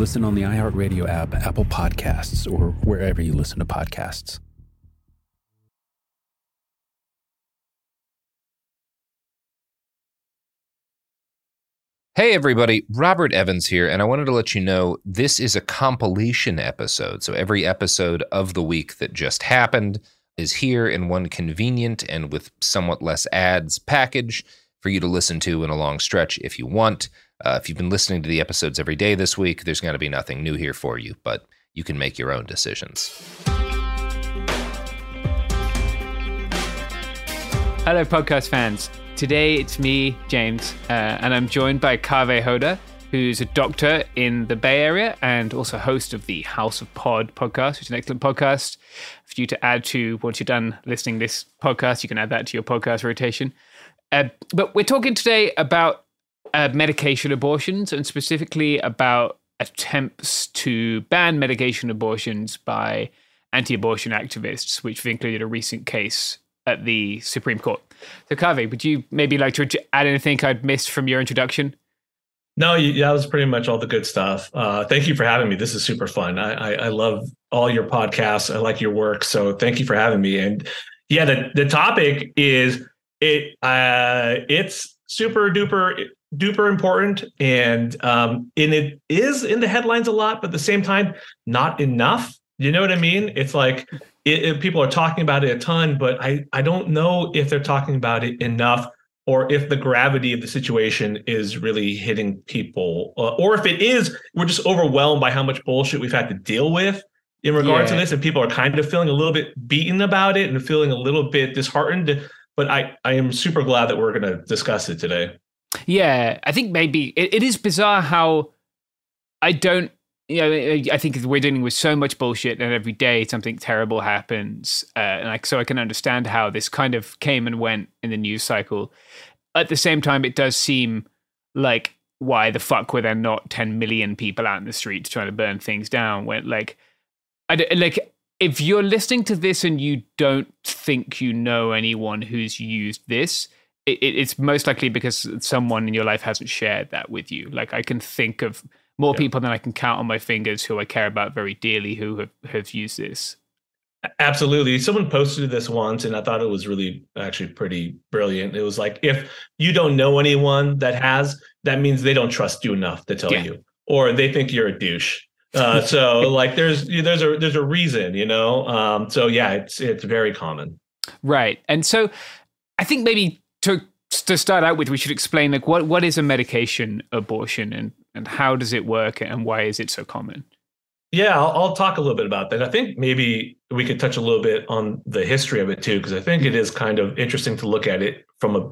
Listen on the iHeartRadio app, Apple Podcasts, or wherever you listen to podcasts. Hey everybody, Robert Evans here, and I wanted to let you know this is a compilation episode. So every episode of the week that just happened is here in one convenient and with somewhat less ads package for you to listen to in a long stretch if you want. Uh, if you've been listening to the episodes every day this week, there's going to be nothing new here for you, but you can make your own decisions. Hello, podcast fans. Today it's me, James, uh, and I'm joined by Kaveh Hoda, who's a doctor in the Bay Area and also host of the House of Pod podcast, which is an excellent podcast for you to add to once you're done listening this podcast. You can add that to your podcast rotation. Uh, but we're talking today about uh, medication abortions and specifically about attempts to ban medication abortions by anti abortion activists, which have included a recent case at the Supreme Court. So, Kaveh, would you maybe like to add anything I'd missed from your introduction? No, that was pretty much all the good stuff. Uh, thank you for having me. This is super fun. I, I, I love all your podcasts. I like your work. So thank you for having me. And yeah, the, the topic is it uh, it's super duper duper important and um and it is in the headlines a lot but at the same time not enough. You know what i mean? It's like it, it, people are talking about it a ton but i i don't know if they're talking about it enough or if the gravity of the situation is really hitting people uh, or if it is we're just overwhelmed by how much bullshit we've had to deal with in regards yeah. to this and people are kind of feeling a little bit beaten about it and feeling a little bit disheartened but i i am super glad that we're going to discuss it today yeah, I think maybe it, it is bizarre how I don't. You know, I think we're dealing with so much bullshit, and every day something terrible happens. Uh, and like, so I can understand how this kind of came and went in the news cycle. At the same time, it does seem like why the fuck were there not 10 million people out in the streets trying to burn things down? When like, I like if you're listening to this and you don't think you know anyone who's used this, it, it's most likely because someone in your life hasn't shared that with you. Like I can think of more yeah. people than I can count on my fingers who I care about very dearly who have, have used this. Absolutely. Someone posted this once and I thought it was really actually pretty brilliant. It was like if you don't know anyone that has, that means they don't trust you enough to tell yeah. you or they think you're a douche. Uh, so like there's there's a there's a reason, you know. Um, so yeah, it's it's very common. Right. And so I think maybe to to start out with, we should explain like what what is a medication abortion and and how does it work and why is it so common? Yeah, I'll, I'll talk a little bit about that. I think maybe we could touch a little bit on the history of it too, because I think it is kind of interesting to look at it from a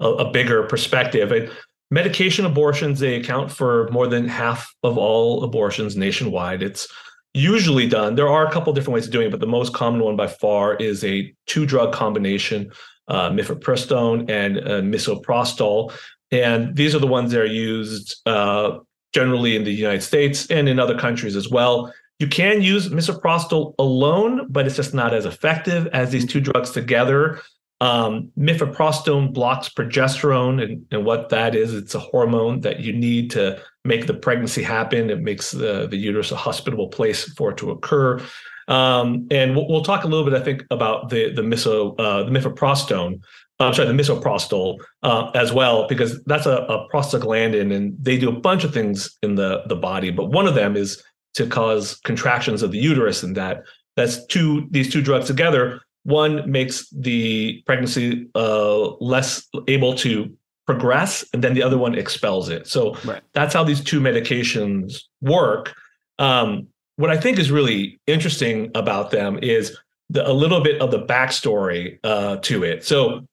a, a bigger perspective. It, medication abortions they account for more than half of all abortions nationwide. It's usually done. There are a couple different ways of doing it, but the most common one by far is a two drug combination, uh, mifepristone and uh, misoprostol. And these are the ones that are used uh, generally in the United States and in other countries as well. You can use misoprostol alone, but it's just not as effective as these two drugs together. Um, blocks progesterone, and, and what that is, it's a hormone that you need to make the pregnancy happen. It makes the, the uterus a hospitable place for it to occur. Um, and we'll, we'll, talk a little bit, I think, about the the miso uh, the mifepristone. Uh, I'm sorry, the misoprostol uh, as well, because that's a, a prostaglandin, and they do a bunch of things in the the body. But one of them is to cause contractions of the uterus, and that that's two these two drugs together one makes the pregnancy uh, less able to progress, and then the other one expels it. So right. that's how these two medications work. Um, what I think is really interesting about them is the, a little bit of the backstory uh, to it. So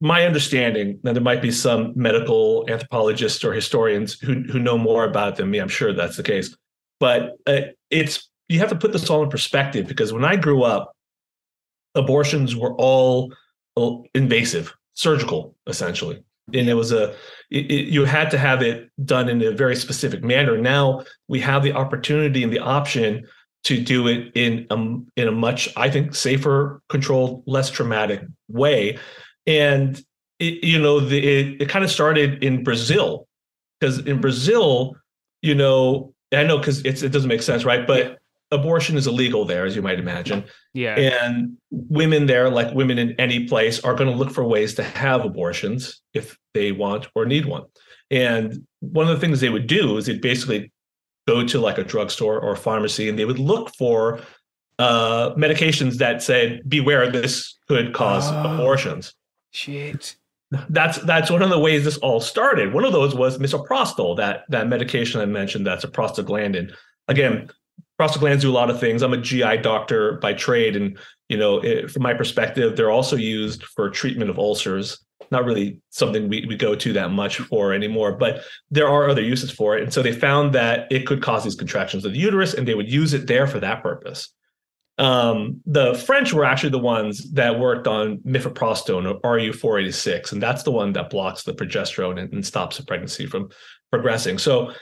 my understanding, and there might be some medical anthropologists or historians who who know more about it than me. I'm sure that's the case, but uh, it's you have to put this all in perspective because when I grew up, abortions were all invasive, surgical, essentially. And it was a, it, it, you had to have it done in a very specific manner. Now we have the opportunity and the option to do it in a, in a much, I think, safer, controlled, less traumatic way. And it, you know, the, it, it kind of started in Brazil, because in Brazil, you know, I know because it doesn't make sense, right? But abortion is illegal there, as you might imagine. Yeah. And women there, like women in any place, are going to look for ways to have abortions if they want or need one. And one of the things they would do is they'd basically go to like a drugstore or a pharmacy and they would look for uh, medications that said, beware, this could cause oh, abortions. Shit. That's that's one of the ways this all started. One of those was misoprostol, that that medication I mentioned that's a prostaglandin. Again, prostaglandins do a lot of things. I'm a GI doctor by trade, and you know, it, from my perspective, they're also used for treatment of ulcers. Not really something we, we go to that much for anymore, but there are other uses for it. And so they found that it could cause these contractions of the uterus, and they would use it there for that purpose. Um, the French were actually the ones that worked on mifepristone or RU486, and that's the one that blocks the progesterone and, and stops the pregnancy from progressing. So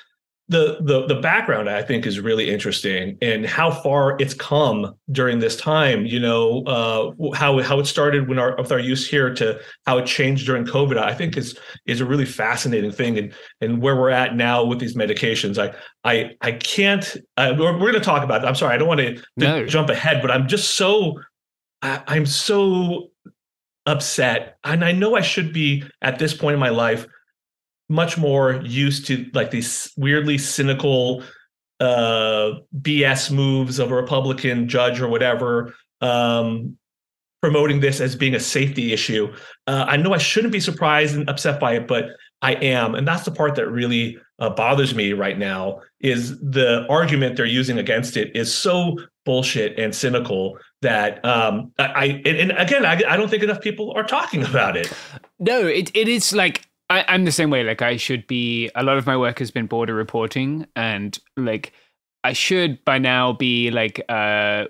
the the the background I think is really interesting and how far it's come during this time. You know uh, how how it started when our with our use here to how it changed during COVID. I think is is a really fascinating thing and and where we're at now with these medications. I I I can't. Uh, we're, we're going to talk about. It. I'm sorry. I don't want to, no. jump ahead, but I'm just so I, I'm so upset and I know I should be at this point in my life much more used to like these weirdly cynical uh BS moves of a Republican judge or whatever um promoting this as being a safety issue. Uh, I know I shouldn't be surprised and upset by it, but I am, and that's the part that really uh, bothers me right now. Is the argument they're using against it is so bullshit and cynical that um, I, and, and again I, I don't think enough people are talking about it. No, it it is like I, I'm the same way. Like I should be. A lot of my work has been border reporting, and like I should by now be like. uh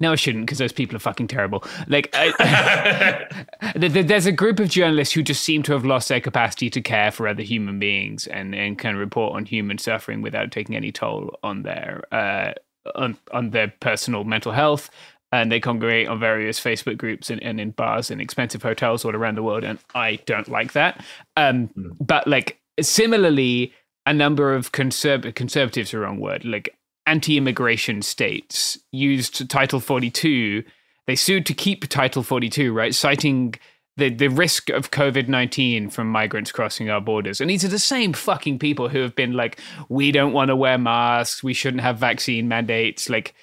no, I shouldn't because those people are fucking terrible. Like, I, there's a group of journalists who just seem to have lost their capacity to care for other human beings and, and can report on human suffering without taking any toll on their uh, on on their personal mental health and they congregate on various Facebook groups and, and in bars and expensive hotels all around the world. And I don't like that. Um, mm. But like similarly, a number of conserv- conservatives, are wrong word, like anti-immigration states used Title 42. They sued to keep Title 42, right, citing the the risk of COVID nineteen from migrants crossing our borders, and these are the same fucking people who have been like, we don't want to wear masks, we shouldn't have vaccine mandates. Like,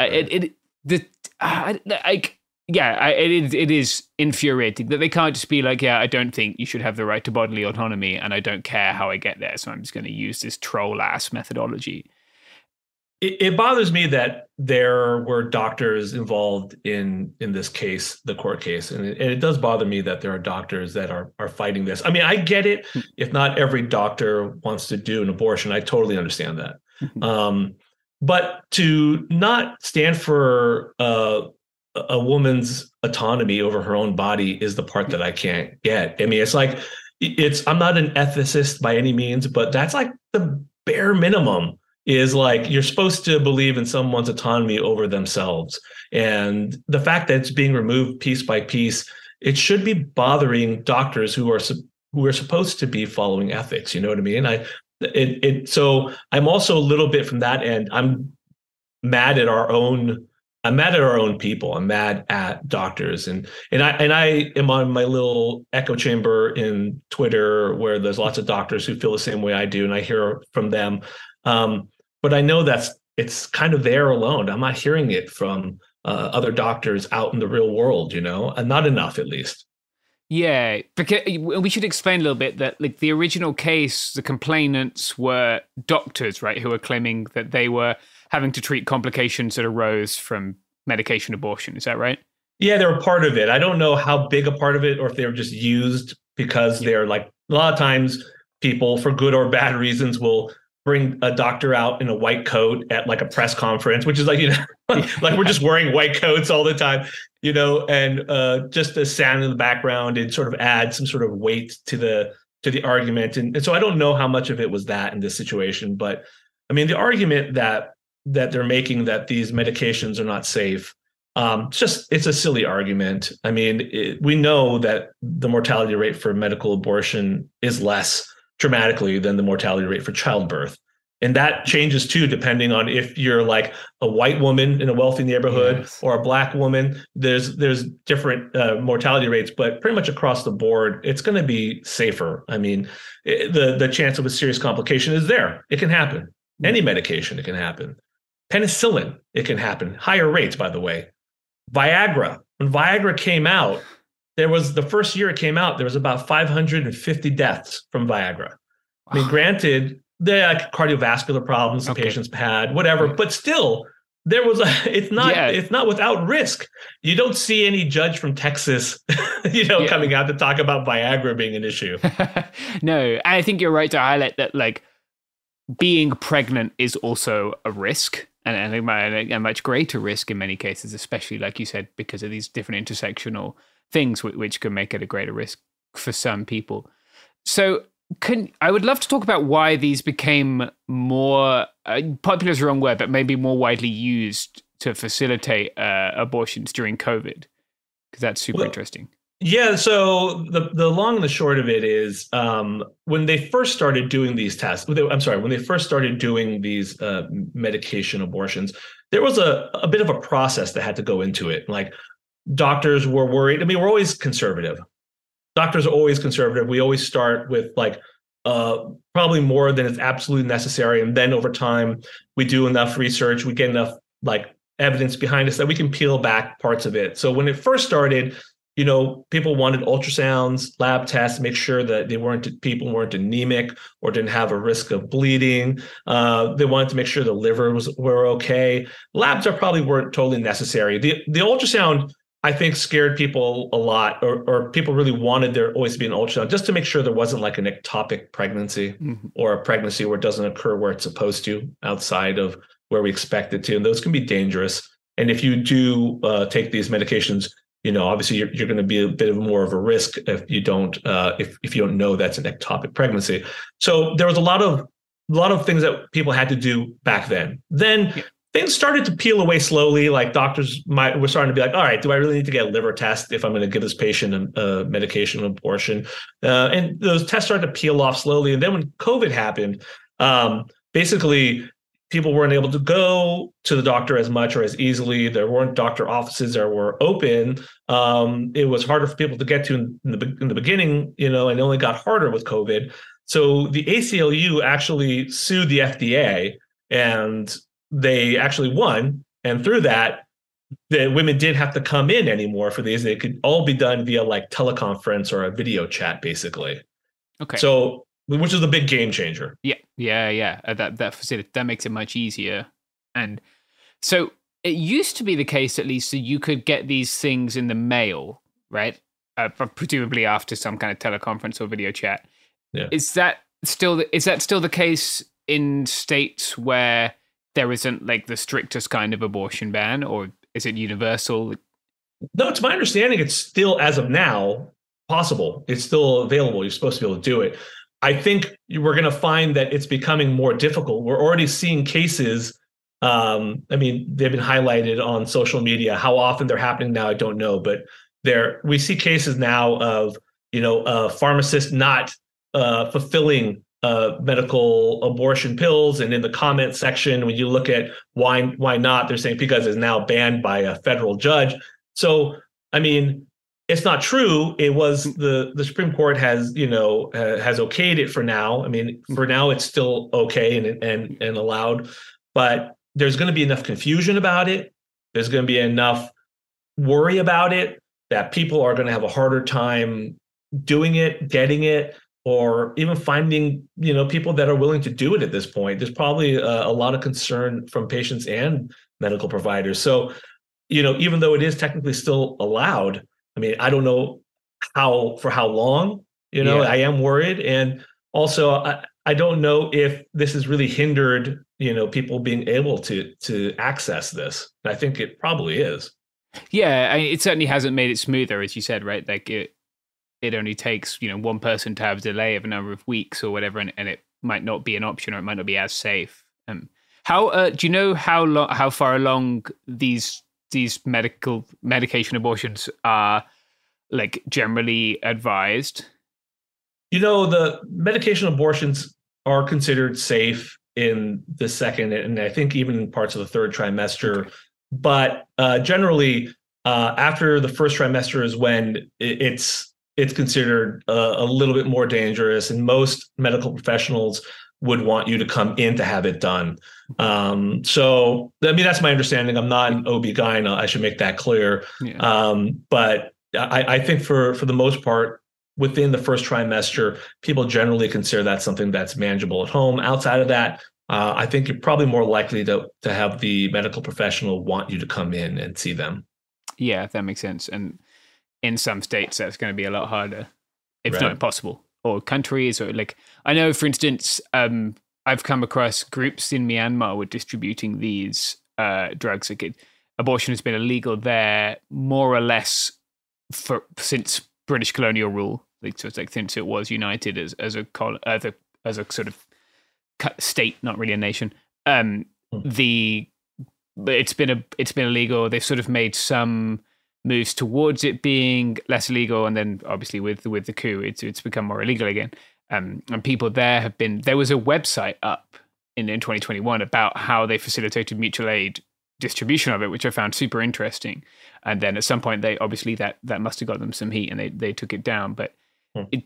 right. it, it the like yeah, I, it is it is infuriating that they can't just be like, yeah, I don't think you should have the right to bodily autonomy, and I don't care how I get there, so I'm just going to use this troll ass methodology. It, it, bothers me that there were doctors involved in in this case, the court case, and it, and it does bother me that there are doctors that are are fighting this. I mean, I get it. Hmm. if not every doctor wants to do an abortion, I totally understand that. Hmm. um, but to not stand for uh, a woman's autonomy over her own body is the part that I can't get. I mean, it's like it's I'm not an ethicist by any means, but that's like the bare minimum is like you're supposed to believe in someone's autonomy over themselves. And the fact that it's being removed piece by piece, it should be bothering doctors who are who are supposed to be following ethics. You know what I mean? I it it so I'm also a little bit from that end. I'm mad at our own I'm mad at our own people. I'm mad at doctors, and and I and I am on my little echo chamber in Twitter where there's lots of doctors who feel the same way I do, and I hear from them. Um, but I know that's it's kind of there alone. I'm not hearing it from uh, other doctors out in the real world, you know, and not enough at least. Yeah, because we should explain a little bit that like the original case, the complainants were doctors, right, who were claiming that they were having to treat complications that arose from medication abortion. Is that right? Yeah, they were part of it. I don't know how big a part of it, or if they were just used because they're like a lot of times people, for good or bad reasons, will bring a doctor out in a white coat at like a press conference, which is like you know, like we're just wearing white coats all the time, you know, and uh, just a sound in the background and sort of add some sort of weight to the to the argument. And, and so I don't know how much of it was that in this situation, but I mean the argument that that they're making that these medications are not safe. Um, it's just it's a silly argument. I mean, it, we know that the mortality rate for medical abortion is less dramatically than the mortality rate for childbirth. And that changes too, depending on if you're like a white woman in a wealthy neighborhood yes. or a black woman. There's there's different uh, mortality rates, but pretty much across the board, it's going to be safer. I mean, it, the the chance of a serious complication is there. It can happen. Any medication, it can happen. Penicillin, it can happen. Higher rates, by the way. Viagra, when Viagra came out, there was the first year it came out, there was about 550 deaths from Viagra. I mean, granted, had cardiovascular problems the patients had, whatever, but still, there was a it's not yeah. it's not without risk. You don't see any judge from Texas, you know, yeah. coming out to talk about Viagra being an issue. no, I think you're right to highlight that like being pregnant is also a risk and, and a, a, much greater risk in many cases, especially like you said, because of these different intersectional things which, which can make it a greater risk for some people. So, can I would love to talk about why these became more uh, popular is the wrong word, but maybe more widely used to facilitate uh, abortions during COVID, because that's super well, interesting. Yeah, so the the long and the short of it is um, when they first started doing these tests. I'm sorry, when they first started doing these uh, medication abortions, there was a a bit of a process that had to go into it. Like doctors were worried. I mean, we're always conservative. Doctors are always conservative. We always start with like uh, probably more than is absolutely necessary, and then over time we do enough research, we get enough like evidence behind us that we can peel back parts of it. So when it first started you know, people wanted ultrasounds, lab tests, to make sure that they weren't people weren't anemic or didn't have a risk of bleeding. Uh, they wanted to make sure the liver was were okay. Labs are probably weren't totally necessary. The the ultrasound I think scared people a lot, or, or people really wanted there always to be an ultrasound just to make sure there wasn't like an ectopic pregnancy mm-hmm. or a pregnancy where it doesn't occur where it's supposed to outside of where we expect it to. And those can be dangerous. And if you do uh, take these medications, you know, obviously you're, you're going to be a bit of more of a risk if you don't uh, if if you don't know that's an ectopic pregnancy. So there was a lot of a lot of things that people had to do back then. Then yeah. Things started to peel away slowly. Like doctors might were starting to be like, all right, do I really need to get a liver test if I'm going to give this patient a, a medication abortion? Uh, and those tests started to peel off slowly. And then when COVID happened, um, basically people weren't able to go to the doctor as much or as easily. There weren't doctor offices that were open. Um, it was harder for people to get to in, in, the in the beginning, you know, and it only got harder with COVID. So the ACLU actually sued the FDA, and they actually won. And through that, the women didn't have to come in anymore for these. They could all be done via like teleconference or a video chat, basically. Okay. So which is a big game changer. Yeah, yeah, yeah. Uh, that that that makes it much easier. And so it used to be the case, at least, that you could get these things in the mail, right? Uh, presumably after some kind of teleconference or video chat. Yeah. Is that still the, is that still the case in states where there isn't like the strictest kind of abortion ban, or is it universal? No, it's my understanding it's still as of now possible. It's still available. You're supposed to be able to do it. I think we're going to find that it's becoming more difficult. We're already seeing cases. Um, I mean, they've been highlighted on social media. How often they're happening now, I don't know, but there we see cases now of you know a pharmacist not uh, fulfilling uh, medical abortion pills, and in the comment section, when you look at why why not, they're saying because it's now banned by a federal judge. So, I mean, it's not true. It was the the Supreme Court has you know uh, has okayed it for now. I mean, for now it's still okay and and and allowed, but there's going to be enough confusion about it. There's going to be enough worry about it that people are going to have a harder time doing it, getting it, or even finding you know people that are willing to do it at this point. There's probably a, a lot of concern from patients and medical providers. So, you know, even though it is technically still allowed I mean, I don't know how for how long. You know, yeah. I am worried, and also I, I don't know if this has really hindered you know people being able to to access this. I think it probably is. Yeah, I mean, it certainly hasn't made it smoother, as you said, right? Like it, it only takes you know one person to have a delay of a number of weeks or whatever, and, and it might not be an option or it might not be as safe. Um, how uh, do you know how long, how far along these these medical medication abortions are like generally advised? You know, the medication abortions are considered safe in the second and I think even in parts of the third trimester. But uh, generally, uh, after the first trimester is when it's it's considered uh, a little bit more dangerous, and most medical professionals would want you to come in to have it done. Um, so, I mean, that's my understanding. I'm not an OB-GYN. I should make that clear. Yeah. Um, but I, I think for for the most part, within the first trimester, people generally consider that something that's manageable at home. Outside of that, uh, I think you're probably more likely to to have the medical professional want you to come in and see them. Yeah, if that makes sense. And in some states, that's going to be a lot harder, if right. not impossible or countries or like I know, for instance, um, I've come across groups in Myanmar were distributing these uh, drugs. Like abortion has been illegal there more or less for since British colonial rule. Like, so it's like since it was united as as a as a as a sort of state, not really a nation. Um, hmm. the it's been a it's been illegal. They've sort of made some moves towards it being less illegal, and then obviously with with the coup, it's it's become more illegal again. Um, and people there have been. There was a website up in in 2021 about how they facilitated mutual aid distribution of it, which I found super interesting. And then at some point, they obviously that that must have got them some heat, and they they took it down. But hmm. it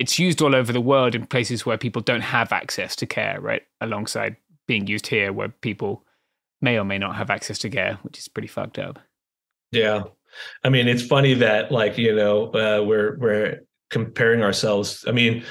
it's used all over the world in places where people don't have access to care, right? Alongside being used here, where people may or may not have access to care, which is pretty fucked up. Yeah, I mean, it's funny that like you know uh, we're we're comparing ourselves. I mean,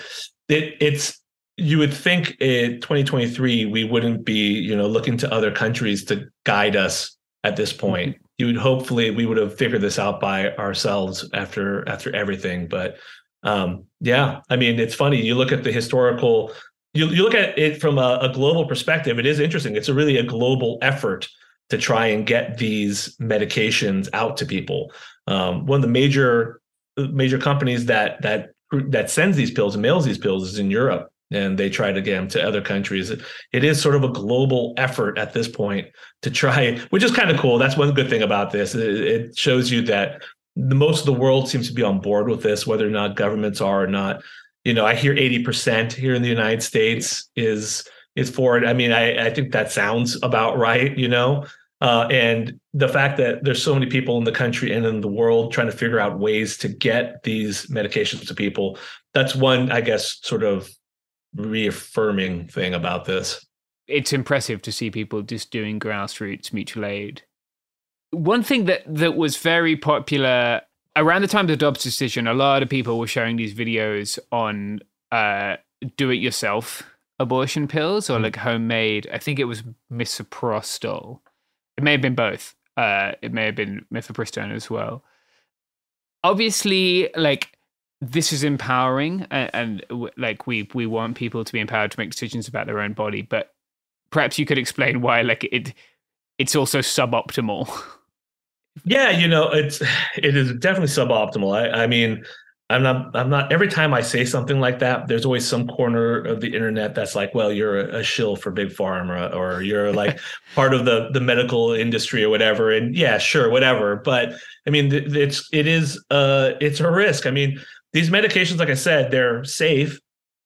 it it's you would think in 2023 we wouldn't be you know looking to other countries to guide us at this point. Mm-hmm. You would hopefully we would have figured this out by ourselves after after everything. But um, yeah, I mean, it's funny. You look at the historical. You, you look at it from a, a global perspective. It is interesting. It's a really a global effort to try and get these medications out to people. Um, one of the major major companies that that that sends these pills and mails these pills is in Europe, and they try to get them to other countries. It is sort of a global effort at this point to try, which is kind of cool. That's one good thing about this. It, shows you that the most of the world seems to be on board with this, whether or not governments are or not. You know, I hear eighty percent here in the United States is is for it. I mean, I, I think that sounds about right. You know, uh, and the fact that there's so many people in the country and in the world trying to figure out ways to get these medications to people, that's one, I guess, sort of reaffirming thing about this. It's impressive to see people just doing grassroots mutual aid. One thing that, that was very popular around the time of the Dobbs decision, a lot of people were sharing these videos on uh, do it yourself abortion pills or mm. like homemade. I think it was misoprostol it may have been both. Uh, it may have been mifepristone as well. Obviously, like this is empowering, and, and like we we want people to be empowered to make decisions about their own body. But perhaps you could explain why like it it's also suboptimal. Yeah, you know, it's it is definitely suboptimal. I, I mean, I'm not I'm not every time I say something like that, there's always some corner of the internet that's like, well, you're a, a shill for big pharma or you're like part of the the medical industry or whatever. And yeah, sure, whatever. But I mean, it's it is uh it's a risk. I mean, these medications, like I said, they're safe,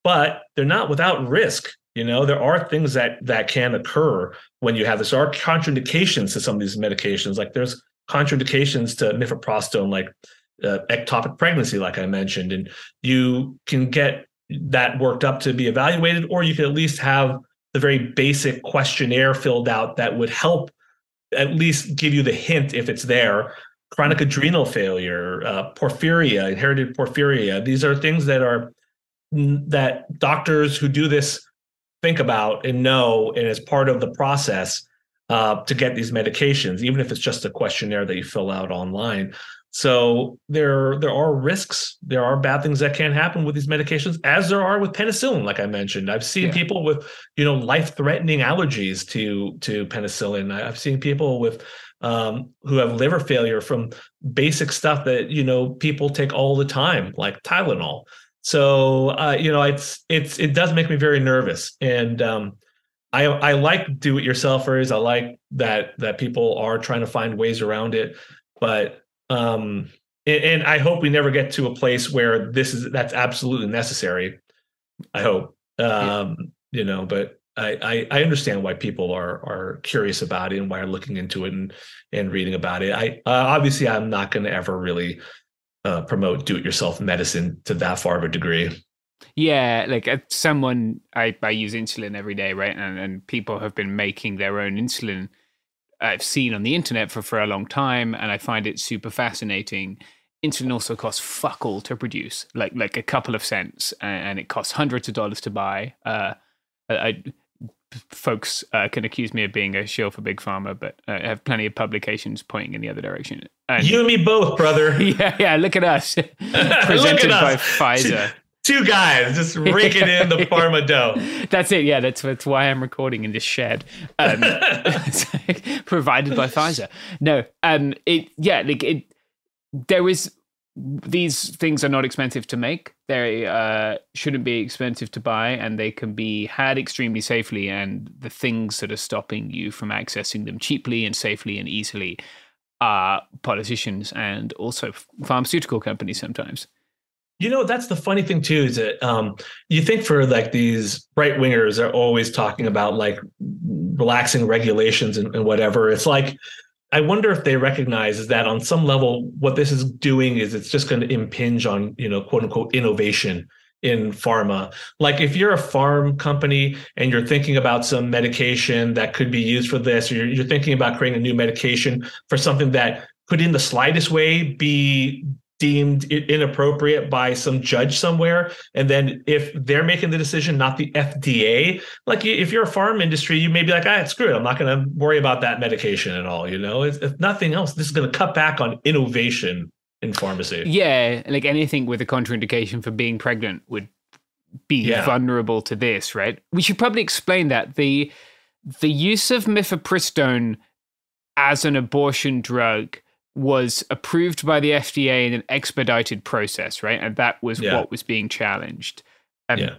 but they're not without risk. You know, there are things that that can occur when you have this. There are contraindications to some of these medications. Like there's contraindications to mifepristone, like uh, ectopic pregnancy, like I mentioned, and you can get that worked up to be evaluated, or you can at least have the very basic questionnaire filled out that would help at least give you the hint if it's there. Chronic adrenal failure, uh, porphyria, inherited porphyria. These are things that are that doctors who do this think about and know, and as part of the process uh, to get these medications, even if it's just a questionnaire that you fill out online. So there there are risks. There are bad things that can happen with these medications, as there are with penicillin. Like I mentioned, I've seen yeah. people with you know life threatening allergies to to penicillin. I've seen people with um, who have liver failure from basic stuff that you know people take all the time, like Tylenol. So uh, you know, it's it's it does make me very nervous, and um, I I like do it yourselfers. I like that that people are trying to find ways around it, but um, and, and I hope we never get to a place where this is that's absolutely necessary. I hope, um, yeah. you know, but I, I, I understand why people are are curious about it and why are looking into it and and reading about it. I uh, obviously I'm not going to ever really uh, promote do-it-yourself medicine to that far of a degree. Yeah, like uh, someone I I use insulin every day, right? And and people have been making their own insulin I've seen on the internet for, for a long time, and I find it super fascinating. Insulin also costs fuck all to produce, like like a couple of cents, and it costs hundreds of dollars to buy. Uh, I, folks uh, can accuse me of being a shill for big pharma, but I have plenty of publications pointing in the other direction. And, you and me both, brother. yeah, yeah. Look at us, presented at us. by Pfizer two guys just raking in the pharma dough. That's it. Yeah, that's that's why I'm recording in this shed, um, provided by Pfizer. No, um, it yeah, like it. There is these things are not expensive to make. They uh, shouldn't be expensive to buy, and they can be had extremely safely. And the things that are stopping you from accessing them cheaply and safely and easily are politicians and also pharmaceutical companies sometimes. You know, that's the funny thing too, is that um, you think for like these right wingers are always talking about like relaxing regulations and, and whatever. It's like I wonder if they recognize is that on some level, what this is doing is it's just going to impinge on, you know, quote unquote innovation in pharma. Like if you're a farm company and you're thinking about some medication that could be used for this, or you're, you're thinking about creating a new medication for something that could in the slightest way be deemed inappropriate by some judge somewhere. And then if they're making the decision not the fda like if you're a farm industry you may be like ah screw it. I'm not going to worry about that medication at all you know? If, if nothing else this is going to cut back on innovation in pharmacy. Yeah like anything with a contraindication for being pregnant would be yeah. vulnerable to this right? We should probably explain that. The the use of mifepristone as an abortion drug was approved by the FDA in an expedited process, right? And that was yeah. what was being challenged. Um, yeah.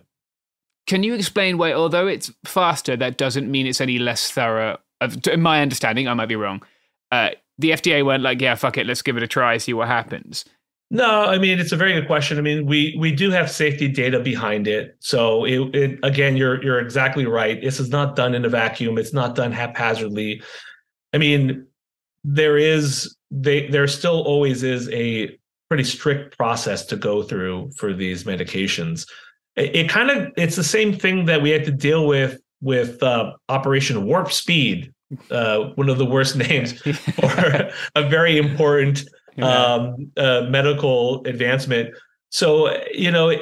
Can you explain why, although it's faster, that doesn't mean it's any less thorough? In my understanding, I might be wrong. Uh, the FDA went like, "Yeah, fuck it, let's give it a try, see what happens." No, I mean it's a very good question. I mean, we we do have safety data behind it. So it, it again, you're you're exactly right. This is not done in a vacuum. It's not done haphazardly. I mean, there is they there still always is a pretty strict process to go through for these medications. It, it kind of it's the same thing that we had to deal with with uh, Operation Warp Speed, uh, one of the worst names for a very important um, uh, medical advancement. So you know,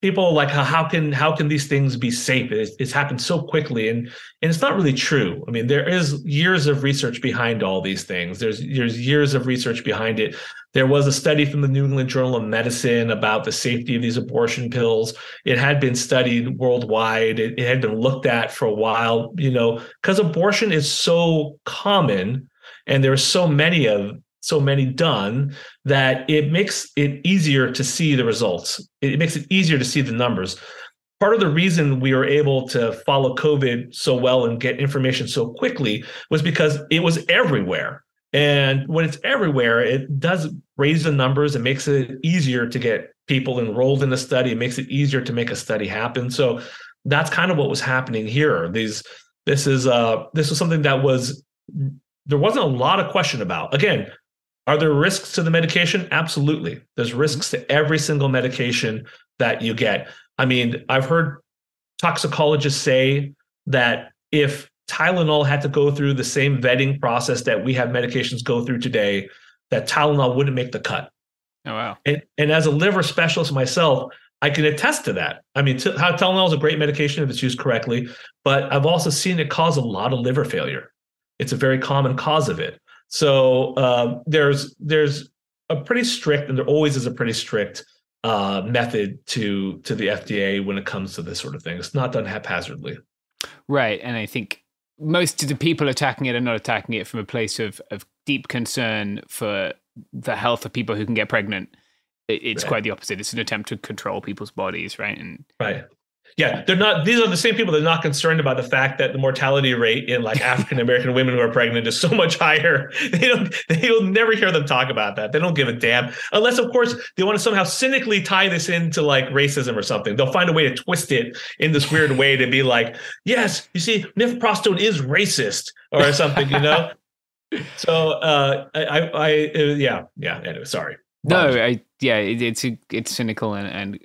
people like how, can how can these things be safe? It's, it's, happened so quickly and and it's not really true. I mean there is years of research behind all these things. There's there's years of research behind it. There was a study from the new england journal of medicine about the safety of these abortion pills. It had been studied worldwide. It, it had been looked at for a while you know because abortion is so common and there are so many of so many done that it makes it easier to see the results. It makes it easier to see the numbers. Part of the reason we were able to follow COVID so well and get information so quickly was because it was everywhere. And when it's everywhere, it does raise the numbers. It makes it easier to get people enrolled in the study. It makes it easier to make a study happen. So that's kind of what was happening here. These this is uh this was something that was there wasn't a lot of question about. Again, are there risks to the medication? Absolutely. There's mm-hmm. risks to every single medication that you get. I mean, I've heard toxicologists say that if Tylenol had to go through the same vetting process that we have medications go through today, that Tylenol wouldn't make the cut. Oh wow! And, and as a liver specialist myself, I can attest to that. I mean, t- Tylenol is a great medication if it's used correctly, but I've also seen it cause a lot of liver failure. It's a very common cause of it. So uh, there's there's a pretty strict, and there always is a pretty strict uh, method to to the FDA when it comes to this sort of thing. It's not done haphazardly. Right, and I think most of the people attacking it are not attacking it from a place of of deep concern for the health of people who can get pregnant. It's right. quite the opposite. It's an attempt to control people's bodies, right? And right yeah, they're not. These are the same people that are not concerned about the fact that the mortality rate in like African American women who are pregnant is so much higher. They don't. They'll never hear them talk about that. They don't give a damn, unless of course they want to somehow cynically tie this into like racism or something. They'll find a way to twist it in this weird way to be like, yes, you see, mifepristone is racist or something, you know. so uh, I, I, I, uh, yeah, yeah. Anyway, sorry. No, I, yeah, it, it's it's cynical and and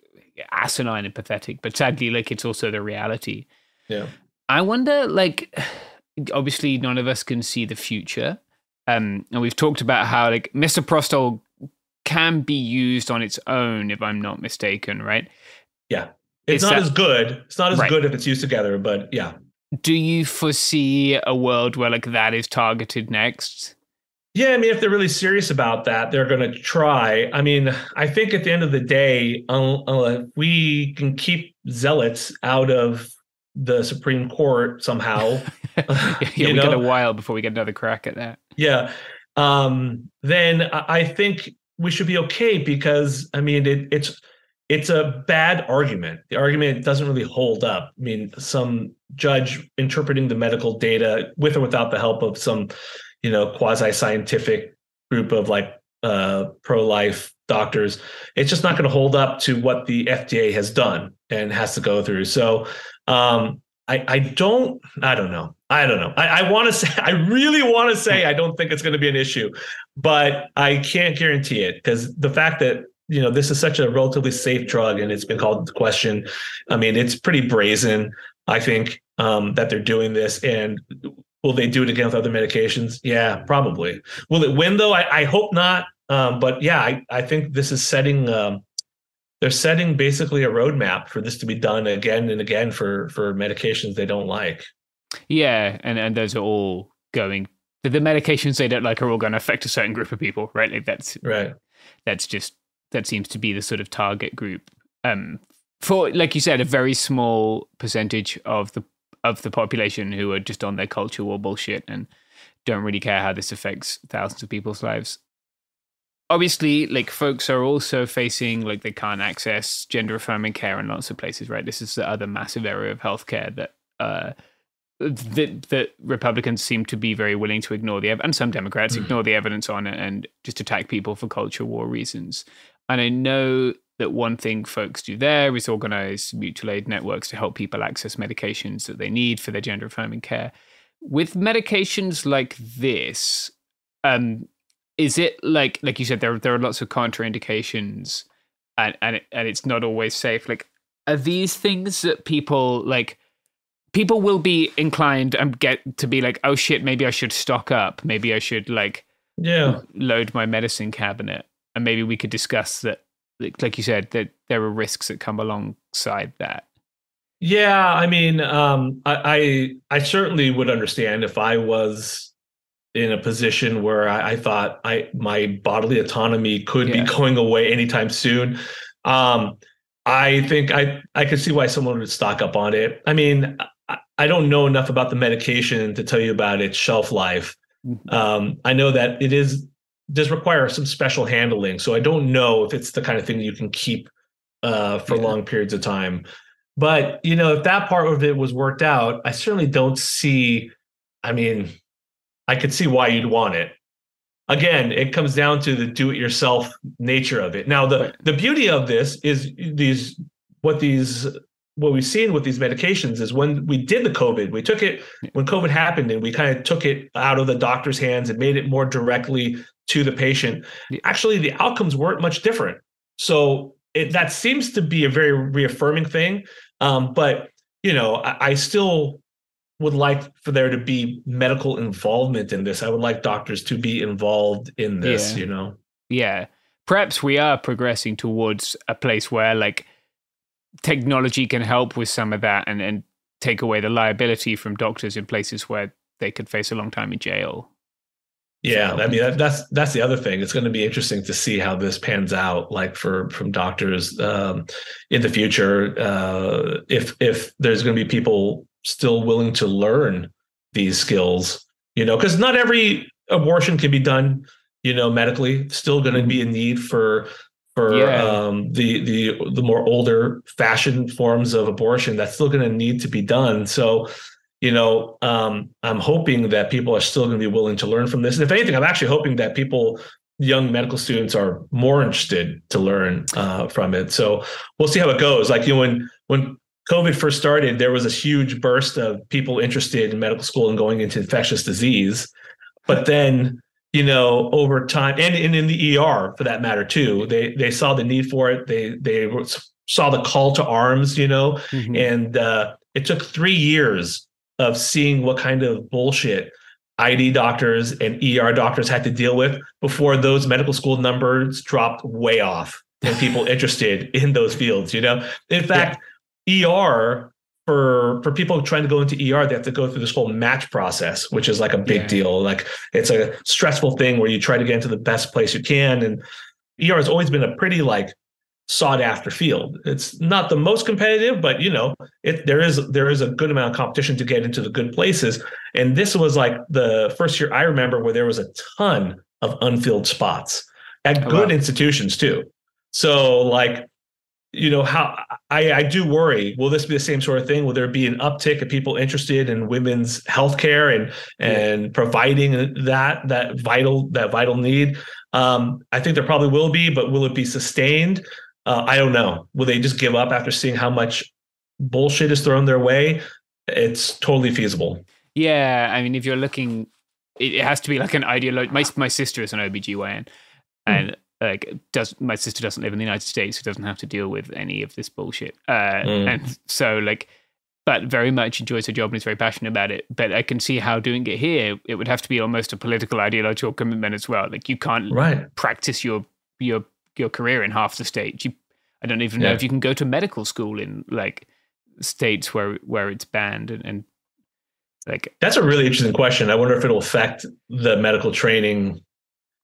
asinine and pathetic, but sadly, like it's also the reality. Yeah. I wonder, like, obviously, none of us can see the future. Um, and we've talked about how, like, misoprostol can be used on its own, if I'm not mistaken, right? Yeah. It's, not that, as good. It's not as right. good if it's used together, but yeah. Do you foresee a world where, like, that is targeted next? Yeah, I mean, if they're really serious about that, they're going to try. I mean, I think at the end of the day, uh, we can keep zealots out of the Supreme Court somehow. yeah, we know? get a while before we get another crack at that. Yeah, um, then I think we should be okay because I mean, it, it's it's a bad argument. The argument doesn't really hold up. I mean, some judge interpreting the medical data with or without the help of some you know quasi scientific group of like uh, pro life doctors. It's just not going to hold up to what the FDA has done and has to go through. So um, I, I don't I don't know. I don't know. I, I want to say I really want to say I don't think it's going to be an issue, but I can't guarantee it because the fact that you know this is such a relatively safe drug and it's been called into question. I mean, it's pretty brazen. I think um, that they're doing this, and Will they do it again with other medications? Yeah, probably. Will it win though? I, I hope not. Um, but yeah, I, I think this is setting um, they're setting basically a roadmap for this to be done again and again for for medications they don't like. Yeah, and and those are all going the, the medications they don't like are all going to affect a certain group of people, right? Like that's right. That's just that seems to be the sort of target group um, for, like you said, a very small percentage of the of the population who are just on their culture war bullshit and don't really care how this affects thousands of people's lives. Obviously, like folks are also facing like they can't access gender affirming care in lots of places, right? This is the other massive area of healthcare that uh, that that Republicans seem to be very willing to ignore the ev- and some Democrats mm. ignore the evidence on it and just attack people for culture war reasons. And I know that one thing folks do there is organize mutual aid networks to help people access medications that they need for their gender affirming care. With medications like this, um, is it like like you said there there are lots of contraindications and and it, and it's not always safe. Like are these things that people like people will be inclined and get to be like oh shit maybe I should stock up maybe I should like yeah load my medicine cabinet and maybe we could discuss that like, you said, that there are risks that come alongside that. Yeah, I mean, um, I, I, I certainly would understand if I was in a position where I, I thought I my bodily autonomy could yeah. be going away anytime soon. Um, I think I I could see why someone would stock up on it. I mean, I, I don't know enough about the medication to tell you about its shelf life. Mm-hmm. Um, I know that it is does require some special handling, so I don't know if it's the kind of thing you can keep uh, for yeah. long periods of time. But you know, if that part of it was worked out, I certainly don't see. I mean, I could see why you'd want it. Again, it comes down to the do-it-yourself nature of it. Now, the the beauty of this is these what these what we've seen with these medications is when we did the COVID, we took it when COVID happened and we kind of took it out of the doctor's hands and made it more directly to the patient. Actually, the outcomes weren't much different. So it, that seems to be a very reaffirming thing. Um, but you know, I, I still would like for there to be medical involvement in this. I would like doctors to be involved in this, yeah. you know? Yeah. Perhaps we are progressing towards a place where like technology can help with some of that and, and take away the liability from doctors in places where they could face a long time in jail. Yeah. I mean that, that's that's the other thing. It's going to be interesting to see how this pans out, like for from doctors um, in the future. Uh, if if there's going to be people still willing to learn these skills, you know, because not every abortion can be done, you know, medically. Still going to be a need for for yeah. um, the the the more older fashioned forms of abortion. That's still going to need to be done. So, you know, um, I'm hoping that people are still going to be willing to learn from this. And if anything, I'm actually hoping that people young medical students are more interested to learn uh, from it. So we'll see how it goes. Like you know, when when COVID first started, there was this huge burst of people interested in medical school and going into infectious disease. But then, you know, over time, and, and in the ER for that matter too, they they saw the need for it. They they saw the call to arms, you know, mm-hmm. and uh, it took three years of seeing what kind of bullshit ID doctors and ER doctors had to deal with before those medical school numbers dropped way off and people interested in those fields. You know, in fact. Yeah ER for for people trying to go into ER, they have to go through this whole match process, which is like a big yeah. deal. Like it's a stressful thing where you try to get into the best place you can. And ER has always been a pretty like sought after field. It's not the most competitive, but you know, it there is there is a good amount of competition to get into the good places. And this was like the first year I remember where there was a ton of unfilled spots at oh, good wow. institutions too. So like you know how I, I do worry will this be the same sort of thing? Will there be an uptick of people interested in women's healthcare and and providing that that vital that vital need? Um, i think there probably will be but will it be sustained? Uh, i don't know. Will they just give up after seeing how much bullshit is thrown their way? It's totally feasible. Yeah i mean if you're looking it has to be like an ideology my, my sister is an obgyn and like does my sister doesn't live in the United States, who doesn't have to deal with any of this bullshit, uh, mm. and so like, but very much enjoys her job and is very passionate about it. But I can see how doing it here, it would have to be almost a political ideological commitment as well. Like you can't right. practice your your your career in half the states. You, I don't even know if you can go to medical school in like states where where it's banned and, and like that's a really interesting question. I wonder if it'll affect the medical training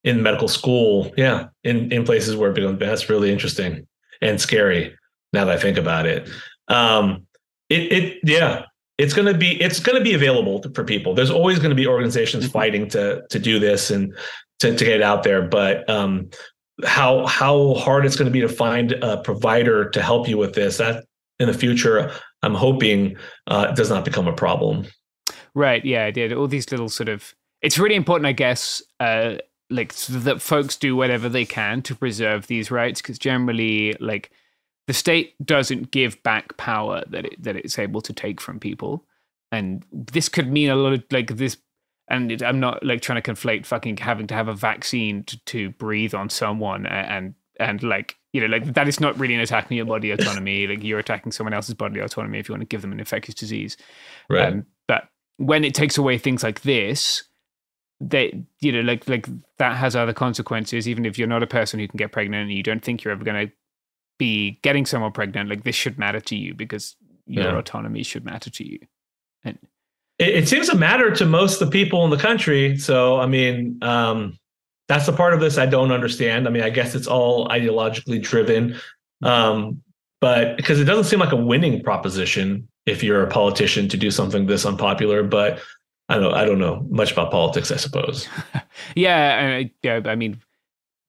in medical school. Yeah, in in places where it that's really interesting and scary. Now that I think about it, um, it it yeah, it's gonna be it's gonna be available for people. There's always going to be organizations mm-hmm. fighting to to do this and to to get it out there, but um, how how hard it's going to be to find a provider to help you with this that in the future i'm hoping uh, does not become a problem right yeah i did all these little sort of it's really important i guess uh, like so that folks do whatever they can to preserve these rights because generally like the state doesn't give back power that it that it's able to take from people. And this could mean a lot of like this and it, i'm not like trying to conflate fucking having to have a vaccine to, to breathe on someone and and like you know like that is not really an attack on your body autonomy. Like you're attacking someone else's body autonomy if you want to give them an infectious disease. Right. Um, but when it takes away things like this they you know like like that has other consequences even if you're not a person who can get pregnant and you don't think you're ever going to be getting someone pregnant, like this should matter to you because your Yeah. autonomy should matter to you. And it, it seems to matter to most of the people in the country. So, I mean, um, that's the part of this I don't understand. I mean, I guess it's all ideologically driven, um, but because it doesn't seem like a winning proposition if you're a politician to do something this unpopular. But I don't, I don't know much about politics. I suppose. yeah, uh, yeah. I mean,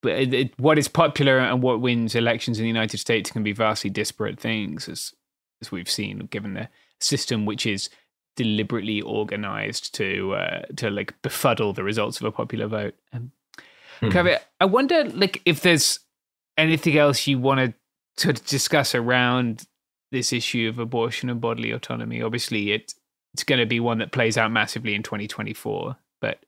it, it, what is popular and what wins elections in the United States can be vastly disparate things, as as we've seen, given the system which is deliberately organized to uh, to like befuddle the results of a popular vote. Um, Hmm. Kaveh, I wonder, like, if there's anything else you want to discuss around this issue of abortion and bodily autonomy. Obviously, it it's going to be one that plays out massively in 2024, but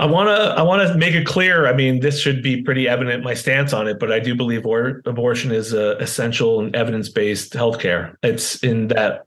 I want to I want to make it clear. I mean, this should be pretty evident my stance on it, but I do believe or, abortion is essential and evidence based healthcare. It's in that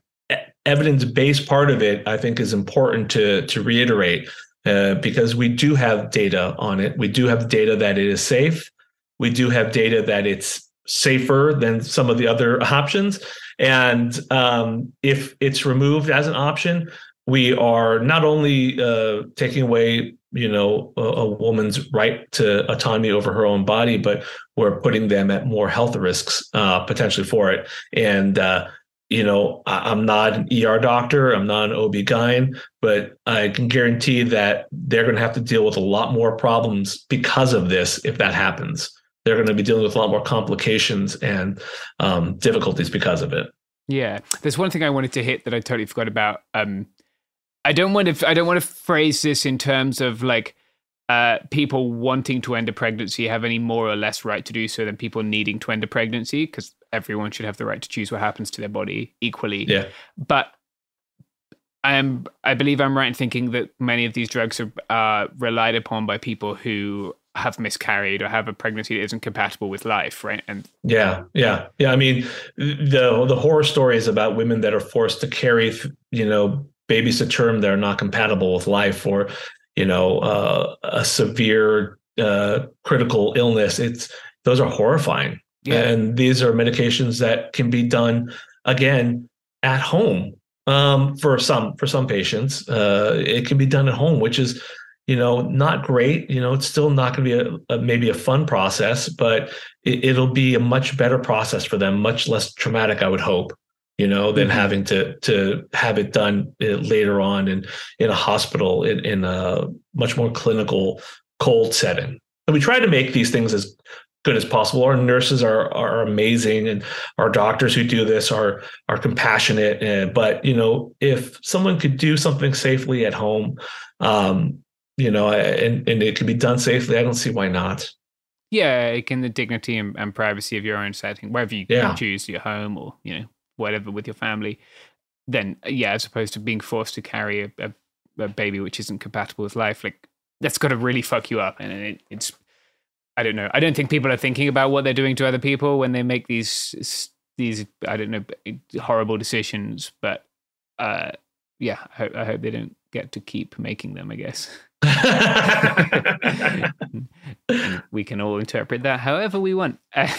evidence based part of it. I think is important to to reiterate uh, because we do have data on it. We do have data that it is safe. We do have data that it's safer than some of the other options. And um, if it's removed as an option, we are not only uh, taking away you know a, a, woman's right to autonomy over her own body but we're putting them at more health risks uh, potentially for it. And uh, you know I, am not an er doctor i'm not an ob-gyn but i can guarantee that they're going to have to deal with a lot more problems because of this if that happens they're going to be dealing with a lot more complications and um, difficulties because of it yeah there's one thing i wanted to hit that i totally forgot about um, I don't want to. I don't want to phrase this in terms of like uh, people wanting to end a pregnancy have any more or less right to do so than people needing to end a pregnancy, because everyone should have the right to choose what happens to their body equally. Yeah. But I am. I believe I'm right in thinking that many of these drugs are uh, relied upon by people who have miscarried or have a pregnancy that isn't compatible with life, right? And yeah, yeah, yeah. I mean, the the horror stories about women that are forced to carry, you know, babies to term that are not compatible with life or you know uh, a severe uh, critical illness it's those are horrifying yeah. and these are medications that can be done again at home um, for some for some patients uh, it can be done at home which is you know not great you know it's still not going to be a, a, maybe a fun process but it, will be a much better process for them much less traumatic i would hope you know, than mm-hmm. having to to have it done uh, later on in in a hospital in, in a much more clinical cold setting. And we try to make these things as good as possible. Our nurses are are amazing, and our doctors who do this are are compassionate. And, but you know, if someone could do something safely at home, um, you know, and and it can be done safely, I don't see why not. Yeah, in the dignity and, and privacy of your own setting, wherever you yeah. choose your home or you know whatever with your family, then yeah, as opposed to being forced to carry a, a, a baby which isn't compatible with life, like that's got to really fuck you up, and it, it's. I don't know. I don't think people are thinking about what they're doing to other people when they make these these I don't know horrible decisions, but uh, yeah, I hope, I hope they don't get to keep making them. I guess. we can all interpret that however we want. are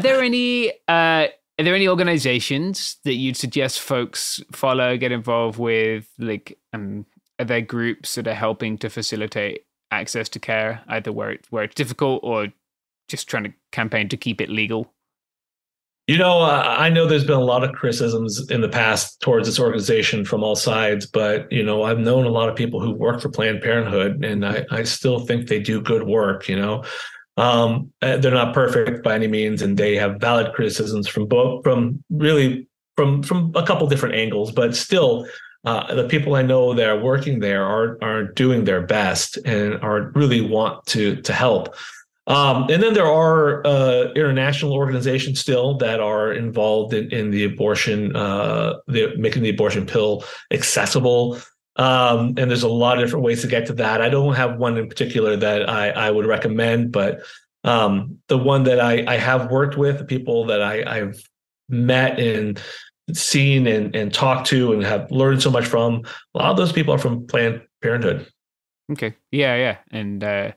there any uh, are there any organizations that you'd suggest folks follow, get involved with? Like, um, are there groups that are helping to facilitate access to care, either where it, where it's difficult or just trying to campaign to keep it legal? You know, uh, I know there's been a lot of criticisms in the past towards this organization from all sides, but you know, I've known a lot of people who work for Planned Parenthood, and I, I still think they do good work. You know, um, uh, they're not perfect by any means, and they have valid criticisms from both from really from from a couple different angles, but still. Uh, the people I know that are working there are are doing their best and are really want to to help. Um, and then there are uh, international organizations still that are involved in, in the abortion, uh, the, making the abortion pill accessible um, and there's a lot of different ways to get to that. I don't have one in particular that I, I would recommend, but um, the one that I, I have worked with, the people that I, I've met and seen and, and talked to and have learned so much from, a lot of those people are from Planned Parenthood. Okay. Yeah, yeah. And uh,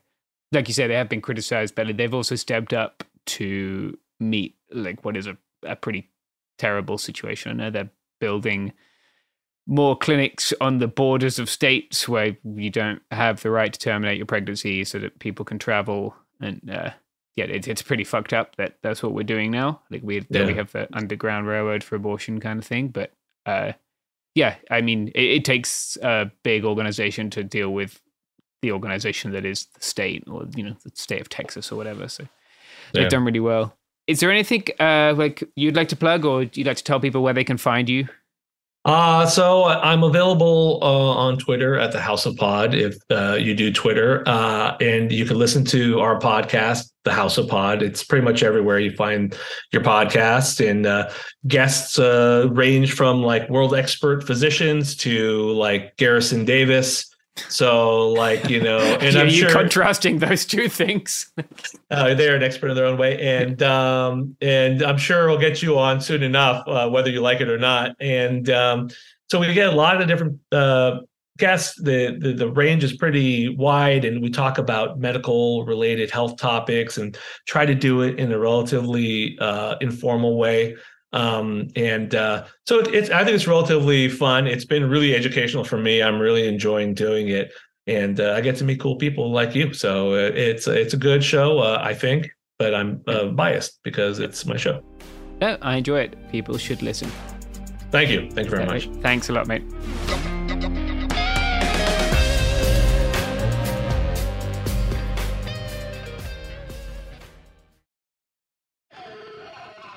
like you say, they have been criticized, but they've also stepped up to meet like what is a, a pretty terrible situation. I know they're building more clinics on the borders of states where you don't have the right to terminate your pregnancy so that people can travel and uh, yeah it, it's pretty fucked up that that's what we're doing now like we yeah. we have the underground railroad for abortion kind of thing but uh, yeah i mean it, it, takes a big organization to deal with the organization that is the state or you know the state of texas or whatever so they've done really well is there anything uh, like you'd like to plug or you'd like to tell people where they can find you uh, so I'm available uh, on Twitter at the House of Pod if uh, you do Twitter. Uh, and you can listen to our podcast, The House of Pod. It's pretty much everywhere you find your podcast. And uh, guests uh, range from like world expert physicians to like Garrison Davis so, like you know, and yeah, I'm you sure, contrasting those two things. uh, they're an expert in their own way, and um, and I'm sure we'll get you on soon enough, uh, whether you like it or not. And um, so we get a lot of different uh, guests. The, the the range is pretty wide, and we talk about medical related health topics and try to do it in a relatively uh, informal way. Um, and uh, so it's I think it's relatively fun. It's been really educational for me. I'm really enjoying doing it, and uh, I get to meet cool people like you. So uh, it's it's a good show, uh, I think. But I'm uh, biased because it's my show. No, I enjoy it. People should listen. Thank you. Thank you very much. Thanks a lot, mate.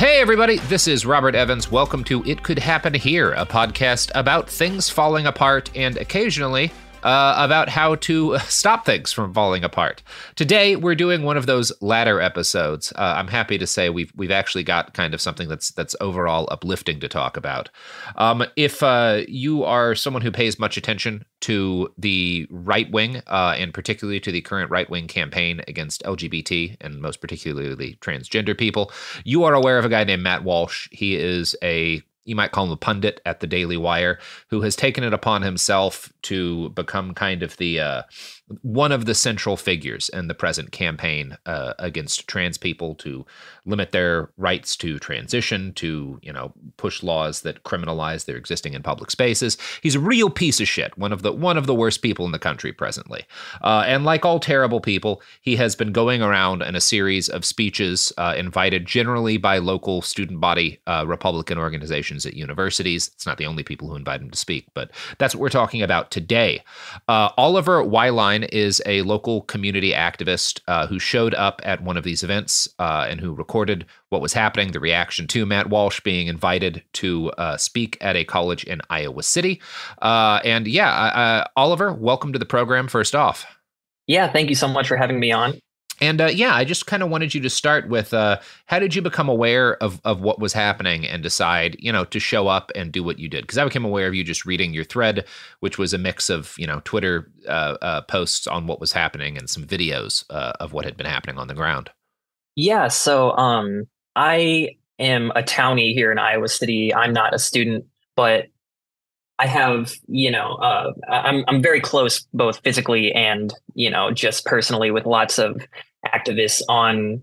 Hey, everybody, this is Robert Evans. Welcome to It Could Happen Here, a podcast about things falling apart and occasionally uh, about how to stop things from falling apart. Today, we're doing one of those latter episodes. Uh, I'm happy to say we've we've actually got kind of something that's that's overall uplifting to talk about. Um, if uh, you are someone who pays much attention to the right wing, uh, and particularly to the current right wing campaign against LGBT and most particularly transgender people, you are aware of a guy named Matt Walsh. He is a you might call him a pundit at the Daily Wire, who has taken it upon himself to become kind of the uh, one of the central figures in the present campaign uh, against trans people to limit their rights to transition, to you know push laws that criminalize their existing in public spaces. He's a real piece of shit. One of the one of the worst people in the country presently. Uh, and like all terrible people, he has been going around in a series of speeches uh, invited generally by local student body uh, Republican organizations at universities. It's not the only people who invite him to speak, but that's what we're talking about today. Uh, Oliver Wyline is a local community activist uh, who showed up at one of these events uh, and who recorded what was happening, the reaction to Matt Walsh being invited to uh, speak at a college in Iowa City. Uh, and yeah, uh, Oliver, welcome to the program, first off. Yeah, thank you so much for having me on. And uh, yeah, I just kind of wanted you to start with uh, how did you become aware of of what was happening and decide, you know, to show up and do what you did? Because I became aware of you just reading your thread, which was a mix of you know Twitter uh, uh posts on what was happening and some videos uh, of what had been happening on the ground. Yeah, so um, I am a townie here in Iowa City. I'm not a student, but I have, you know, uh, I'm I'm very close both physically and you know just personally with lots of activists on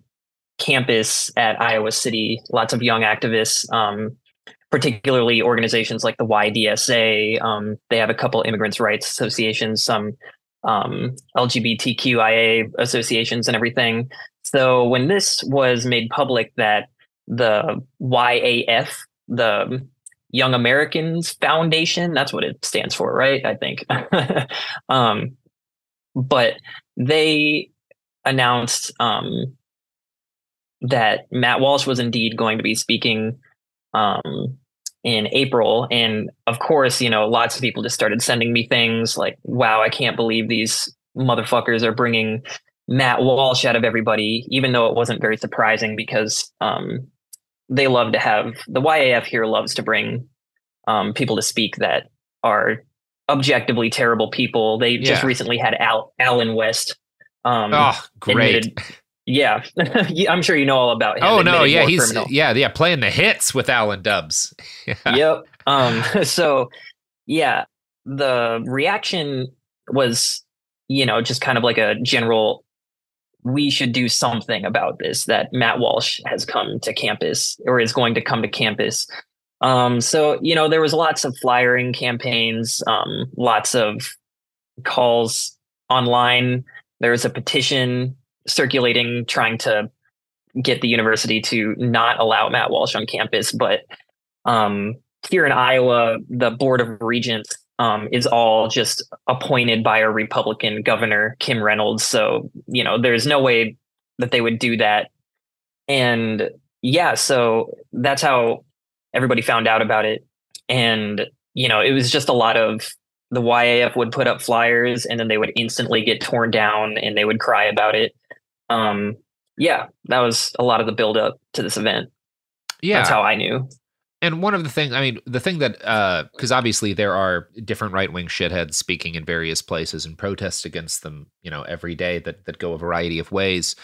campus at Iowa City, lots of young activists, um, particularly organizations like the YDSA. Um, they have a couple immigrants' rights associations, some um, LGBTQIA associations, and everything. So when this was made public that the YAF, the Young Americans Foundation, that's what it stands for, right? I think. um, but they announced um, that Matt Walsh was indeed going to be speaking um, in April. And of course, you know, lots of people just started sending me things like, wow, I can't believe these motherfuckers are bringing Matt Walsh out of everybody, even though it wasn't very surprising because um, they love to have the YAF here loves to bring um, people to speak that are objectively terrible people. They just yeah. recently had Al- Allen West um, oh, great. Admitted, yeah, I'm sure you know all about him. Oh no, yeah, he's criminal. yeah, yeah, playing the hits with Alan Dubs. Yep. Um. So, yeah, the reaction was, you know, just kind of like a general. We should do something about this. That Matt Walsh has come to campus or is going to come to campus. Um. So you know, there was lots of flyering campaigns. Um. Lots of calls online there's a petition circulating trying to get the university to not allow Matt Walsh on campus. But um, here in Iowa, the Board of Regents um, is all just appointed by a Republican governor, Kim Reynolds. So, you know, there's no way that they would do that. And yeah, so that's how everybody found out about it. And, you know, it was just a lot of the YAF would put up flyers and then they would instantly get torn down and they would cry about it. Um, yeah, that was a lot of the build up to this event. Yeah. That's how I knew. And one of the things, I mean, the thing that, because uh, obviously there are different right wing shitheads speaking in various places and protests against them, you know, every day that that go a variety of ways.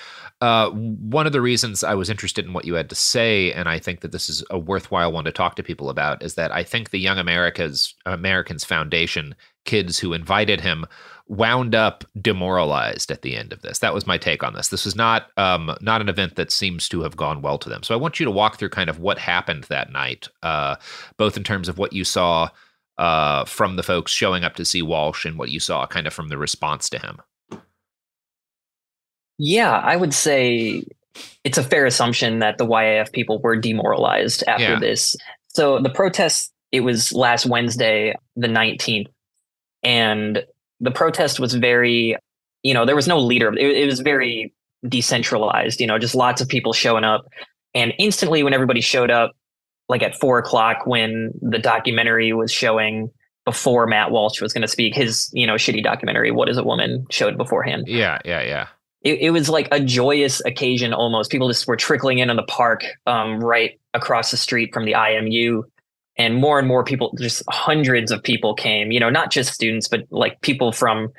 Uh, one of the reasons I was interested in what you had to say, and I think that this is a worthwhile one to talk to people about, is that I think the Young America's Americans Foundation kids who invited him wound up demoralized at the end of this. That was my take on this. This was not um, not an event that seems to have gone well to them. So I want you to walk through kind of what happened that night, uh, both in terms of what you saw uh, from the folks showing up to see Walsh and what you saw kind of from the response to him. Yeah, I would say it's a fair assumption that the YAF people were demoralized after yeah. this. So the protest, it was last Wednesday, the 19th, and the protest was very, you know, there was no leader. It, it was very decentralized, you know, just lots of people showing up. And instantly, when everybody showed up, like at four o'clock, when the documentary was showing before Matt Walsh was going to speak, his, you know, shitty documentary, What is a Woman, showed beforehand. Yeah, yeah, yeah. It, it was like a joyous occasion almost. People just were trickling in on the park um, right across the street from the IMU and more and more people just hundreds of people came you know not just students but like people from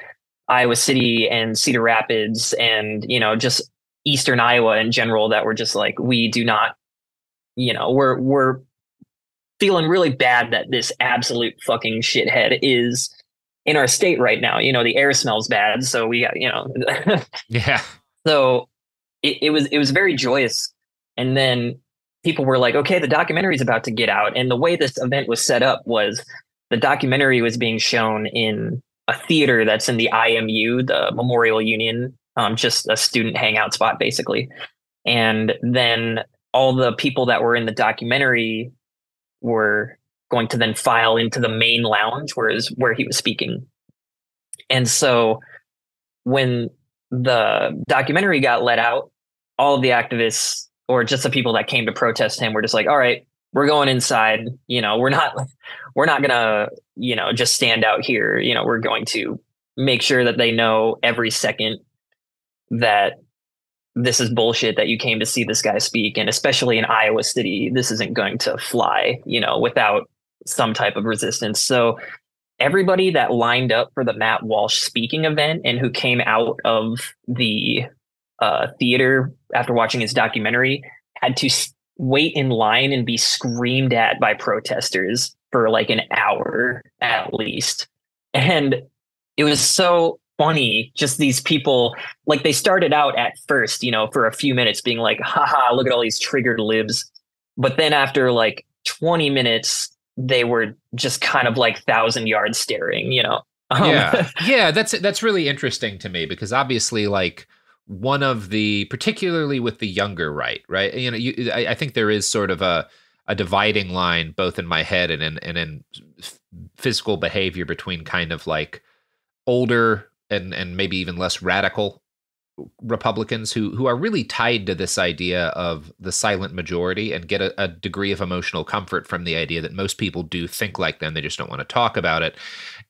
iowa city and cedar rapids and you know just eastern iowa in general that were just like we do not you know we're we're feeling really bad that this absolute fucking shithead is in our state right now. You know, the air smells bad, so we got you know. yeah. So it, it was it was very joyous, and then people were like, "Okay, the documentary is about to get out," and the way this event was set up was the documentary was being shown in a theater that's in the IMU, the Memorial Union, um, just a student hangout spot, basically. And then all the people that were in the documentary were going to then file into the main lounge, whereas where he was speaking. And so when the documentary got let out, all of the activists or just the people that came to protest him were just like, all right, we're going inside. You know, we're not we're not gonna, you know, just stand out here. You know, we're going to make sure that they know every second that this is bullshit that you came to see this guy speak and especially in Iowa City this isn't going to fly you know without some type of resistance so everybody that lined up for the Matt Walsh speaking event and who came out of the uh, theater after watching his documentary had to wait in line and be screamed at by protesters for like an hour at least. And it was so funny just these people like they started out at first you know for a few minutes being like haha look at all these triggered libs. But then after like 20 minutes they were just kind of like thousand yard staring you know? Um, yeah. Yeah that's that's really interesting to me because obviously like one of the particularly with the younger right right you know you, I, I think there is sort of a a dividing line both in my head and in and in physical behavior between kind of like older and and maybe even less radical Republicans who who are really tied to this idea of the silent majority and get a, a, degree of emotional comfort from the idea that most people do think like them, they just don't want to talk about it.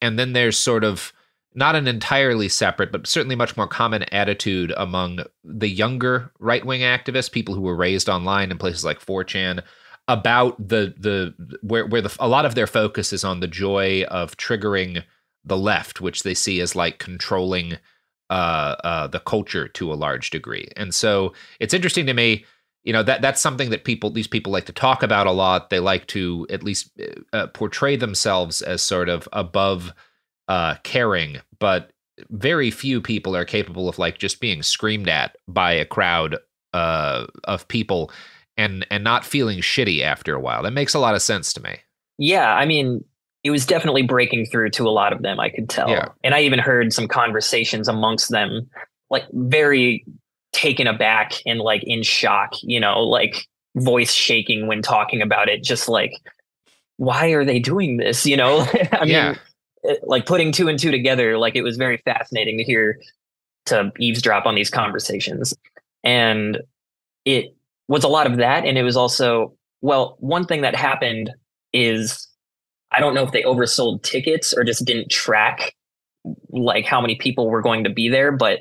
And then there's sort of not an entirely separate, but certainly much more common attitude among the younger right wing activists, people who were raised online in places like 4chan, about the the where where the a lot of their focus is on the joy of triggering the left, which they see as like controlling uh, uh, the culture to a large degree. And so it's interesting to me, you know, that that's something that people, these people like to talk about a lot. They like to at least uh, uh portray themselves as sort of above uh, caring, but very few people are capable of like just being screamed at by a crowd uh, of people and and not feeling shitty after a while. That makes a lot of sense to me. Yeah, I mean, it was definitely breaking through to a lot of them, I could tell. Yeah. And I even heard some conversations amongst them, like very taken aback and like in shock, you know, like voice shaking when talking about it, just like, why are they doing this? You know, I mean, Eh, like putting two and two together, like it was very fascinating to hear to eavesdrop on these conversations. And it was a lot of that. And it was also, well, one thing that happened is I don't know if they oversold tickets or just didn't track like how many people were going to be there, but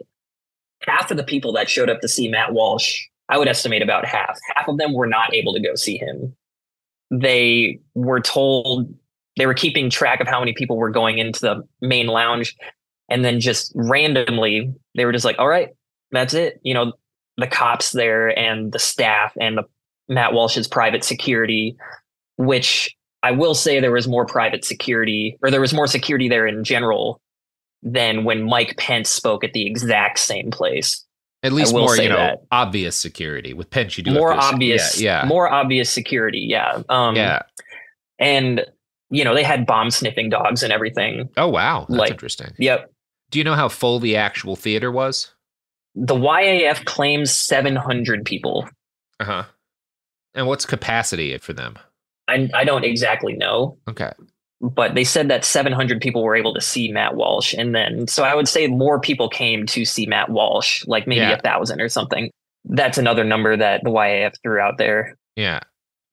half of the people that showed up to see Matt Walsh, I would estimate about half, half of them were not able to go see him. They were told they were keeping track of how many people were going into the main lounge and then just randomly they were just like, all right, that's it. You know, the cops there and the staff and the Matt Walsh's private security, which I will say there was more private security, or there was more security there in general than when Mike Pence spoke at the exact same place. At least more, you know, that. obvious security. With Pence, you do more obvious, yeah, yeah, more obvious security. Yeah, um, yeah, and you know they had bomb sniffing dogs and everything. Oh wow, that's like, interesting. Yep. Do you know how full the actual theater was? The YAF claims 700 people. Uh huh. And what's capacity for them? I, I don't exactly know. Okay. But they said that 700 people were able to see Matt Walsh. And then, so I would say more people came to see Matt Walsh, like maybe Yeah. a thousand or something. That's another number that the YAF threw out there. Yeah.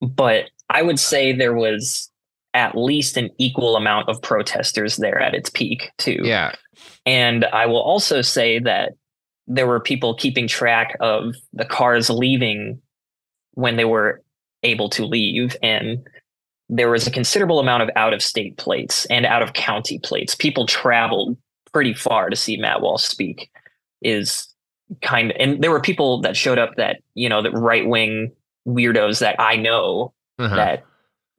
But I would say there was at least an equal amount of protesters there at its peak, too. Yeah. And I will also say that there were people keeping track of the cars leaving when they were able to leave. And there was a considerable amount of out of state plates and out of county plates. People traveled pretty far to see Matt Walsh speak, is kind of, and there were people that showed up that, you know, the right wing weirdos that I know Uh-huh. that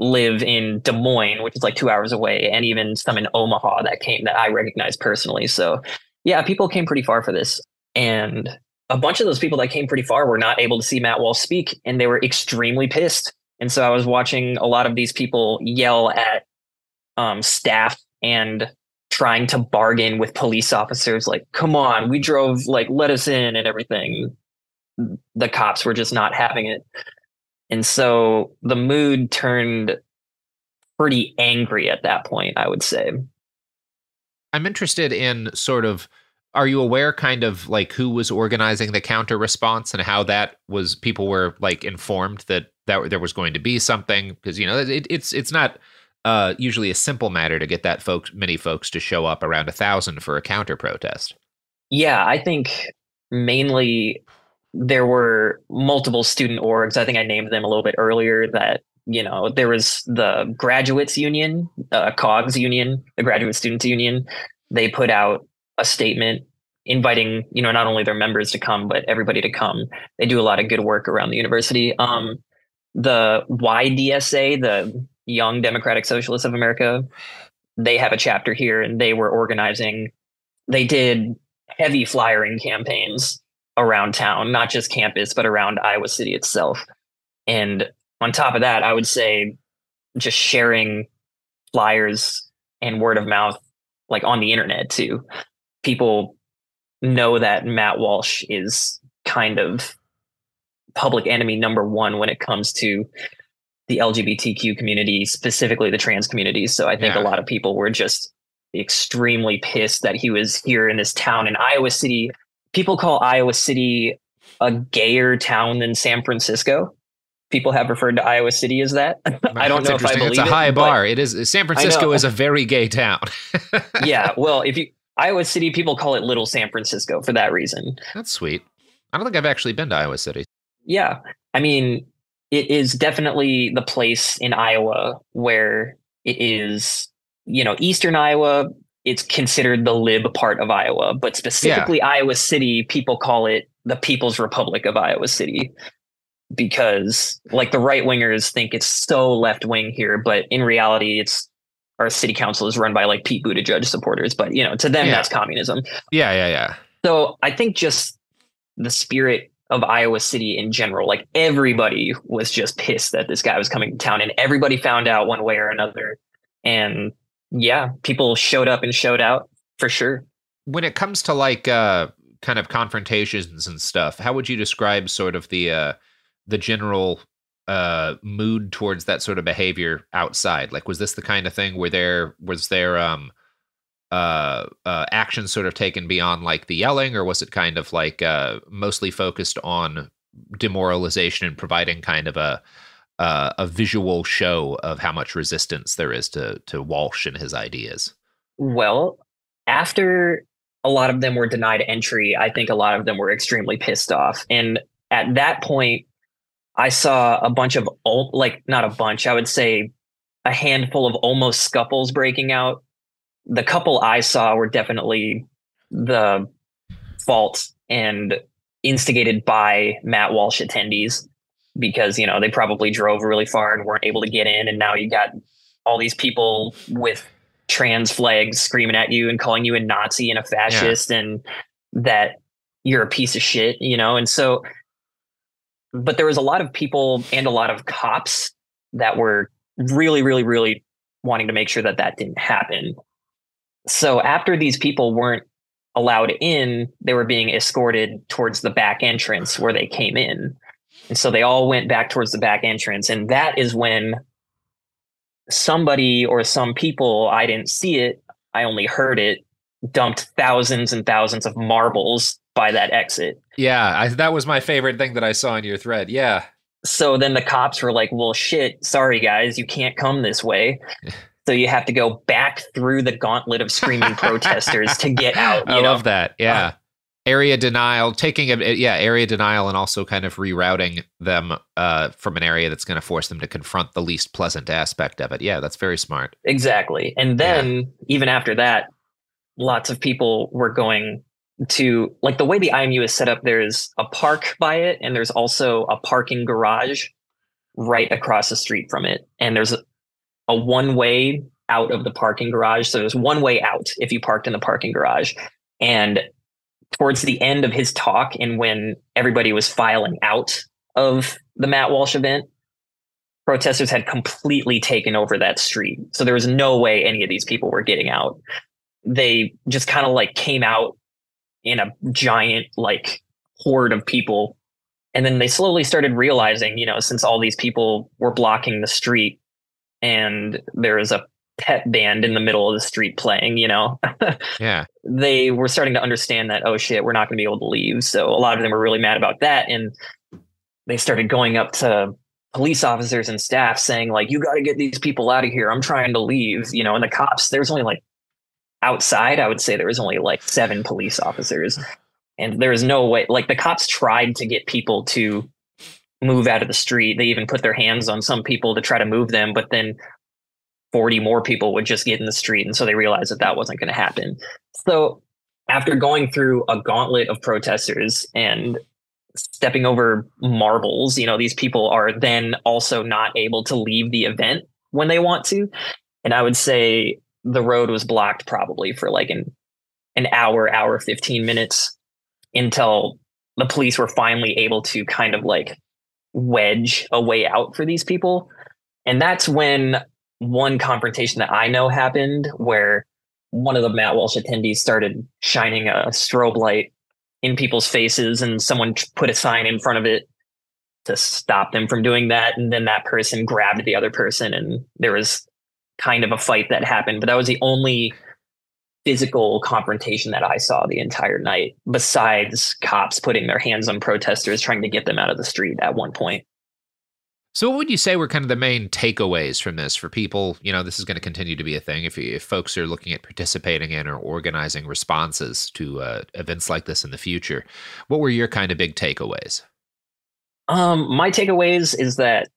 live in Des Moines, which is like two hours away, and even some in Omaha that came that I recognize personally. So, yeah, people came pretty far for this. And a bunch of those people that came pretty far were not able to see Matt Wall speak, and they were extremely pissed. And so I was watching a lot of these people yell at um, staff and trying to bargain with police officers, like, come on, we drove, like, let us in and everything. The cops were just not having it. And so the mood turned pretty angry at that point, I would say. I'm interested in sort of are you aware kind of like who was organizing the counter response and how that was people were like informed that that there was going to be something because you know it, it's it's not uh, usually a simple matter to get that folks many folks to show up around a thousand for a counter protest yeah i think mainly there were multiple student orgs. I think I named them a little bit earlier that, you know, there was the graduates union, uh, COGS union, the graduate students union. They put out a statement inviting, you know, not only their members to come, but everybody to come. They do a lot of good work around the university. Um, the YDSA, the Young Democratic Socialists of America, they have a chapter here and they were organizing, they did heavy flyering campaigns around town, not just campus, but around Iowa City itself. And on top of that, I would say just sharing flyers and word of mouth, like on the internet too. People know that Matt Walsh is kind of public enemy number one when it comes to the LGBTQ community, specifically the trans community. So I think yeah. a lot of people were just extremely pissed that he was here in this town in Iowa City people call Iowa City a gayer town than San Francisco. People have referred to Iowa City as that. I don't know if I believe it's a high it, bar. It is. San Francisco is a very gay town. yeah. Well, if you Iowa City, people call it Little San Francisco for that reason. That's sweet. I don't think I've actually been to Iowa City. Yeah. I mean, it is definitely the place in Iowa where it is, you know, Eastern Iowa, it's considered the lib part of Iowa, but specifically yeah. Iowa City, people call it the People's Republic of Iowa City because like the right wingers think it's so left wing here, but in reality, it's our city council is run by like Pete Buttigieg supporters, but you know, to them, yeah. that's communism. Yeah, yeah, yeah. So I think just the spirit of Iowa City in general, like everybody was just pissed that this guy was coming to town and everybody found out one way or another. And yeah, people showed up and showed out for sure. When it comes to like uh kind of confrontations and stuff, how would you describe sort of the uh the general uh mood towards that sort of behavior outside? Like was this the kind of thing where there was there um uh, uh, action sort of taken beyond like the yelling, or was it kind of like uh, mostly focused on demoralization and providing kind of a uh, a visual show of how much resistance there is to to Walsh and his ideas? Well, after a lot of them were denied entry, I think a lot of them were extremely pissed off. And at that point, I saw a bunch of old, like not a bunch, I would say a handful of almost scuffles breaking out. The couple I saw were definitely the fault and instigated by Matt Walsh attendees because you know they probably drove really far and weren't able to get in and now you got all these people with trans flags screaming at you and calling you a nazi and a fascist yeah. and that you're a piece of shit you know? And so but there was a lot of people and a lot of cops that were really really really wanting to make sure that that didn't happen. So after these people weren't allowed in they were being escorted towards the back entrance where they came in and so they all went back towards the back entrance. And that is when somebody or some people, I didn't see it, I only heard it, dumped thousands and thousands of marbles by that exit. Yeah, I, that was my favorite thing that I saw in your thread. Yeah. So then the cops were like, well, shit, sorry guys, you can't come this way. So you have to go back through the gauntlet of screaming protesters to get out. I know? love that. Yeah. Area denial taking a yeah area denial and also kind of rerouting them uh, from an area that's going to force them to confront the least pleasant aspect of it yeah that's very smart exactly and then yeah. even after that lots of people were going to like the way the imu is set up there's a park by it and there's also a parking garage right across the street from it and there's a one way out of the parking garage. So there's one way out if you parked in the parking garage. And towards the end of his talk, and when everybody was filing out of the Matt Walsh event, protesters had completely taken over that street. So there was no way any of these people were getting out. They just kind of like came out in a giant like horde of people. And then they slowly started realizing, you know, since all these people were blocking the street and there was a pep band in the middle of the street playing, you know. yeah. They were starting to understand that, oh shit, we're not going to be able to leave. So a lot of them were really mad about that. And they started going up to police officers and staff saying, like, you got to get these people out of here. I'm trying to leave, you know, and the cops, there's only like outside, I would say there was only like seven police officers. And there is no way, like, the cops tried to get people to move out of the street. They even put their hands on some people to try to move them, but then 40 more people would just get in the street. And so they realized that that wasn't going to happen. So after going through a gauntlet of protesters and stepping over marbles, you know, these people are then also not able to leave the event when they want to. And I would say the road was blocked probably for like an an hour, hour 15 minutes until the police were finally able to kind of like wedge a way out for these people. And that's when one confrontation that I know happened where one of the Matt Walsh attendees started shining a strobe light in people's faces and someone put a sign in front of it to stop them from doing that. And then that person grabbed the other person and there was kind of a fight that happened. But that was the only physical confrontation that I saw the entire night, besides cops putting their hands on protesters trying to get them out of the street at one point. So, what would you say were kind of the main takeaways from this for people? You know, this is going to continue to be a thing if, if folks are looking at participating in or organizing responses to uh, events like this in the future. What were your kind of big takeaways? Um, my takeaways is that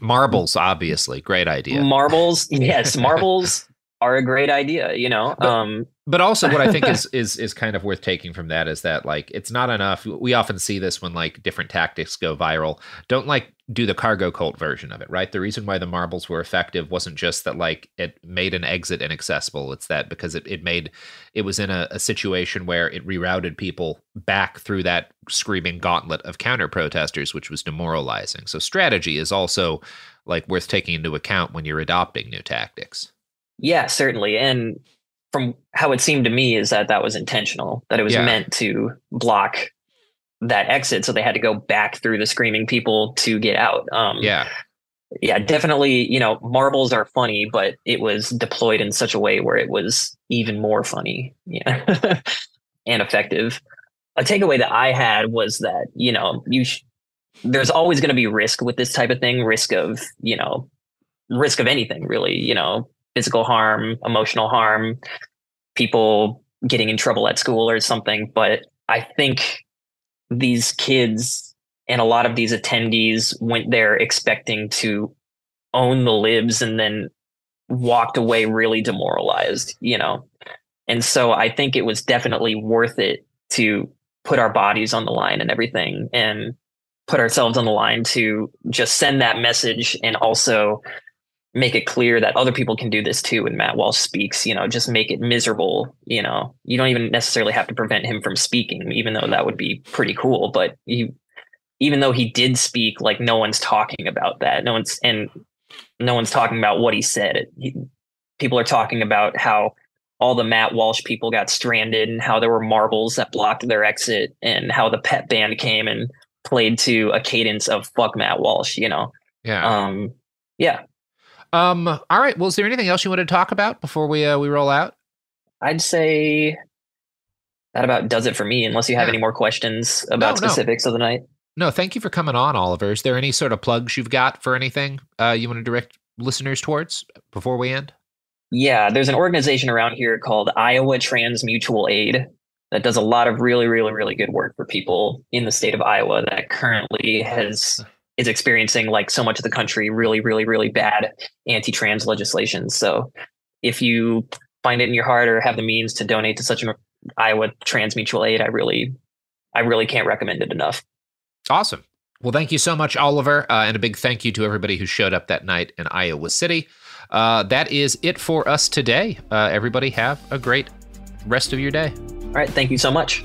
marbles, obviously, great idea. Marbles, yes, marbles are a great idea. You know, but, um, but also what I think is is is kind of worth taking from that is that like it's not enough. We often see this when like different tactics go viral. Don't like do the cargo cult version of it, right? The reason why the marbles were effective wasn't just that like it made an exit inaccessible. It's that because it, it made it was in a, a situation where it rerouted people back through that screaming gauntlet of counter protesters, which was demoralizing. So strategy is also like worth taking into account when you're adopting new tactics. Yeah, certainly. And from how it seemed to me is that that was intentional, that it was yeah. meant to block that exit. So they had to go back through the screaming people to get out. Um, yeah. Yeah, definitely. You know, marbles are funny, but it was deployed in such a way where it was even more funny yeah. and effective. A takeaway that I had was that, you know, you sh- there's always going to be risk with this type of thing, risk of, you know, risk of anything really, you know, physical harm, emotional harm, people getting in trouble at school or something. But I think these kids and a lot of these attendees went there expecting to own the libs and then walked away really demoralized, you know. And so I think it was definitely worth it to put our bodies on the line and everything and put ourselves on the line to just send that message and also make it clear that other people can do this too when Matt Walsh speaks, you know, just make it miserable, you know. You don't even necessarily have to prevent him from speaking, even though that would be pretty cool. But you even though he did speak, like no one's talking about that. No one's and no one's talking about what he said. He, people are talking about how all the Matt Walsh people got stranded and how there were marbles that blocked their exit and how the pep band came and played to a cadence of fuck Matt Walsh, you know. Yeah. Um yeah. Um. All right. Well, is there anything else you want to talk about before we uh, we roll out? I'd say that about does it for me. Unless you have yeah. any more questions about no, specifics no. of the night. No, thank you for coming on, Oliver. Is there any sort of plugs you've got for anything uh, you want to direct listeners towards before we end? Yeah, there's an organization around here called Iowa Trans Mutual Aid that does a lot of really, really, really good work for people in the state of Iowa that currently has is experiencing like so much of the country really really really bad anti-trans legislation so if you find it in your heart or have the means to donate to such an iowa trans mutual aid i really i really can't recommend it enough awesome Well, thank you so much, Oliver. Uh, and a big thank you to everybody who showed up that night in Iowa City. Uh, that is it for us today. Uh, everybody, have a great rest of your day. All right. Thank you so much.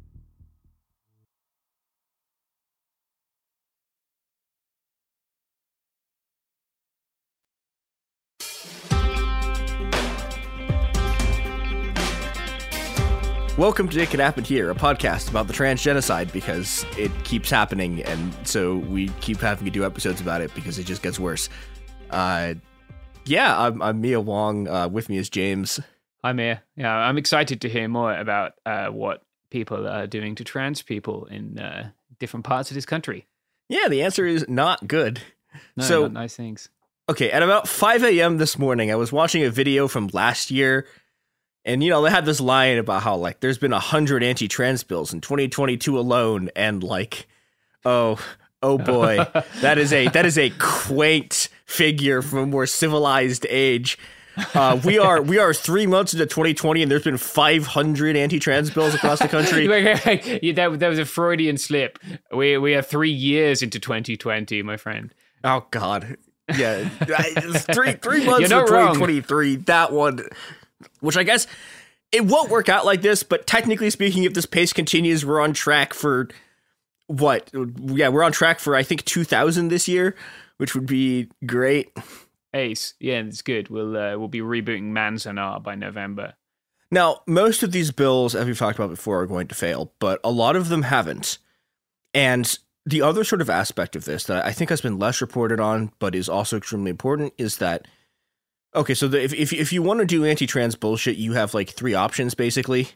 Welcome to It Could Happen Here, a podcast about the trans genocide because it keeps happening, and so we keep having to do episodes about it because it just gets worse. Uh, yeah, I'm, I'm Mia Wong. Uh, with me is James. Hi, Mia. Yeah, I'm excited to hear more about uh, what people are doing to trans people in uh, different parts of this country. Yeah, the answer is not good. No, so, not nice things. Okay, at about 5 a.m. this morning, I was watching a video from last year and you know, they had this line about how like there's been a hundred anti-trans bills in 2022 alone, and like, oh, oh boy, that is a that is a quaint figure from a more civilized age. Uh, we are we are three months into 2020, and there's been 500 anti-trans bills across the country. yeah, that, that was a Freudian slip. We we are three years into 2020, my friend. Oh God, yeah, three three months into 2023. Wrong. That one which I guess it won't work out like this, but technically speaking, if this pace continues, we're on track for what? Yeah, we're on track for I think 2000 this year, which would be great. Ace, yeah, it's good. We'll uh, we'll be rebooting Manzanar by November. Now, most of these bills, as we've talked about before, are going to fail, but a lot of them haven't. And the other sort of aspect of this that I think has been less reported on, but is also extremely important, is that Okay, so the, if, if if you want to do anti-trans bullshit, you have like three options basically.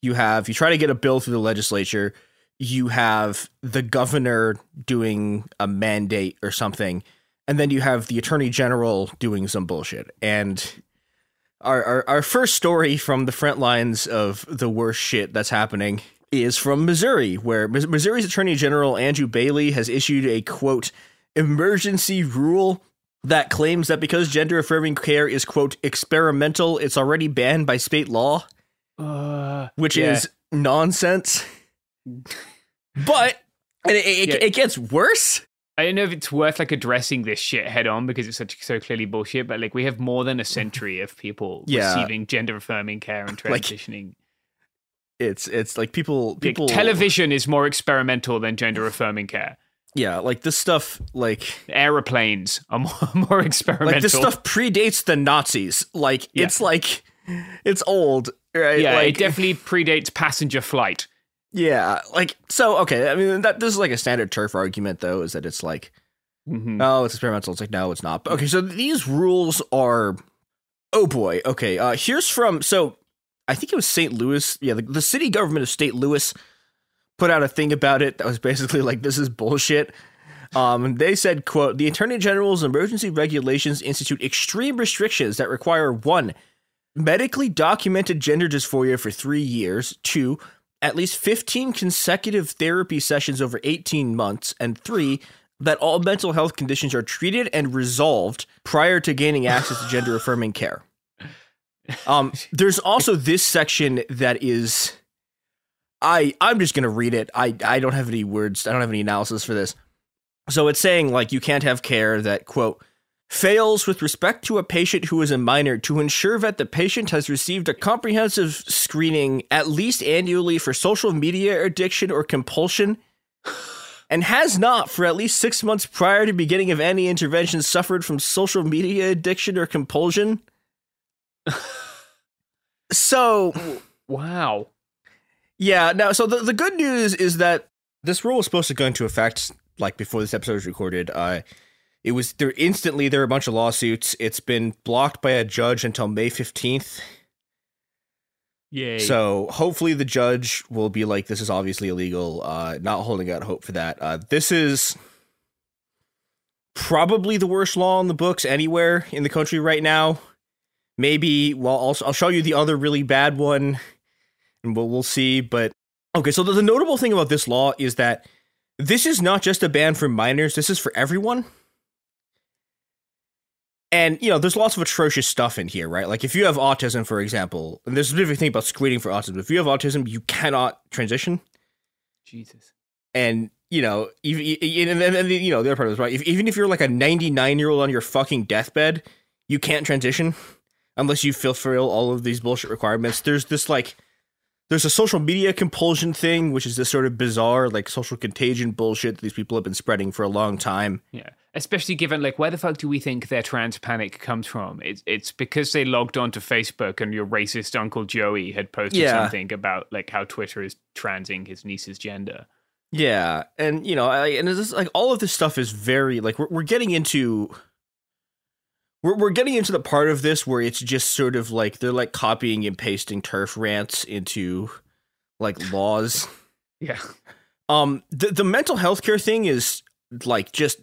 You have you try to get a bill through the legislature. You have the governor doing a mandate or something, and then you have the attorney general doing some bullshit. And our our, our first story from the front lines of the worst shit that's happening is from Missouri, where Missouri's attorney general Andrew Bailey has issued a quote emergency rule that claims that because gender affirming care is quote experimental, it's already banned by state law, uh, which yeah. is nonsense. but it, it, yeah. it, gets worse. I don't know if it's worth like addressing this shit head on because it's such so clearly bullshit. But like we have more than a century of people Yeah. receiving gender affirming care and Like, transitioning. It's it's like people Like, people television is more experimental than gender affirming care. Yeah, like this stuff like Aeroplanes are more, more experimental. like this stuff predates the Nazis. Like Yeah. it's like it's old, right? yeah, like, it definitely predates passenger flight. Yeah, like so. Okay, I mean that this is like a standard turf argument, though, is that it's like, Mhm. oh, it's experimental. It's like, no, it's not. But, okay, so these rules are, oh boy. Okay, uh, here's from so I think it was St. Louis. Yeah, the, the city government of St. Louis put out a thing about it that was basically like, this is bullshit. Um, they said, quote, the Attorney General's emergency regulations institute extreme restrictions that require one, medically documented gender dysphoria for three years, two, at least 15 consecutive therapy sessions over 18 months, and three, that all mental health conditions are treated and resolved prior to gaining access to gender affirming care. Um, there's also this section that is I I'm just gonna read it. I I don't have any words. I don't have any analysis for this. So it's saying like you can't have care that quote fails with respect to a patient who is a minor to ensure that the patient has received a comprehensive screening at least annually for social media addiction or compulsion and has not for at least six months prior to beginning of any intervention suffered from social media addiction or compulsion. so oh, Wow. Yeah, now so the, the good news is that this rule was supposed to go into effect like before this episode was recorded. Uh it was there instantly there were a bunch of lawsuits. It's been blocked by a judge until May 15th. Yay. So hopefully the judge will be like, this is obviously illegal. Uh, not holding out hope for that. Uh, this is probably the worst law in the books anywhere in the country right now. Maybe. Well, I'll show you the other really bad one, and we'll we'll see. But okay, so the, the notable thing about this law is that this is not just a ban for minors. This is for everyone. And you know, there's lots of atrocious stuff in here, right? Like if you have autism, for example, and there's a specific thing about screening for autism. If you have autism, you cannot transition. Jesus. And you know, even and then and, you know the other part of this, right? If, even if you're like a 99 year old on your fucking deathbed, you can't transition unless you fulfill all of these bullshit requirements. There's this like there's a social media compulsion thing, which is this sort of bizarre, like social contagion bullshit that these people have been spreading for a long time. Yeah. Especially given like where the fuck do we think their trans panic comes from? It's it's because they logged onto Facebook and your racist Uncle Joey had posted Yeah. something about like how Twitter is transing his niece's gender. Yeah, and you know, I, and it's just, like all of this stuff is very like we're we're getting into we're we're getting into the part of this where it's just sort of like they're like copying and pasting turf rants into like laws. Yeah. Um the the mental health care thing is like just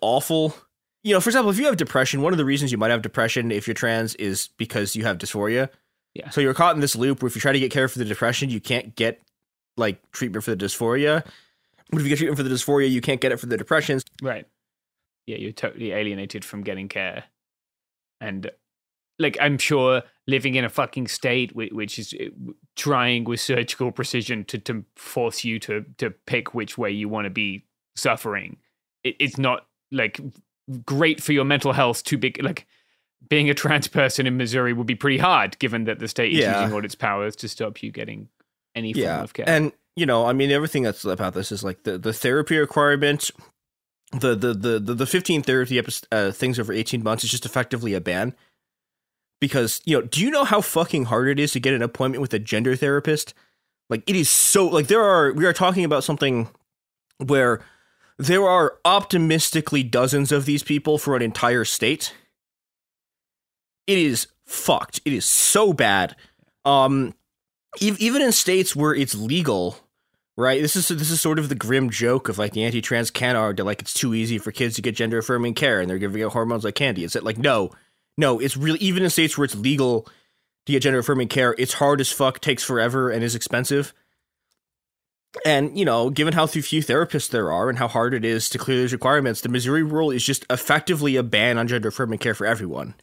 awful. You know, for example, if you have depression, one of the reasons you might have depression if you're trans is because you have dysphoria. Yeah. So you're caught in this loop where if you try to get care for the depression, you can't get like treatment for the dysphoria. But if you get treatment for the dysphoria, you can't get it for the depressions. Right. Yeah, you're totally alienated from getting care. And like I'm sure living in a fucking state which is uh, trying with surgical precision to to force you to to pick which way you want to be suffering. It's not like great for your mental health to be like being a trans person in Missouri would be pretty hard given that the state is Yeah. using all its powers to stop you getting any form Yeah. of care. And you know, I mean everything that's about this is like the, the therapy requirement, the the the the, 15 therapy epi- uh, things over 18 months is just effectively a ban. Because, you know, do you know how fucking hard it is to get an appointment with a gender therapist? Like it is so like there are we are talking about something where there are optimistically dozens of these people for an entire state. It is fucked. It is so bad. Um ev- even in states where it's legal, right? This is this is sort of the grim joke of like the anti-trans canard that like it's too easy for kids to get gender affirming care and they're giving out hormones like candy. It's like no, no, it's really even in states where it's legal to get gender affirming care, it's hard as fuck, takes forever, and is expensive. And you know, given how few therapists there are and how hard it is to clear those requirements, the Missouri rule is just effectively a ban on gender affirming care for everyone.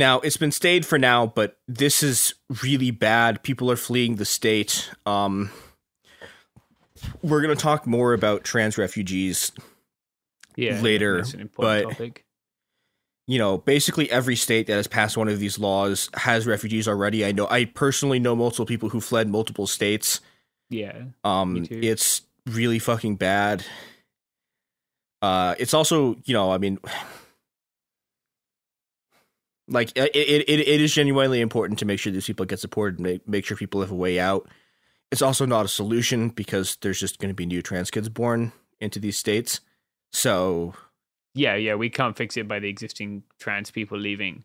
Now, it's been stayed for now, but this is really bad. People are fleeing the state. Um, we're going to talk more about trans refugees Yeah, later. that's an important but topic. you know, basically every state that has passed one of these laws has refugees already. I know I personally know multiple people who fled multiple states. Yeah. Um it's really fucking bad. Uh it's also, you know, I mean like it, it, it, is genuinely important to make sure these people get support and make, make sure people have a way out. It's also not a solution because there's just going to be new trans kids born into these states. So Yeah, yeah, we can't fix it by the existing trans people leaving.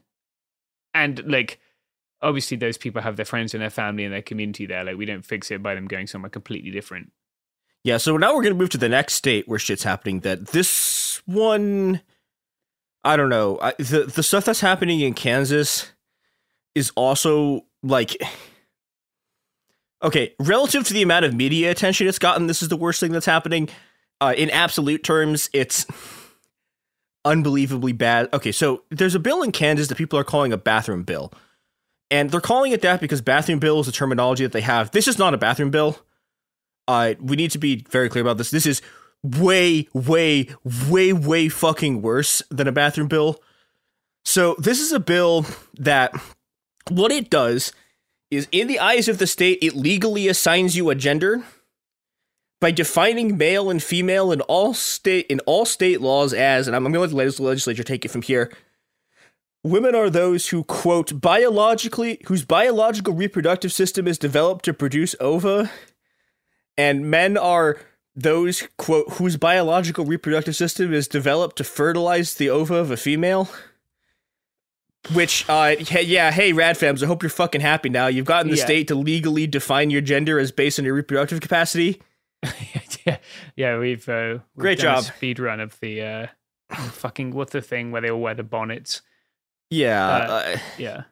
And like obviously those people have their friends and their family and their community there. Like we don't fix it by them going somewhere completely different. Yeah, so now we're gonna move to the next state where shit's happening. That this one, I don't know. I, the the stuff that's happening in Kansas is also like, okay, relative to the amount of media attention it's gotten, this is the worst thing that's happening. Uh, in absolute terms, it's unbelievably bad. Okay, so there's a bill in Kansas that people are calling a bathroom bill, and they're calling it that because bathroom bill is the terminology that they have. This is not a bathroom bill uh, we need to be very clear about this. This is way, way, way, way fucking worse than a bathroom bill. So this is a bill that what it does is in the eyes of the state, it legally assigns you a gender by defining male and female in all state in all state laws as, and I'm, I'm going to let the legislature take it from here. Women are those who quote biologically whose biological reproductive system is developed to produce ova and men are those quote whose biological reproductive system is developed to fertilize the ova of a female which uh hey, yeah hey radfams i hope you're fucking happy now you've gotten the Yeah. state to legally define your gender as based on your reproductive capacity yeah, yeah, we've uh, we've Great job. speed run of the uh, fucking what's the thing where they all wear the bonnets? yeah Uh, uh, Yeah,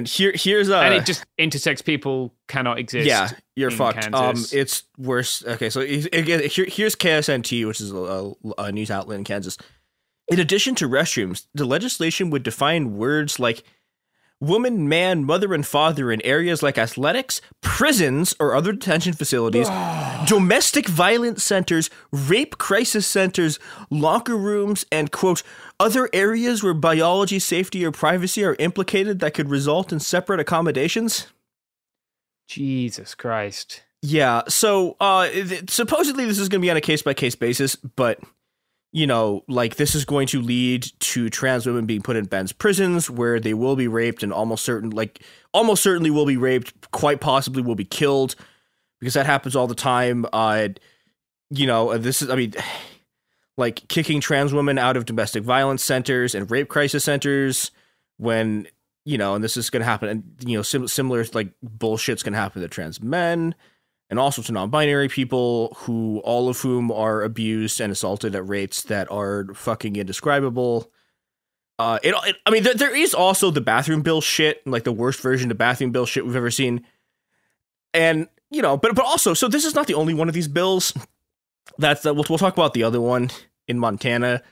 and here here's a and it just intersex people cannot exist. yeah you're fucked. Um it's worse. Okay so again here, here's ksnt which is a, a news outlet in kansas. In addition to restrooms the legislation would define words like woman man mother and father in areas like athletics prisons or other detention facilities domestic violence centers rape crisis centers locker rooms and quote other areas where biology safety or privacy are implicated that could result in separate accommodations Jesus Christ. yeah, so uh th- supposedly this is going to be on a case by case basis, but you know, like this is going to lead to trans women being put in men's prisons where they will be raped and almost certain like almost certainly will be raped, quite possibly will be killed because that happens all the time. Uh you know, this is I mean like kicking trans women out of domestic violence centers and rape crisis centers when you know, and this is going to happen, and you know, sim- similar like bullshit's going to happen to trans men and also to non-binary people who all of whom are abused and assaulted at rates that are fucking indescribable. Uh, it, it I mean, there, is also the bathroom bill shit, like the worst version of bathroom bill shit we've ever seen, and you know, but but also, so this is not the only one of these bills. That's uh, we'll we'll talk about the other one in Montana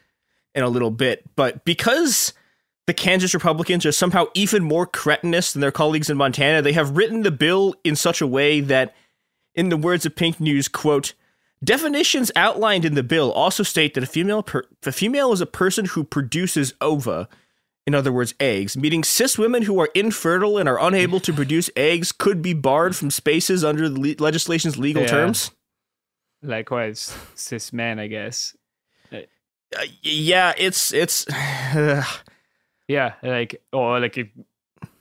in a little bit, but because the Kansas Republicans are somehow even more cretinous than their colleagues in Montana. They have written the bill in such a way that, in the words of Pink News, quote, definitions outlined in the bill also state that a female per- a female is a person who produces ova, in other words, eggs, meaning cis women who are infertile and are unable to produce eggs could be barred from spaces under the le- legislation's legal Yeah. terms. Likewise, cis men, I guess. Uh, yeah, it's it's Yeah, like or like if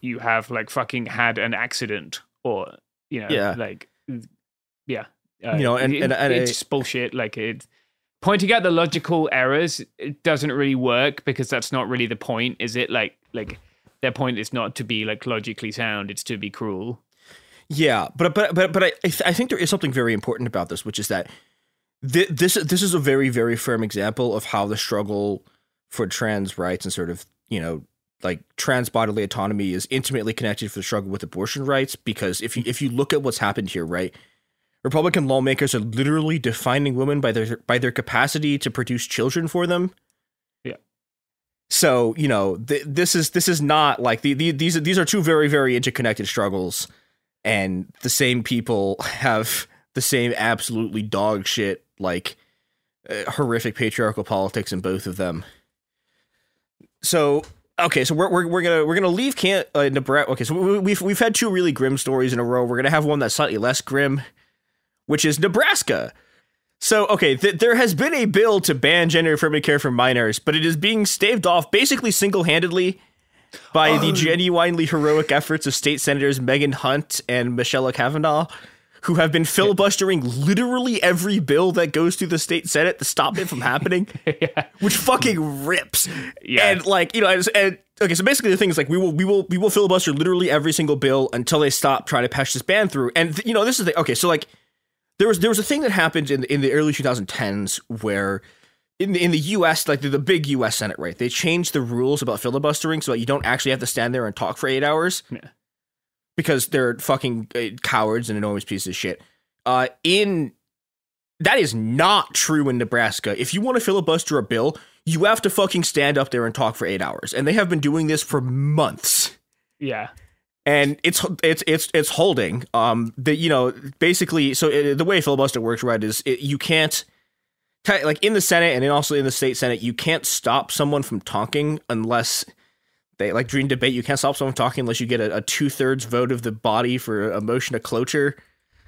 you have like fucking had an accident or you know Yeah. like yeah uh, You know, and- it- and- and it's I- bullshit like it pointing out the logical errors it doesn't really work because that's not really the point is it like like their point is not to be like logically sound it's to be cruel Yeah, but but but but I I th- I think there is something very important about this, which is that thi- this this is a very very firm example of how the struggle for trans rights and sort of you know like trans bodily autonomy is intimately connected for the struggle with abortion rights because if you if you look at what's happened here, right? Republican lawmakers are literally defining women by their by their capacity to produce children for them. Yeah. So you know th- this is this is not like the, the these are these are two very very interconnected struggles, and the same people have the same absolutely dog shit like uh, horrific patriarchal politics in both of them. So okay, so we're, we're, we're gonna we're gonna leave can uh, Nebraska. Okay, so we, we've we've had two really grim stories in a row. We're gonna have one that's slightly less grim, which is Nebraska. So okay, th- there has been a bill to ban gender affirming care for minors, but it is being staved off basically single handedly by oh. the genuinely heroic efforts of state senators Megan Hunt and Michelle Cavanaugh who have been filibustering literally every bill that goes through the state senate to stop it from happening, yeah. which fucking rips. Yeah. And like you know, and, and, okay, so basically the thing is like we will we will we will filibuster literally every single bill until they stop trying to pass this ban through. And you know, this is the okay, so like there was there was a thing that happened in in the early 2010s where in the in the U.S. like the, the big U.S. Senate, right? They changed the rules about filibustering so that you don't actually have to stand there and talk for eight hours. Yeah because they're fucking uh, cowards and enormous pieces of shit. Uh, in that is not true in Nebraska. If you want to filibuster a bill, you have to fucking stand up there and talk for eight hours, and they have been doing this for months. Yeah, and it's it's it's it's holding. Um, the you know basically, so it, uh, the way filibuster works, right, is it, you can't like in the Senate and then also in the state Senate, you can't stop someone from talking unless they like during debate you can't stop someone talking unless you get a, a two thirds vote of the body for a motion to cloture.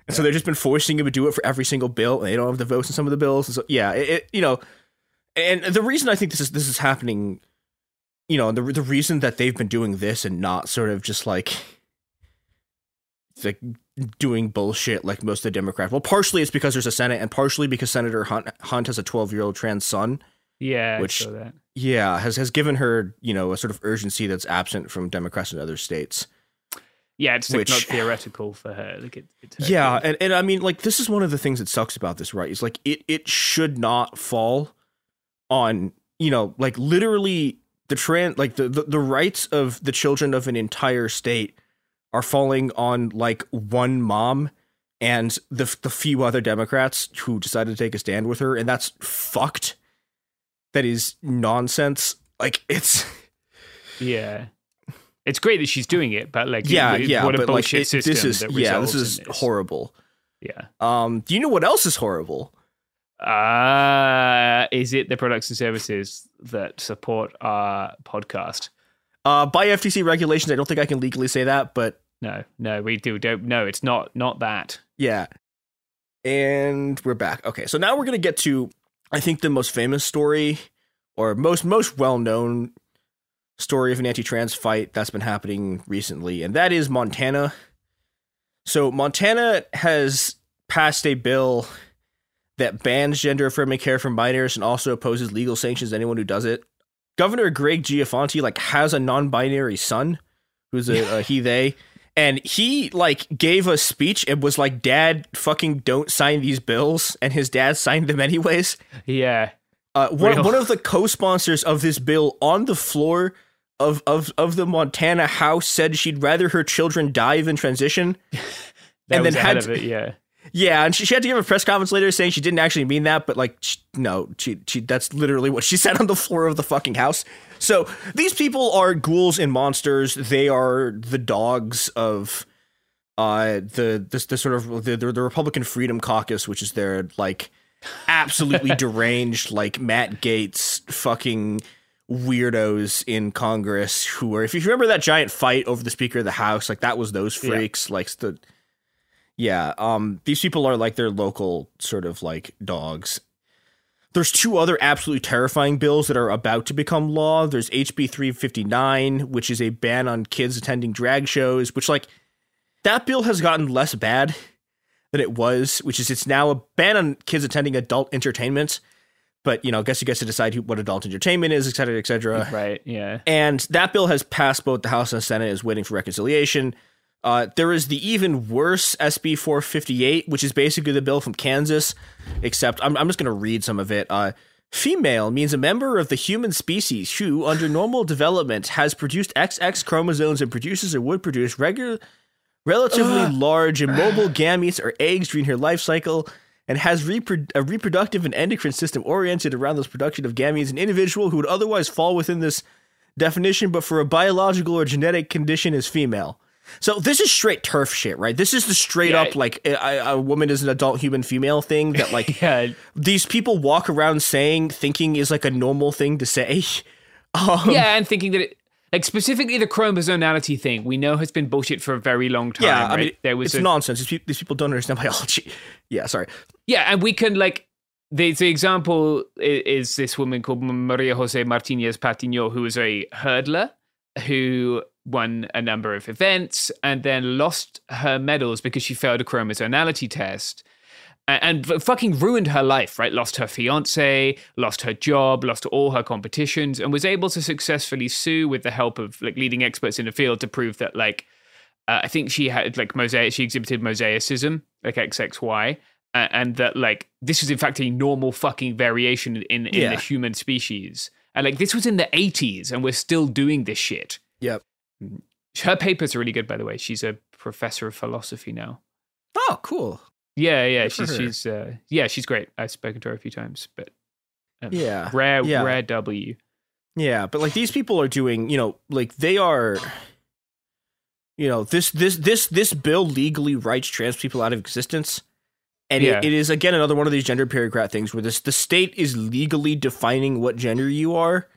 And so they've just been forcing him to do it for every single bill, and they don't have the votes in some of the bills. And so yeah, it, it, you know, and the reason I think this is this is happening, you know, the the reason that they've been doing this and not sort of just like like doing bullshit like most of the Democrats. Well, partially it's because there's a Senate, and partially because Senator Hunt Hunt has a 12 year old trans son. Yeah, which yeah has has given her you know a sort of urgency that's absent from Democrats in other states. Yeah, it's which, not theoretical for her. Like it, it's yeah, and, and I mean, like this is one of the things that sucks about this, right? Is like it it should not fall on you know like literally the trend like the, the the rights of the children of an entire state are falling on like one mom and the the few other Democrats who decided to take a stand with her, and that's fucked that is nonsense. Like it's yeah. It's great that she's doing it, but like yeah, it, yeah, what a but bullshit like, it, system this is yeah, this is this. horrible. Yeah. Um, do you know what else is horrible? Uh is it the products and services that support our podcast? Uh, by FTC regulations, I don't think I can legally say that, but no, no, we do don't. No, it's not not that. Yeah. And we're back. Okay, so now we're gonna get to I think the most famous story or most most well known story of an anti-trans fight that's been happening recently, and that is Montana. So Montana has passed a bill that bans gender affirming care for minors and also opposes legal sanctions to anyone who does it. Governor Greg Gianforte like has a non-binary son who's a, a he they and he like gave a speech and was like dad fucking don't sign these bills. And his dad signed them anyways. Yeah. Uh, one, one of the co-sponsors of this bill on the floor of, of, of the montana house said she'd rather her children die than transition. And then had it, yeah yeah, and she, she had to give a press conference later saying she didn't actually mean that, but like, she, no, she, she that's literally what she said on the floor of the fucking house. So these people are ghouls and monsters. They are the dogs of uh the this the sort of the, the Republican Freedom Caucus, which is their like absolutely deranged like Matt Gaetz fucking weirdos in Congress who are if you remember that giant fight over the Speaker of the House, like that was those freaks, yeah. like the yeah, um these people are like their local sort of like dogs there's two other absolutely terrifying bills that are about to become law. There's HB 359, which is a ban on kids attending drag shows, which like that bill has gotten less bad than it was, which is it's now a ban on kids attending adult entertainment. But you know, I guess you get to decide who, what adult entertainment is, et cetera, et cetera. Right. Yeah. And that bill has passed both the House and the Senate, is waiting for reconciliation. Uh, there is the even worse SB 458, which is basically the bill from Kansas, except I'm, I'm just going to read some of it. Uh, female means a member of the human species who, under normal development, has produced XX chromosomes and produces or would produce regular, relatively large immobile gametes or eggs during her life cycle and has repro- a reproductive and endocrine system oriented around this production of gametes, an individual who would otherwise fall within this definition, but for a biological or genetic condition is female. So this is straight turf shit, right? This is the straight Yeah. up like a, a woman is an adult human female thing that like yeah. these people walk around saying thinking is like a normal thing to say. Um, yeah, and thinking that it, like specifically the chromosomality thing, we know has been bullshit for a very long time. yeah, I mean, there was it's a, nonsense. These people, these people don't understand biology. Yeah, sorry. Yeah, and we can like the the example is, is this woman called Maria Jose Martinez Patiño, who is a hurdler who won a number of events and then lost her medals because she failed a chromosomality test. And fucking ruined her life, right? Lost her fiance, lost her job, lost all her competitions, and was able to successfully sue with the help of like leading experts in the field to prove that like uh, I think she had like mosaic. She exhibited mosaicism, like XXY, uh, and that like this was in fact a normal fucking variation in in Yeah. the human species. And like this was in the eighties, and we're still doing this shit. Yep. Her papers are really good, by the way. She's a professor of philosophy now. Oh, cool. Yeah, yeah. Good She's she's uh, yeah, she's great. I've spoken to her a few times, but um, Yeah, rare yeah. rare W. Yeah, but like these people are doing, you know, like they are you know, this this this this bill legally writes trans people out of existence. And Yeah. it, it is again another one of these gender bureaucrat things where this the state is legally defining what gender you are.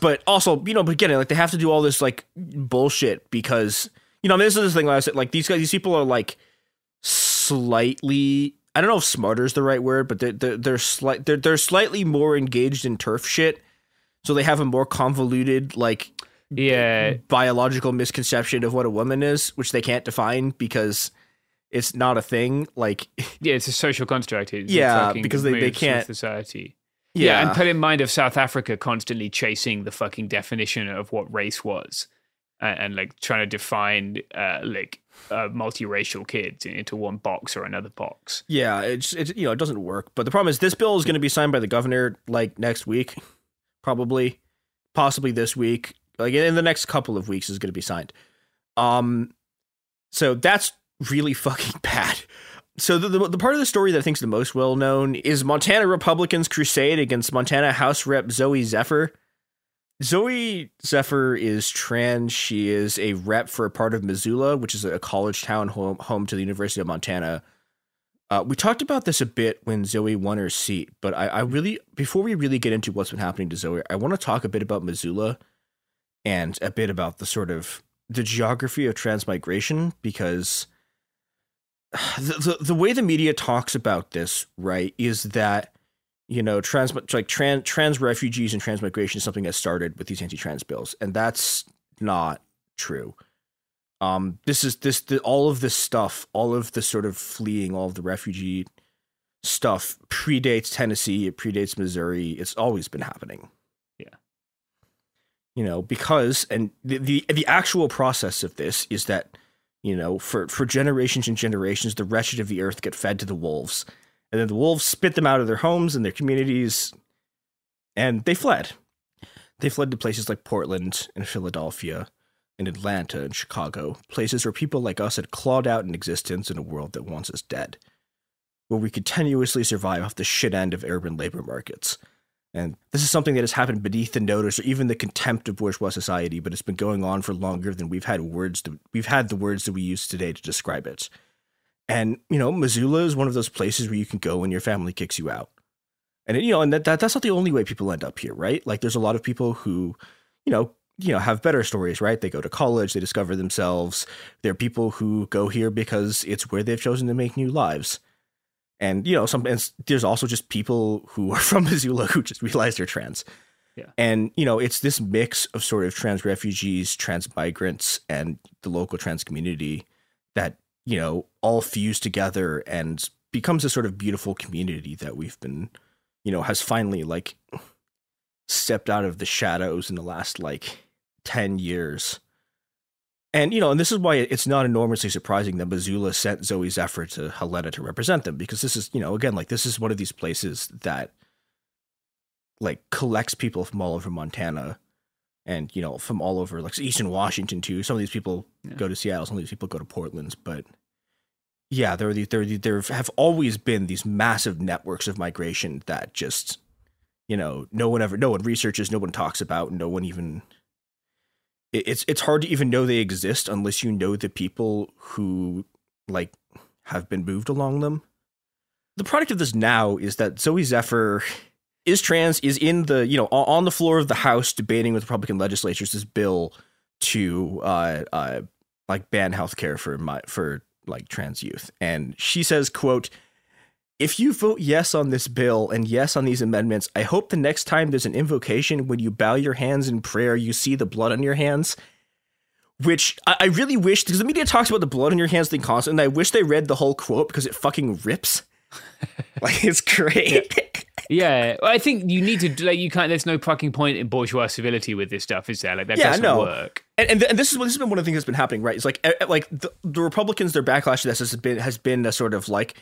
But also, you know, but again, like they have to do all this like bullshit because you know, I mean, this is the thing I said, like these guys, these people are like slightly I don't know if smarter is the right word, but they're they're, they're slight they're they're slightly more engaged in turf shit, so they have a more convoluted like Yeah. biological misconception of what a woman is, which they can't define because it's not a thing. Like Yeah, it's a social construct. It's Yeah, because they- they can't- society. Yeah. and put in mind of South Africa constantly chasing the fucking definition of what race was, and, and like trying to define uh, like uh, multiracial kids into one box or another box. yeah, it's it's you know it doesn't work. But the problem is this bill is going to be signed by the governor like next week, probably, possibly this week. Like in the next couple of weeks is going to be signed. Um, so that's really fucking bad. So the, the the part of the story that I think is the most well known is Montana Republicans' crusade against Montana House Rep Zooey Zephyr. Zooey Zephyr is trans. She is a rep for a part of Missoula, which is a college town home home to the University of Montana. Uh, we talked about this a bit when Zooey won her seat, but I, I really, before we really get into what's been happening to Zooey, I want to talk a bit about Missoula and a bit about the sort of the geography of transmigration because the, the the way the media talks about this, right, is that you know trans like trans trans refugees and transmigration is something that started with these anti-trans bills, and that's not true. Um, this is this the, all of this stuff, all of the sort of fleeing, all of the refugee stuff predates Tennessee, it predates Missouri. It's always been happening. Yeah. You know, because and the, the the actual process of this is that, you know, for for generations and generations, the wretched of the earth get fed to the wolves. And then the wolves spit them out of their homes and their communities, and they fled. They fled to places like Portland and Philadelphia and Atlanta and Chicago, places where people like us had clawed out an existence in a world that wants us dead, where we continuously survive off the shit end of urban labor markets. And this is something that has happened beneath the notice or even the contempt of bourgeois society, but it's been going on for longer than we've had words to, we've had the words that we use today to describe it. And, you know, Missoula is one of those places where you can go when your family kicks you out. And, you know, and that, that that's not the only way people end up here, right? Like there's a lot of people who, you know, you know, have better stories, right? They go to college, they discover themselves. There are people who go here because it's where they've chosen to make new lives. And, you know, some and there's also just people who are from Missoula who just realize they're trans. Yeah. And, you know, it's this mix of sort of trans refugees, trans migrants, and the local trans community that, you know, all fuse together and becomes a sort of beautiful community that we've been, you know, has finally like stepped out of the shadows in the last like 10 years. And, you know, and this is why it's not enormously surprising that Missoula sent Zooey Zephyr to Helena to represent them because this is, you know, again, like this is one of these places that like collects people from all over Montana and, you know, from all over like Eastern Washington too. Some of these people go to Seattle, some of these people go to Portland, but yeah, there are these, there, there have always been these massive networks of migration that just, you know, no one ever, no one researches, no one talks about, no one even it's it's hard to even know they exist unless you know the people who like have been moved along them. The product of this now is that Zooey Zephyr is trans, is in the you know on the floor of the House debating with Republican legislatures this bill to uh, uh, like ban healthcare for my for like trans youth, and she says, "quote." If you vote yes on this bill and yes on these amendments, I hope the next time there's an invocation, when you bow your hands in prayer, you see the blood on your hands. Which I, I really wish, because the media talks about the blood on your hands thing constantly, and I wish they read the whole quote because it fucking rips. like it's great. Yeah, well, I think you need to like you can't. There's no fucking point in bourgeois civility with this stuff, is there? Like that Yeah, doesn't no. work. and, and, and this is what this has been one of the things that's been happening, right? It's like like the, the Republicans, their backlash to this has been has been a sort of like,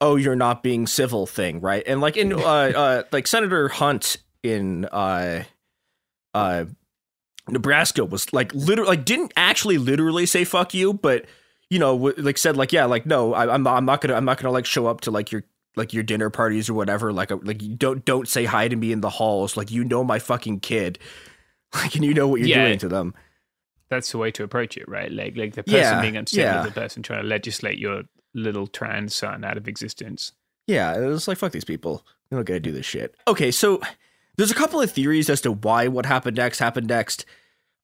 oh, you're not being civil thing, right? And like in uh, uh like Senator Hunt in uh uh Nebraska was like literally like didn't actually literally say fuck you, but you know w- like said like yeah like no I, I'm not, I'm not gonna I'm not gonna like show up to like your like your dinner parties or whatever like uh, like you don't don't say hi to me in the halls like you know my fucking kid like and you know what you're Yeah. doing to them. That's the way to approach it, right? Like like the person Yeah, being uncivil, yeah. the person trying to legislate your little trans son out of existence. Yeah, it was like fuck these people. They're not gonna do this shit. Okay, so there's a couple of theories as to why what happened next happened next.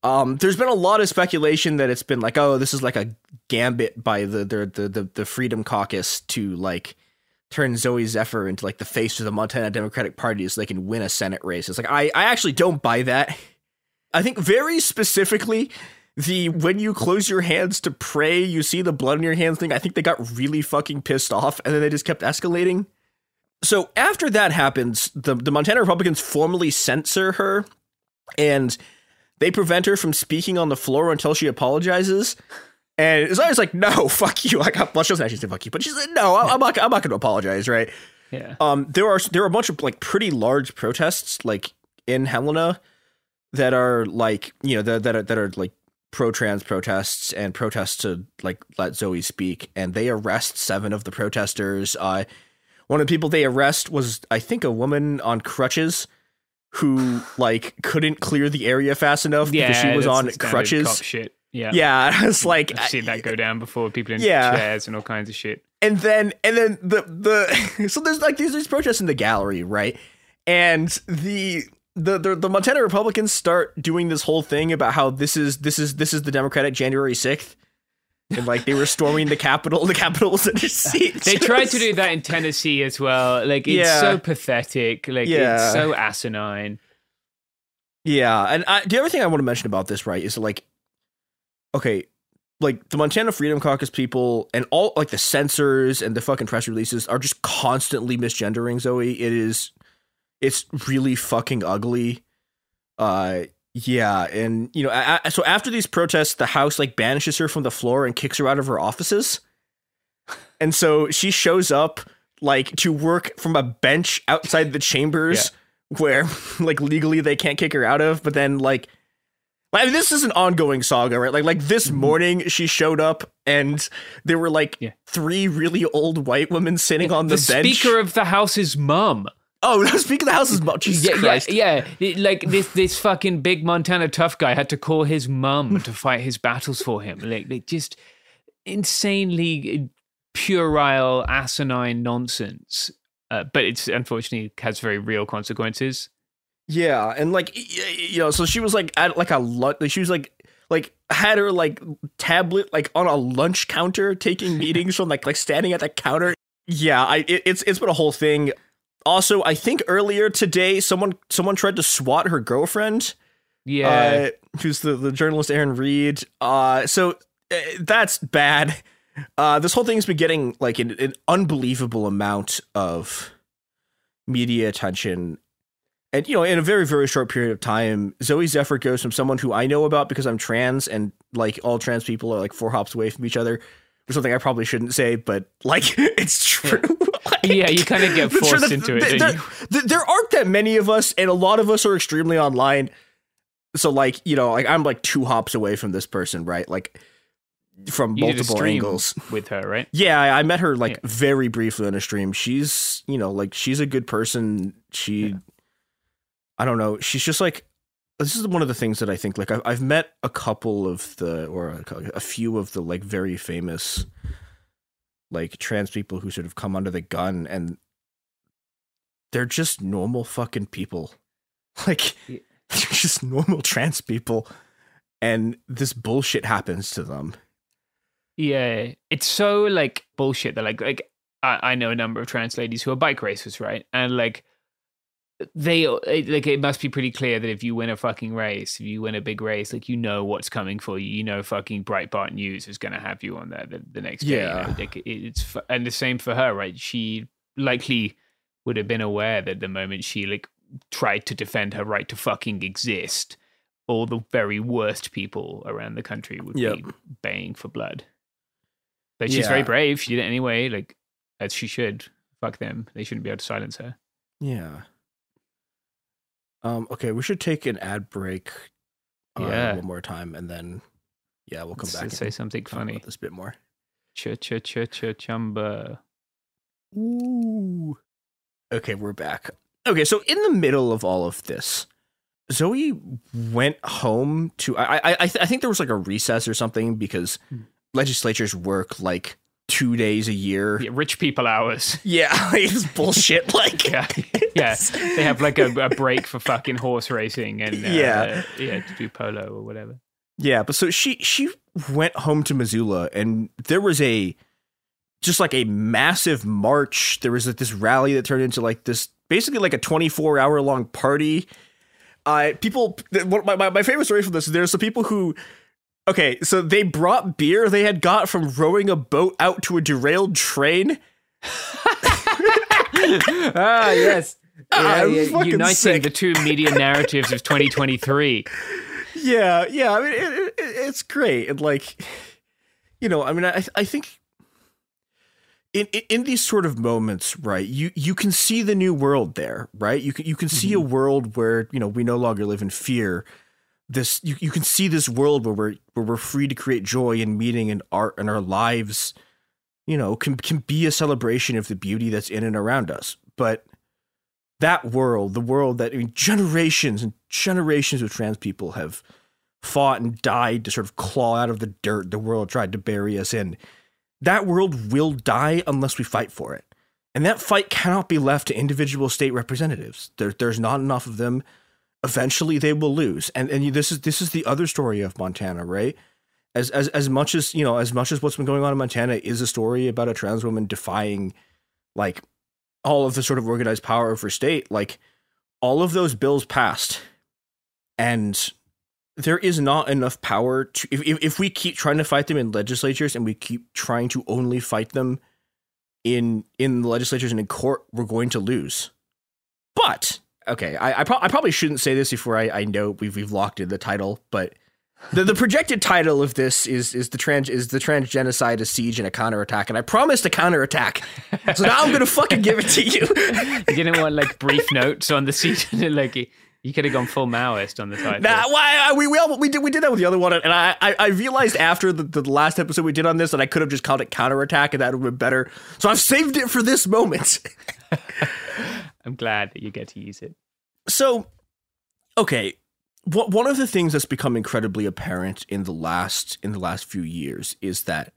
Um, there's been a lot of speculation that it's been like, oh, this is like a gambit by the the the the, the Freedom Caucus to like turn Zooey Zephyr into like the face of the Montana Democratic Party so they can win a Senate race. It's like I I actually don't buy that. I think very specifically the when you close your hands to pray, you see the blood in your hands thing. I think they got really fucking pissed off and then they just kept escalating. So after that happens, the, the Montana Republicans formally censor her and they prevent her from speaking on the floor until she apologizes. And it's always like, no, fuck you. Like, well, she doesn't actually say fuck you, but she said, no, I'm not, I'm not going to apologize, right? Yeah. Um, there are there are a bunch of like pretty large protests like in Helena that are like you know that that are, that are like pro trans protests and protests to like let Zooey speak, and they arrest seven of the protesters. Uh, one of the people they arrest was I think a woman on crutches who like couldn't clear the area fast enough Yeah, because she was on crutches. cop shit. Yeah. Yeah, it's like I've seen that go down before. People in Yeah. chairs and all kinds of shit. and then and then the the so there's like these, these protests in the gallery right and the the, the the Montana Republicans start doing this whole thing about how this is this is this is the Democratic January 6th and like they were storming the Capitol the Capitol was under siege They tried to do that in Tennessee as well. Like it's Yeah. so pathetic. Like Yeah. it's so asinine. Yeah, and I, the other thing I want to mention about this, right, is like, okay, like the Montana Freedom Caucus people and all like the censors and the fucking press releases are just constantly misgendering Zooey. It is, it's really fucking ugly. Uh, yeah, and you know, so after these protests, the House like banishes her from the floor and kicks her out of her offices, and so she shows up like to work from a bench outside the chambers where like legally they can't kick her out of but then like I mean, this is an ongoing saga, right? Like, like this Mm-hmm. morning she showed up, and there were like three really old white women sitting on the, The bench. Speaker of the House's mum. Oh, the Speaker of the House's mum. Jesus yeah, Christ. yeah, yeah. Like this, this fucking big Montana tough guy had to call his mum to fight his battles for him. Like, like just insanely puerile, asinine nonsense. Uh, but it's unfortunately has very real consequences. Yeah, and like you know, so she was like at like a lunch. She was like like had her like tablet like on a lunch counter taking meetings from like like standing at the counter. Yeah, I it, it's it's been a whole thing. Also, I think earlier today someone someone tried to swat her girlfriend. Yeah. uh, who's the the journalist Erin Reed. Uh, so uh, that's bad. Uh, this whole thing's been getting like an, an unbelievable amount of media attention. And you know, in a very very short period of time, Zooey Zephyr goes from someone who I know about because I'm trans, and like all trans people are like four hops away from each other. Or something I probably shouldn't say, but like it's true. yeah, you kind of get forced the- into it. the- there, you? there- there aren't that many of us, and a lot of us are extremely online. So, like, you know, like I'm like two hops away from this person, right? Like from You multiple angles. with her, right? Yeah, I, I met her like very briefly on a stream. She's, you know, like she's a good person. She, I don't know, she's just like this is one of the things that I think like I've, I've met a couple of the or a, a few of the like very famous like trans people who sort of come under the gun and they're just normal fucking people. Like they're just normal trans people and this bullshit happens to them. Yeah, it's so like bullshit that like like I, I know a number of trans ladies who are bike racers, right? And like they like it must be pretty clear that if you win a fucking race, if you win a big race, like you know what's coming for you. You know, fucking Breitbart News is going to have you on there the, the next day. Yeah. You know? like, it's and the same for her, right? She likely would have been aware that the moment she like tried to defend her right to fucking exist, all the very worst people around the country would Yep. be baying for blood. But she's very brave. She did it anyway, like as she should. Fuck them. They shouldn't be able to silence her. Yeah. Um. Okay, we should take an ad break. Uh, Yeah. One more time, and then yeah, we'll come Let's- back. and say something funny. about this bit more. Ch ch ch ch chumba. Ooh. Okay, we're back. Okay, so in the middle of all of this, Zooey went home to. I I I, th- I think there was like a recess or something because legislatures work like two days a year. Yeah, rich people hours. Yeah, it's bullshit. Like yeah, yeah, they have like a, a break for fucking horse racing and uh, Yeah. yeah, to do polo or whatever. Yeah, but so she she went home to Missoula, and there was a just like a massive march. There was like this rally that turned into like this basically like a twenty four hour long party. Uh, people, my, my my favorite story from this is there's some people who. Okay, so they brought beer they had got from rowing a boat out to a derailed train. ah, yes. Ah, Yeah, yeah, uniting sick. the two media narratives of 2023. Yeah, yeah. I mean, it, it, it's great, and like, you know, I mean, I I think in, in in these sort of moments, right? You you can see the new world there, right? You can you can see a world where you know we no longer live in fear. This you, you can see this world where we're where we're free to create joy and meaning and art and our lives, you know, can can be a celebration of the beauty that's in and around us. But that world, the world that I mean, generations and generations of trans people have fought and died to sort of claw out of the dirt the world tried to bury us in. That world will die unless we fight for it. And that fight cannot be left to individual state representatives. There, there's not enough of them. Eventually they will lose. And and this is this is the other story of Montana, right? As as as much as, you know, as much as what's been going on in Montana is a story about a trans woman defying like all of the sort of organized power of her state, like all of those bills passed. And there is not enough power to if, if if we keep trying to fight them in legislatures and we keep trying to only fight them in in the legislatures and in court, we're going to lose. But okay, I I, pro- I probably shouldn't say this before I, I know we've we've locked in the title, but the, the projected title of this is is the trans is the trans genocide, a siege, and a counterattack, and I promised a counterattack, so now I'm gonna fucking give it to you. You didn't want like brief notes on the season, like you, could have gone full Maoist on the title. Nah, why we we, all, we did we did that with the other one, and I I, I realized after the, the last episode we did on this that I could have just called it counterattack, and that would have been better. So I've saved it for this moment. I'm glad that you get to use it. So, okay, what one of the things that's become incredibly apparent in the last in the last few years is that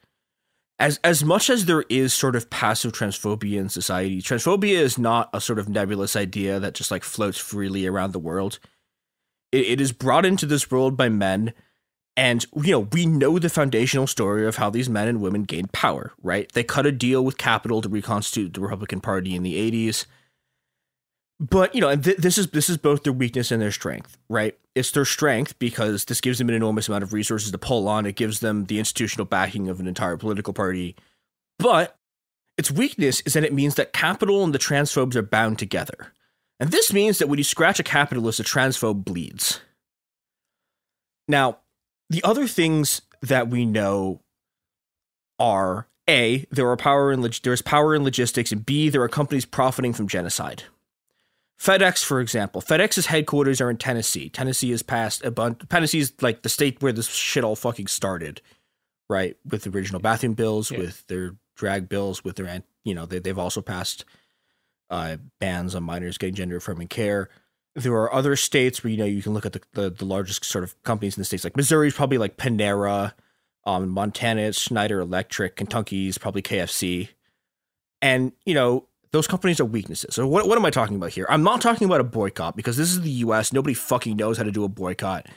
as as much as there is sort of passive transphobia in society, transphobia is not a sort of nebulous idea that just like floats freely around the world. It, it is brought into this world by men, and you know we know the foundational story of how these men and women gained power. Right? They cut a deal with capital to reconstitute the Republican Party in the eighties but you know and th- this is this is both their weakness and their strength right? It's their strength because this gives them an enormous amount of resources to pull on. It gives them the institutional backing of an entire political party. But its weakness is that it means that capital and the transphobes are bound together. And this means that when you scratch a capitalist a transphobe bleeds. Now the other things that we know are a there are power in log- there's power in logistics and b there are companies profiting from genocide FedEx, for example, FedEx's headquarters are in Tennessee. Tennessee has passed a bunch. Tennessee's like the state where this shit all fucking started, right? With the original bathroom bills, with their drag bills, with their, you know, they, they've also passed uh, bans on minors getting gender affirming care. there are other states where you know you can look at the, the, the largest sort of companies in the states like Missouri is probably like Panera, um, Montana is Schneider Electric, Kentucky is probably KFC, and you know those companies are weaknesses. So what what am I talking about here? I'm not talking about a boycott because this is the U.S. Nobody fucking knows how to do a boycott.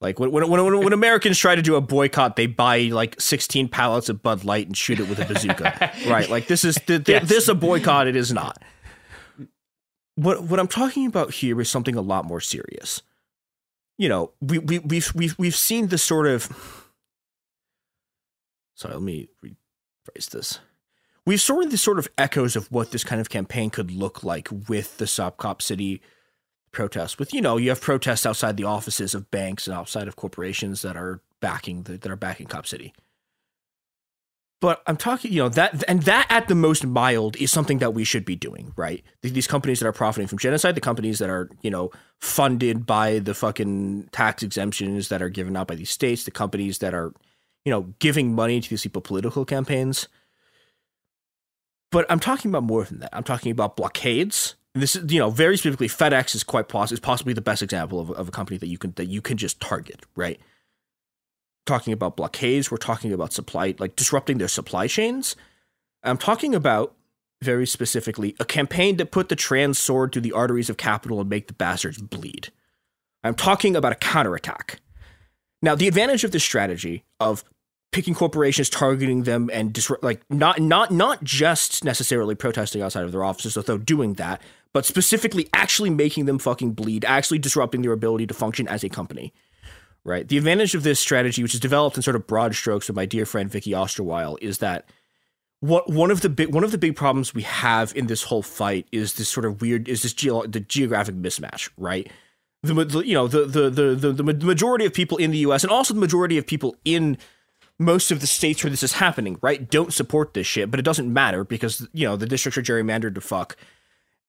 Like when when when, when Americans try to do a boycott, they buy like 16 pallets of Bud Light and shoot it with a bazooka, right? Like this is the, the, yes. this a boycott. It is not what what I'm talking about here is something a lot more serious. You know, we we we've we've we've seen the sort of sorry, let me rephrase this. We've seen the sort of echoes of what this kind of campaign could look like with the Stop Cop City protests. With you know, you have protests outside the offices of banks and outside of corporations that are backing the, that are backing Cop City. But I'm talking, you know, that and that at the most mild is something that we should be doing, right? These companies that are profiting from genocide, the companies that are, you know, funded by the fucking tax exemptions that are given out by these states, the companies that are, you know, giving money to these people political campaigns. But I'm talking about more than that. I'm talking about blockades. This is, you know, very specifically, FedEx is quite possibly is possibly the best example of, of a company that you can that you can just target, right? talking about blockades. We're talking about supply, like disrupting their supply chains. I'm talking about very specifically a campaign to put the trans sword through the arteries of capital and make the bastards bleed. I'm talking about a counterattack. Now, the advantage of this strategy of picking corporations, targeting them, and disrupt, like not not not just necessarily protesting outside of their offices, although doing that, but specifically actually making them fucking bleed, actually disrupting their ability to function as a company right? The advantage of this strategy, which is developed in sort of broad strokes with my dear friend Vicky Osterweil, is that what one of the big one of the big problems we have in this whole fight is this sort of weird is this ge- the geographic mismatch, right? The you know the, the the the the majority of people in the U.S. and also the majority of people in most of the states where this is happening, right, don't support this shit, but it doesn't matter because you know the districts are gerrymandered to fuck,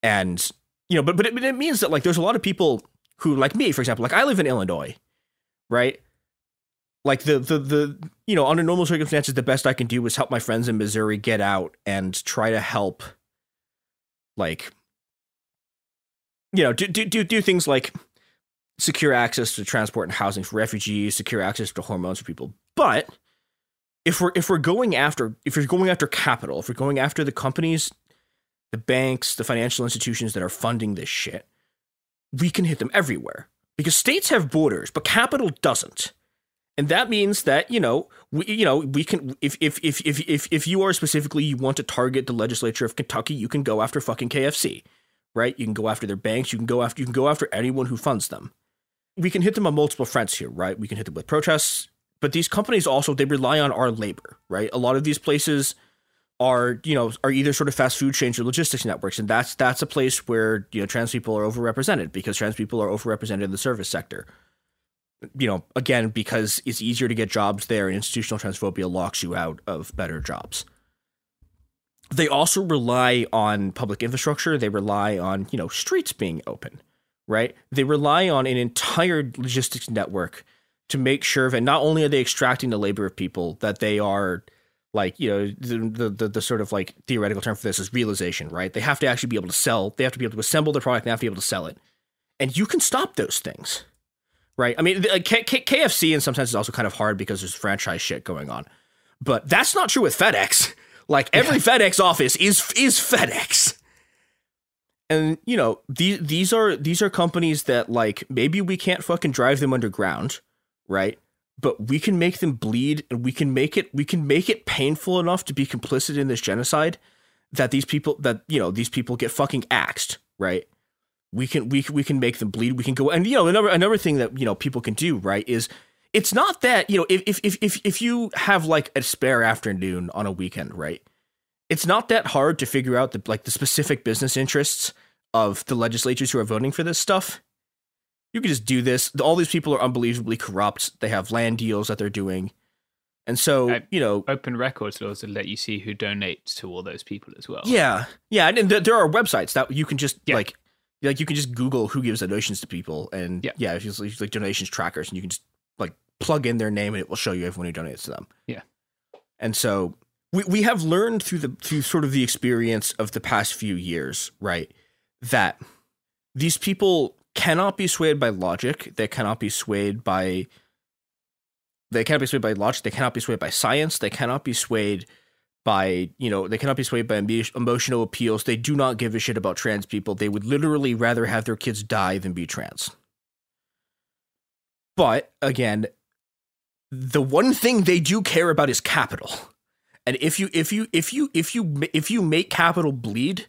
and you know, but but it, but it means that like there's a lot of people who like me, for example, like I live in Illinois, right? Like the the the you know under normal circumstances, the best I can do is help my friends in Missouri get out and try to help, like, you know, do do do, do things like secure access to transport and housing for refugees, secure access to hormones for people. But if we're if we're going after if we're going after capital, if we're going after the companies, the banks, the financial institutions that are funding this shit, we can hit them everywhere because states have borders, but capital doesn't. And that means that you know we you know we can if if if if if if you are specifically you want to target the legislature of Kentucky, you can go after fucking KFC, right? You can go after their banks. You can go after you can go after anyone who funds them. We can hit them on multiple fronts here, right? We can hit them with protests, but these companies also they rely on our labor, right? A lot of these places are you know are either sort of fast food chains or logistics networks and that's that's a place where you know trans people are overrepresented because trans people are overrepresented in the service sector. You know again because it's easier to get jobs there and institutional transphobia locks you out of better jobs. They also rely on public infrastructure. They rely on you know streets being open right? They rely on an entire logistics network to make sure that not only are they extracting the labor of people that they are like you know the, the the sort of like theoretical term for this is realization right? They have to actually be able to sell they have to be able to assemble the product they have to be able to sell it. And you can stop those things right? I mean like K- K- kfc in some sense is also kind of hard because there's franchise shit going on. But that's not true with fedex. Like every yeah. fedex office is is fedex. And you know these these are these are companies that like maybe we can't fucking drive them underground right? But we can make them bleed and we can make it we can make it painful enough to be complicit in this genocide that these people that you know these people get fucking axed right? We can we we can make them bleed. We can go and you know another another thing that you know people can do right is it's not that you know if if if if you have like a spare afternoon on a weekend right it's not that hard to figure out the like the specific business interests of the legislatures who are voting for this stuff you can just do this. All these people are unbelievably corrupt. They have land deals that they're doing. And so, I, you know, open records laws that let you see who donates to all those people as well. Yeah. Yeah. And there are websites that you can just yeah. like, like you can just Google who gives donations to people. And yeah, yeah it's like donations trackers and you can just like plug in their name and it will show you everyone who donates to them. Yeah. And so we, we have learned through the, through sort of the experience of the past few years, right? That these people cannot be swayed by logic. They cannot be swayed by they cannot be swayed by logic. They cannot be swayed by science. They cannot be swayed by you know they cannot be swayed by emotional appeals. They do not give a shit about trans people. They would literally rather have their kids die than be trans. But again, the one thing they do care about is capital. And if you if you if you if you if you make capital bleed,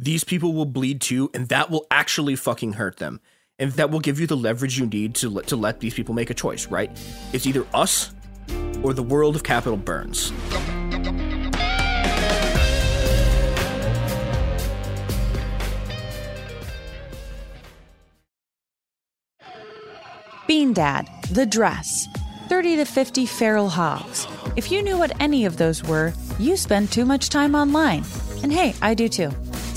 these people will bleed too, and that will actually fucking hurt them. And that will give you the leverage you need to let, to let these people make a choice, right? It's either us or the world of capital burns. Bean Dad, The Dress, 30 to 50 Feral Hogs. If you knew what any of those were, you spend too much time online. And hey, I do too.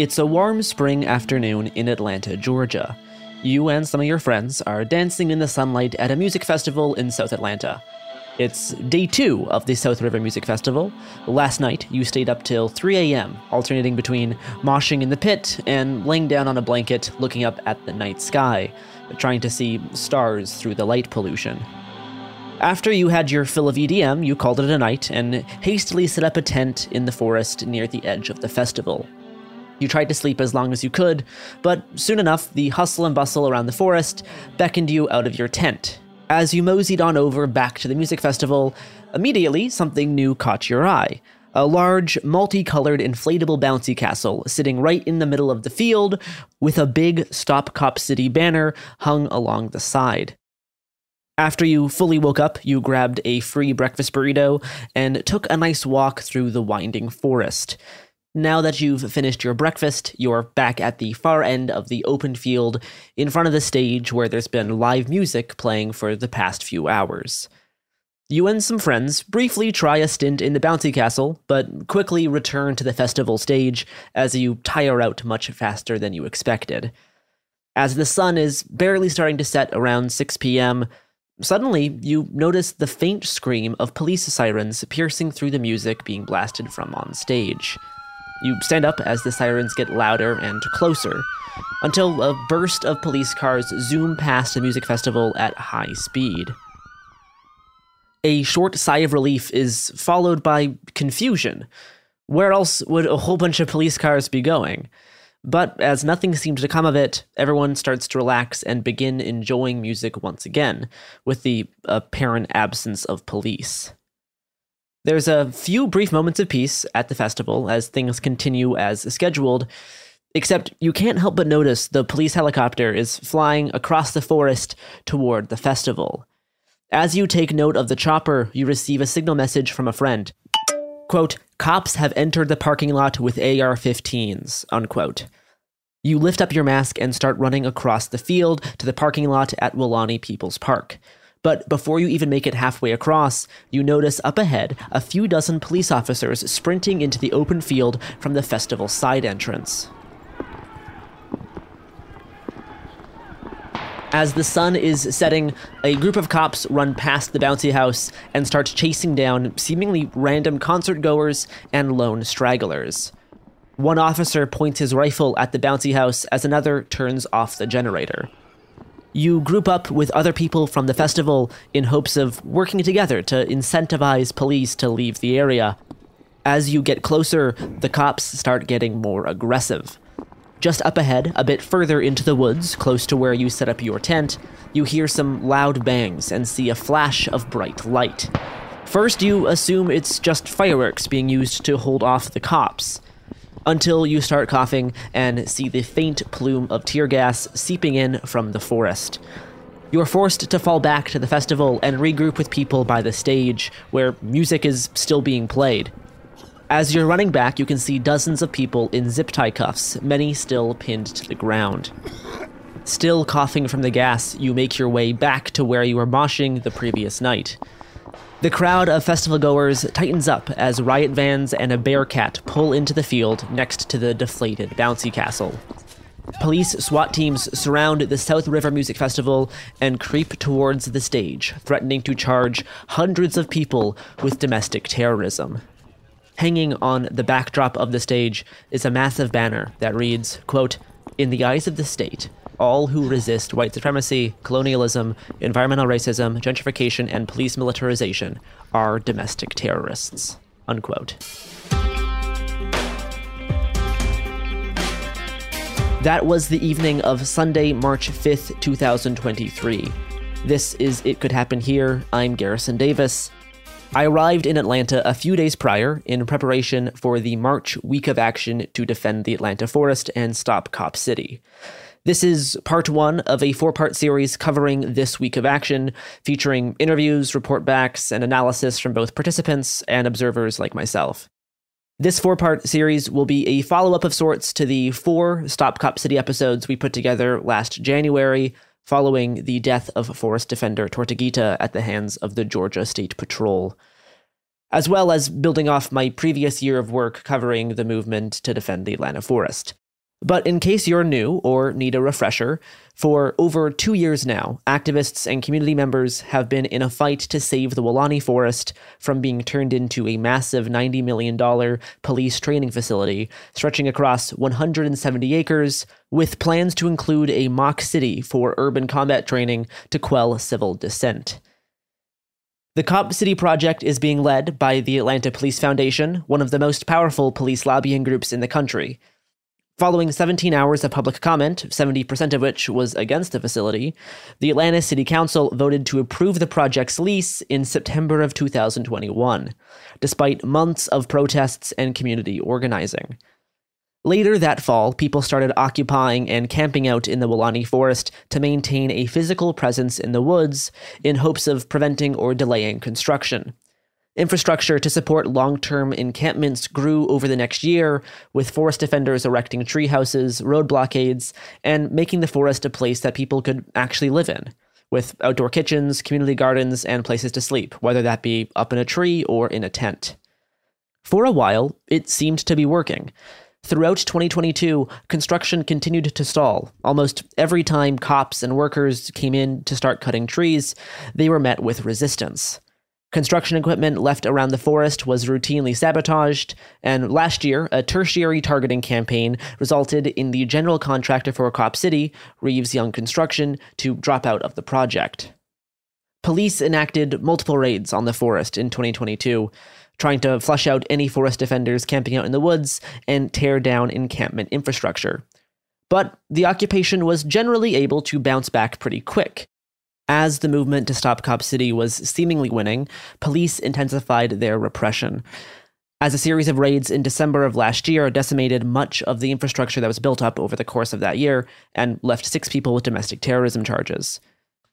It's a warm spring afternoon in Atlanta, Georgia. You and some of your friends are dancing in the sunlight at a music festival in South Atlanta. It's day two of the South River Music Festival. Last night, you stayed up till 3 a.m., alternating between moshing in the pit and laying down on a blanket looking up at the night sky, trying to see stars through the light pollution. After you had your fill of EDM, you called it a night and hastily set up a tent in the forest near the edge of the festival. You tried to sleep as long as you could, but soon enough, the hustle and bustle around the forest beckoned you out of your tent, as you moseyed on over back to the music festival, immediately something new caught your eye. A large, multicolored, inflatable bouncy castle sitting right in the middle of the field with a big Stop Cop City banner hung along the side. After you fully woke up, you grabbed a free breakfast burrito and took a nice walk through the winding forest. Now that you've finished your breakfast, you're back at the far end of the open field in front of the stage where there's been live music playing for the past few hours. You and some friends briefly try a stint in the bouncy castle, but quickly return to the festival stage as you tire out much faster than you expected. As the sun is barely starting to set around 6 p.m., suddenly you notice the faint scream of police sirens piercing through the music being blasted from on stage. You stand up as the sirens get louder and closer, until a burst of police cars zoom past the music festival at high speed. A short sigh of relief is followed by confusion. Where else would a whole bunch of police cars be going? But as nothing seems to come of it, everyone starts to relax and begin enjoying music once again, with the apparent absence of police. There's a few brief moments of peace at the festival as things continue as scheduled, except you can't help but notice the police helicopter is flying across the forest toward the festival. As you take note of the chopper, you receive a signal message from a friend. Quote, cops have entered the parking lot with AR 15s, unquote. You lift up your mask and start running across the field to the parking lot at Weelaunee People's Park. But before you even make it halfway across, you notice up ahead a few dozen police officers sprinting into the open field from the festival side entrance. As the sun is setting, a group of cops run past the bouncy house and start chasing down seemingly random concert goers and lone stragglers. One officer points his rifle at the bouncy house as another turns off the generator. You group up with other people from the festival in hopes of working together to incentivize police to leave the area. As you get closer, the cops start getting more aggressive. Just up ahead, a bit further into the woods, close to where you set up your tent, you hear some loud bangs and see a flash of bright light. First, you assume it's just fireworks being used to hold off the cops until you start coughing and see the faint plume of tear gas seeping in from the forest. You're forced to fall back to the festival and regroup with people by the stage, where music is still being played. As you're running back, you can see dozens of people in zip tie cuffs, many still pinned to the ground. Still coughing from the gas, you make your way back to where you were moshing the previous night. The crowd of festival goers tightens up as riot vans and a bearcat pull into the field next to the deflated bouncy castle. Police SWAT teams surround the South River Music Festival and creep towards the stage, threatening to charge hundreds of people with domestic terrorism. Hanging on the backdrop of the stage is a massive banner that reads, quote, In the eyes of the state, all who resist white supremacy, colonialism, environmental racism, gentrification, and police militarization are domestic terrorists. Unquote. That was the evening of Sunday, March 5th, 2023. This is It Could Happen Here. I'm Garrison Davis. I arrived in Atlanta a few days prior in preparation for the March week of action to defend the Atlanta forest and stop Cop City. This is part one of a four part series covering this week of action, featuring interviews, report backs, and analysis from both participants and observers like myself. This four part series will be a follow up of sorts to the four Stop Cop City episodes we put together last January following the death of forest defender Tortuguita at the hands of the Georgia State Patrol, as well as building off my previous year of work covering the movement to defend the Atlanta forest. But in case you're new or need a refresher, for over two years now, activists and community members have been in a fight to save the Weelaunee Forest from being turned into a massive $90 million police training facility stretching across 170 acres, with plans to include a mock city for urban combat training to quell civil dissent. The Cop City project is being led by the Atlanta Police Foundation, one of the most powerful police lobbying groups in the country. Following 17 hours of public comment, 70% of which was against the facility, the Atlanta City Council voted to approve the project's lease in September of 2021, despite months of protests and community organizing. Later that fall, people started occupying and camping out in the Weelaunee forest to maintain a physical presence in the woods in hopes of preventing or delaying construction. Infrastructure to support long term encampments grew over the next year, with forest defenders erecting tree houses, road blockades, and making the forest a place that people could actually live in, with outdoor kitchens, community gardens, and places to sleep, whether that be up in a tree or in a tent. For a while, it seemed to be working. Throughout 2022, construction continued to stall. Almost every time cops and workers came in to start cutting trees, they were met with resistance. Construction equipment left around the forest was routinely sabotaged, and last year, a tertiary targeting campaign resulted in the general contractor for Cop City, Reeves Young Construction, to drop out of the project. Police enacted multiple raids on the forest in 2022, trying to flush out any forest defenders camping out in the woods and tear down encampment infrastructure. But the occupation was generally able to bounce back pretty quick. As the movement to stop Cop City was seemingly winning, police intensified their repression. As a series of raids in December of last year decimated much of the infrastructure that was built up over the course of that year and left six people with domestic terrorism charges.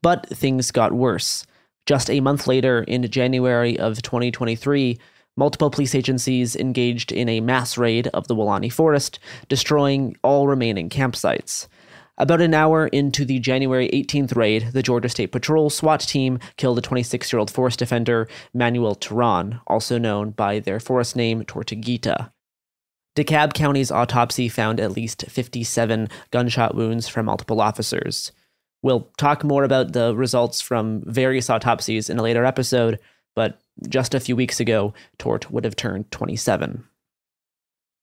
But things got worse. Just a month later, in January of 2023, multiple police agencies engaged in a mass raid of the Weelaunee Forest, destroying all remaining campsites. About an hour into the January 18th raid, the Georgia State Patrol SWAT team killed a 26 year old forest defender, Manuel Terán, also known by their forest name Tortuguita. DeKalb County's autopsy found at least 57 gunshot wounds from multiple officers. We'll talk more about the results from various autopsies in a later episode, but just a few weeks ago, Tort would have turned 27.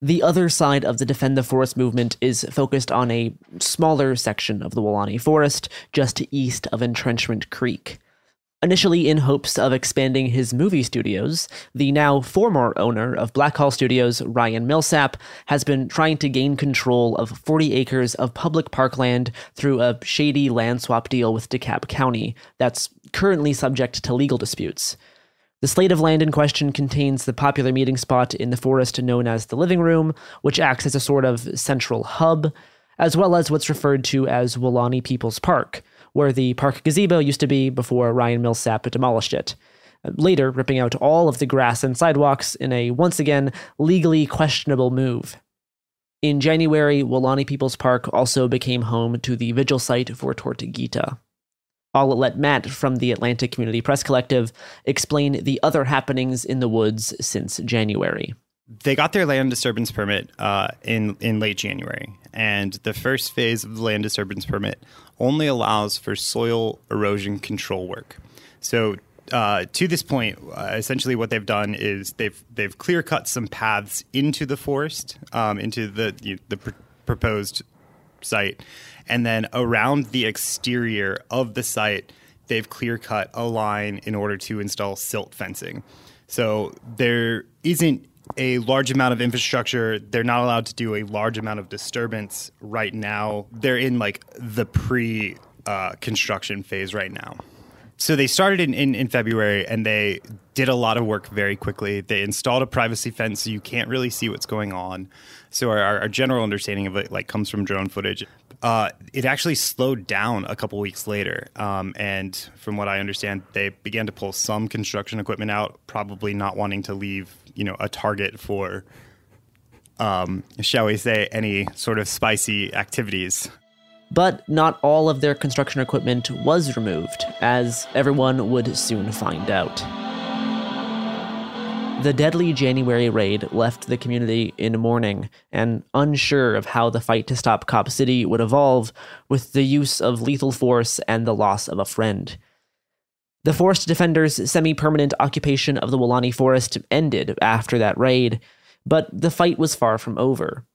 The other side of the Defend the Forest movement is focused on a smaller section of the Weelaunee Forest just east of Entrenchment Creek. Initially in hopes of expanding his movie studios, the now former owner of Blackhall Studios, Ryan Millsap, has been trying to gain control of 40 acres of public parkland through a shady land swap deal with DeKalb County that's currently subject to legal disputes. The slate of land in question contains the popular meeting spot in the forest known as the living room, which acts as a sort of central hub, as well as what's referred to as Weelaunee People's Park, where the park gazebo used to be before Ryan Millsap demolished it. Later, ripping out all of the grass and sidewalks in a once again legally questionable move. In January, Weelaunee People's Park also became home to the vigil site for Tortuguita. I'll let Matt from the Atlanta Community Press Collective explain the other happenings in the woods since January. They got their land disturbance permit uh, in in late January, and the first phase of the land disturbance permit only allows for soil erosion control work. So uh, to this point, uh, essentially what they've done is they've they've clear cut some paths into the forest, um, into the you, the pr- proposed site, and then around the exterior of the site, they've clear cut a line in order to install silt fencing. So there isn't a large amount of infrastructure. They're not allowed to do a large amount of disturbance right now. They're in like the pre uh, construction phase right now. So they started in, in, in, February and they did a lot of work very quickly. They installed a privacy fence so you can't really see what's going on. So our, our general understanding of it like comes from drone footage. Uh, it actually slowed down a couple weeks later, um, and from what I understand, they began to pull some construction equipment out, probably not wanting to leave, you know, a target for, um, shall we say, any sort of spicy activities. But not all of their construction equipment was removed, as everyone would soon find out. The deadly January raid left the community in mourning and unsure of how the fight to stop Cop City would evolve with the use of lethal force and the loss of a friend. The Forest Defenders' semi permanent occupation of the Weelaunee Forest ended after that raid, but the fight was far from over.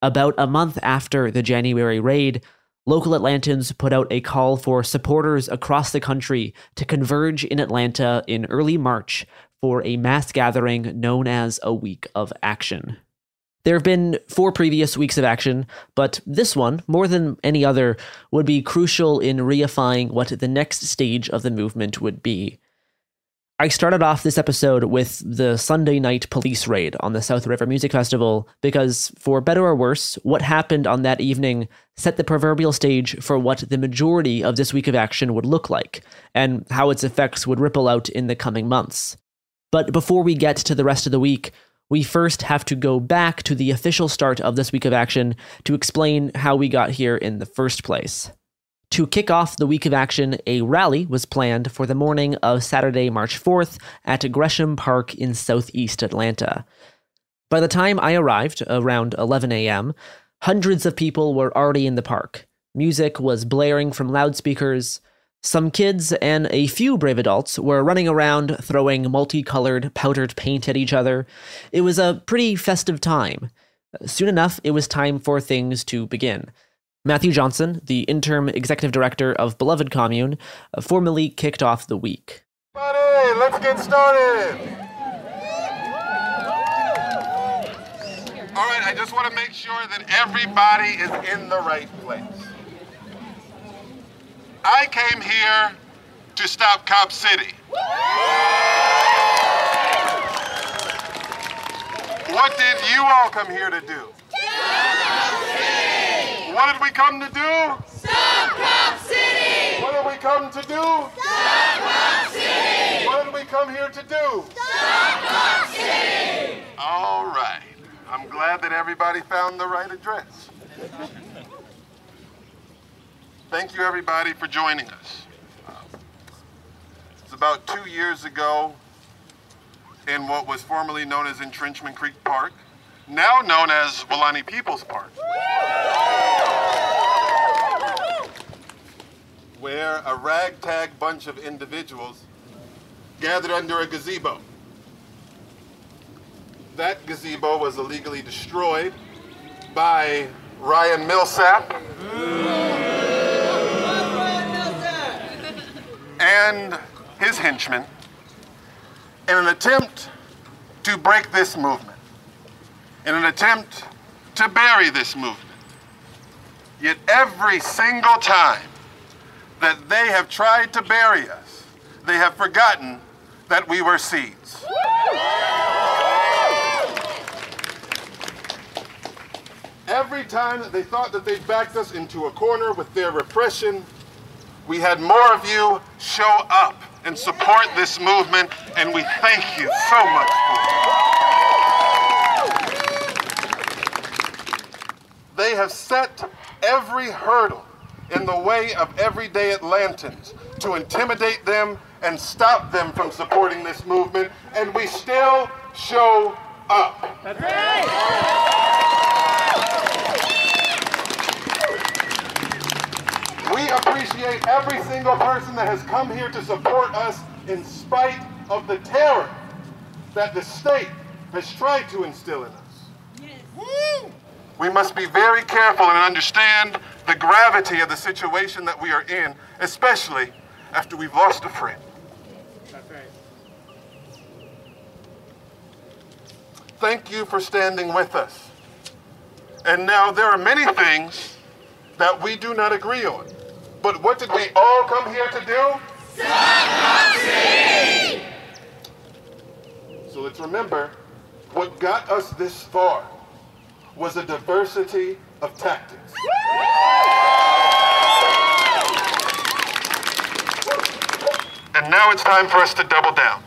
About a month after the January raid, local Atlantans put out a call for supporters across the country to converge in Atlanta in early March for a mass gathering known as a week of action. There have been four previous weeks of action, but this one, more than any other, would be crucial in reifying what the next stage of the movement would be. I started off this episode with the Sunday night police raid on the South River Music Festival because, for better or worse, what happened on that evening set the proverbial stage for what the majority of this week of action would look like, and how its effects would ripple out in the coming months. But before we get to the rest of the week, we first have to go back to the official start of this week of action to explain how we got here in the first place. To kick off the week of action, a rally was planned for the morning of Saturday, March 4th at Gresham Park in southeast Atlanta. By the time I arrived, around 11 a.m., hundreds of people were already in the park. Music was blaring from loudspeakers, some kids and a few brave adults were running around throwing multicolored powdered paint at each other. It was a pretty festive time. Soon enough, it was time for things to begin. Matthew Johnson, the interim executive director of Beloved Commune, formally kicked off the week. Buddy, let's get started. All right, I just want to make sure that everybody is in the right place. I came here to stop Cop City. What did you all come here to do? Stop Cop City. What did we come to do? Stop Cop City! What did we come to do? Stop Cop City! What did we come here to do? Stop Cop City! All right. I'm glad that everybody found the right address. Thank you, everybody, for joining us. It's about two years ago in what was formerly known as Entrenchment Creek Park, now known as Weelaunee Peoples Park, where a ragtag bunch of individuals gathered under a gazebo. That gazebo was illegally destroyed by Ryan Millsap and his henchmen in an attempt to break this movement, in an attempt to bury this movement. Yet every single time that they have tried to bury us, they have forgotten that we were seeds. Every time that they thought that they backed us into a corner with their repression, we had more of you show up and support this movement, and we thank you so much for it. They have set every hurdle in the way of everyday Atlantans to intimidate them and stop them from supporting this movement, and we still show up. That's We appreciate every single person that has come here to support us in spite of the terror that the state has tried to instill in us. We must be very careful and understand the gravity of the situation that we are in, especially after we've lost a friend. Thank you for standing with us. And now there are many things that we do not agree on. But what did we all come here to do? So let's remember what got us this far was a diversity of tactics. And now it's time for us to double down.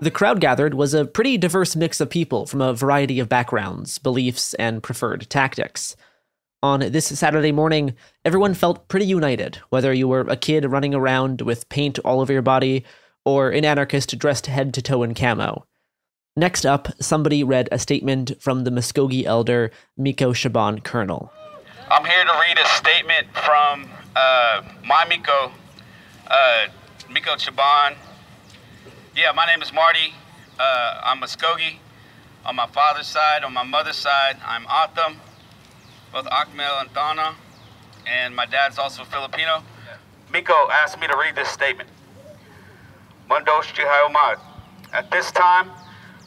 The crowd gathered was a pretty diverse mix of people from a variety of backgrounds, beliefs, and preferred tactics. On this Saturday morning, everyone felt pretty united, whether you were a kid running around with paint all over your body or an anarchist dressed head to toe in camo. Next up, somebody read a statement from the Muskogee elder Mekko Chebon Kernell. I'm here to read a statement from uh, my Mekko, uh, Mekko Chebon. Yeah, my name is Marty. Uh, I'm Muskogee. On my father's side, on my mother's side, I'm Atham, both Akmel and Donna, and my dad's also Filipino. Mekko asked me to read this statement. Mundos Jihayomad. At this time,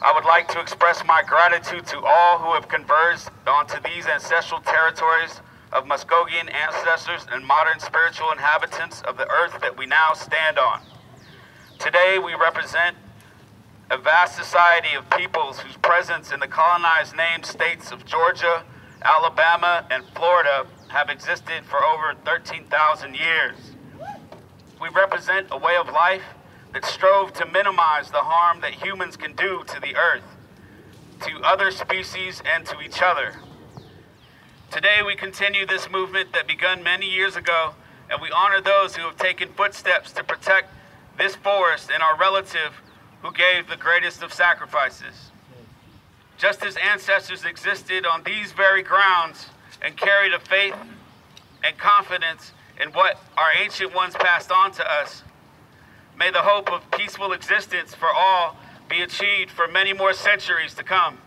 I would like to express my gratitude to all who have converged onto these ancestral territories of Muskogean ancestors and modern spiritual inhabitants of the earth that we now stand on. Today, we represent a vast society of peoples whose presence in the colonized named states of Georgia, Alabama, and Florida have existed for over 13,000 years. We represent a way of life that strove to minimize the harm that humans can do to the earth, to other species, and to each other. Today, we continue this movement that began many years ago, and we honor those who have taken footsteps to protect this forest and our relative who gave the greatest of sacrifices. Just as ancestors existed on these very grounds and carried a faith and confidence in what our ancient ones passed on to us, may the hope of peaceful existence for all be achieved for many more centuries to come.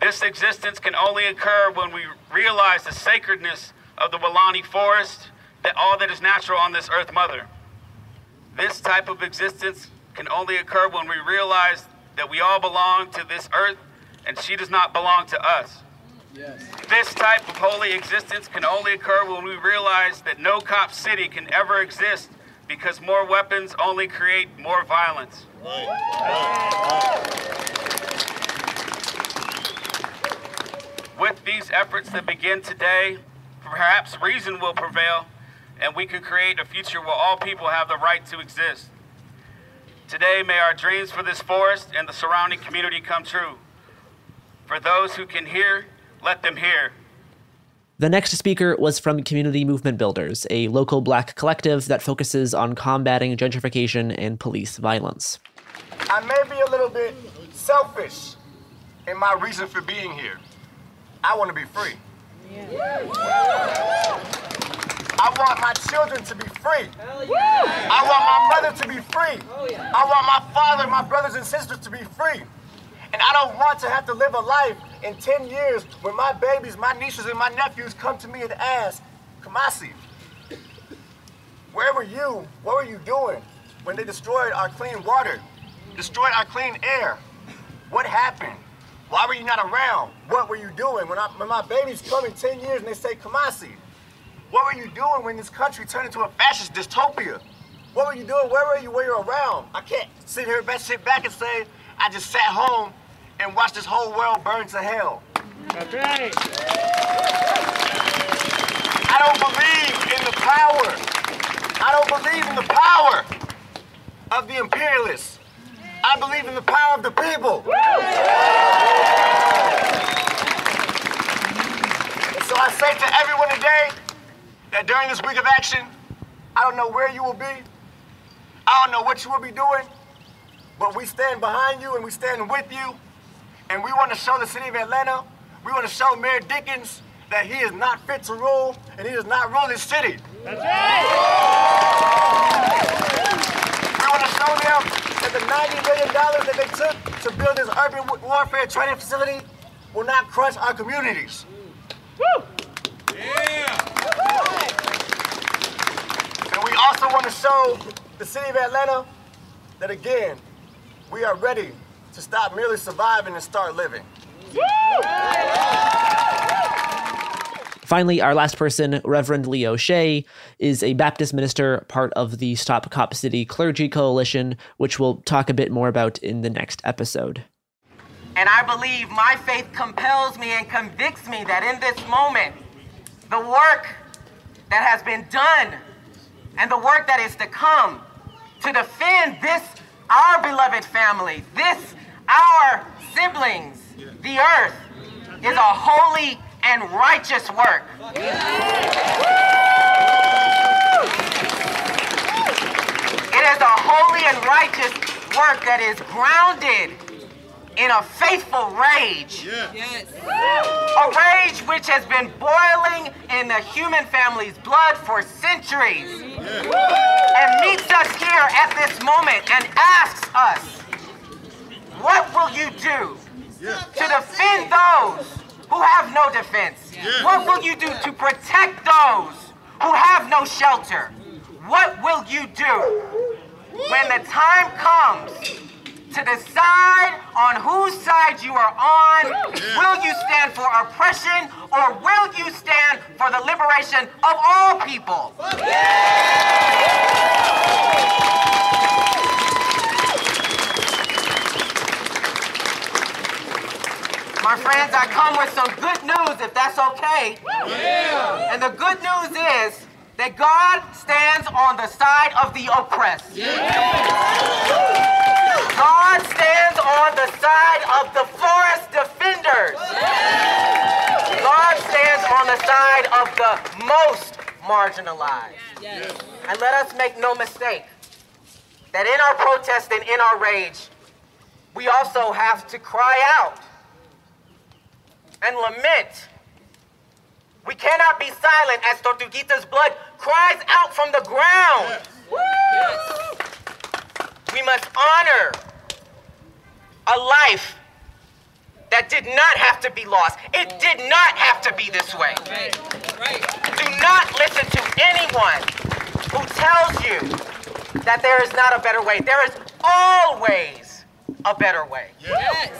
This existence can only occur when we realize the sacredness of the Weelaunee forest, that all that is natural on this earth mother. This type of existence can only occur when we realize that we all belong to this earth and she does not belong to us. Yes. This type of holy existence can only occur when we realize that no cop city can ever exist because more weapons only create more violence. With these efforts that begin today, perhaps reason will prevail and we can create a future where all people have the right to exist. Today, may our dreams for this forest and the surrounding community come true. For those who can hear, let them hear. The next speaker was from Community Movement Builders, a local black collective that focuses on combating gentrification and police violence. I may be a little bit selfish in my reason for being here. I want to be free. I want my children to be free. I want my mother to be free. I want my father, my brothers and sisters to be free. And I don't want to have to live a life in 10 years when my babies, my nieces, and my nephews come to me and ask, Kamasi, where were you? What were you doing when they destroyed our clean water, destroyed our clean air? What happened? Why were you not around? What were you doing? When, I, when my babies come in 10 years and they say, Kamasi, what were you doing when this country turned into a fascist dystopia? What were you doing? Where were you when you were around? I can't sit here back, sit back and say, I just sat home and watched this whole world burn to hell. That's right. I don't believe in the power. I don't believe in the power of the imperialists. I believe in the power of the people. And so I say to everyone today that during this week of action, I don't know where you will be. I don't know what you will be doing, but we stand behind you and we stand with you. And we want to show the city of Atlanta, we want to show Mayor Dickens that he is not fit to rule and he does not rule this city. That's right. We want to show them that the $90 million that they took to build this urban warfare training facility will not crush our communities. Woo! Yeah! And we also want to show the city of Atlanta that again, we are ready to stop merely surviving and start living. Finally, our last person, Reverend Leo Shea, is a Baptist minister, part of the Stop Cop City Clergy Coalition, which we'll talk a bit more about in the next episode. And I believe my faith compels me and convicts me that in this moment, the work that has been done and the work that is to come to defend this, our beloved family, this, our siblings, the earth, is a holy and righteous work. It is a holy and righteous work that is grounded in a faithful rage. Yes. A rage which has been boiling in the human family's blood for centuries. And meets us here at this moment and asks us, what will you do to defend those who have no defense? What will you do to protect those who have no shelter? What will you do when the time comes to decide on whose side you are on? Will you stand for oppression or will you stand for the liberation of all people? My friends, I come with some good news if that's okay. And the good news is that God stands on the side of the oppressed. God stands on the side of the forest defenders. God stands on the side of the most marginalized. And let us make no mistake that in our protest and in our rage, we also have to cry out and lament. We cannot be silent as Tortuguita's blood cries out from the ground. Yes. We must honor a life that did not have to be lost. It did not have to be this way. Do not listen to anyone who tells you that there is not a better way. There is always a better way. Yes.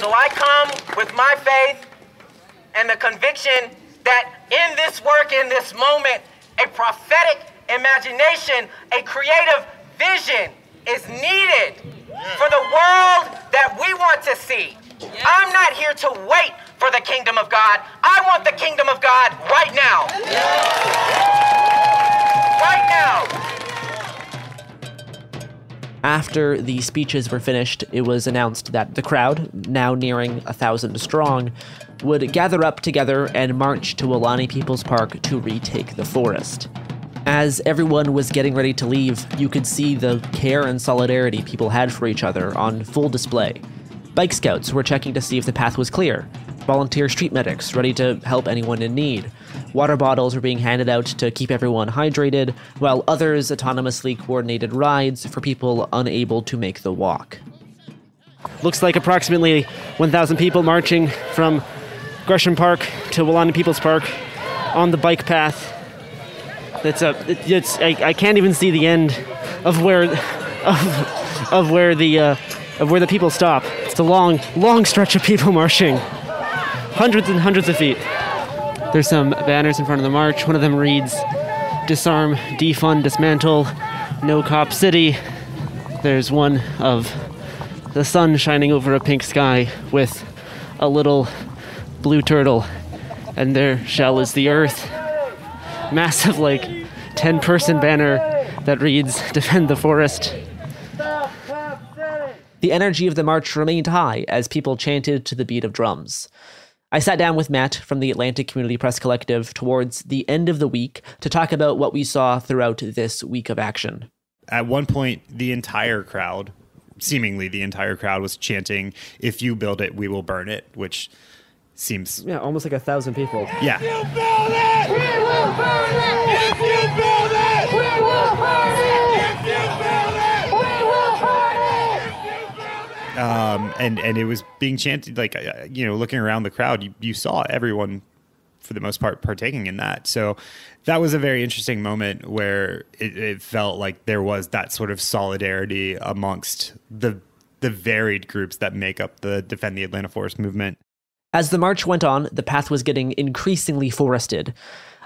So I come with my faith and the conviction that in this work, in this moment, a prophetic imagination, a creative vision is needed for the world that we want to see. I'm not here to wait for the kingdom of God. I want the kingdom of God right now. Right now. After the speeches were finished, it was announced that the crowd, now nearing a thousand strong, would gather up together and march to Weelaunee People's Park to retake the forest. As everyone was getting ready to leave, you could see the care and solidarity people had for each other on full display. Bike scouts were checking to see if the path was clear, volunteer street medics ready to help anyone in need. Water bottles were being handed out to keep everyone hydrated, while others autonomously coordinated rides for people unable to make the walk. Looks like approximately 1,000 people marching from Gresham Park to Weelaunee People's Park on the bike path. It's a, it, it's I, I can't even see the end of where of, of where the uh, of where the people stop. It's a long, long stretch of people marching, hundreds and hundreds of feet. There's some banners in front of the march. One of them reads, "Disarm, defund, dismantle, no cop city." There's one of the sun shining over a pink sky with a little blue turtle, and their shell is the earth. Massive, like, 10 person banner that reads, Defend the Forest. The energy of the march remained high as people chanted to the beat of drums. I sat down with Matt from the Atlanta Community Press Collective towards the end of the week to talk about what we saw throughout this week of action. At one point, the entire crowd, seemingly the entire crowd, was chanting, If you build it, we will burn it, which seems. Yeah, almost like a thousand people. Yeah. If you build it, we will burn it. If you build it, we will burn it. If you build it, we will burn it. Um, and and it was being chanted like uh, you know looking around the crowd you, you saw everyone for the most part partaking in that so that was a very interesting moment where it, it felt like there was that sort of solidarity amongst the the varied groups that make up the defend the atlanta forest movement As the march went on, the path was getting increasingly forested.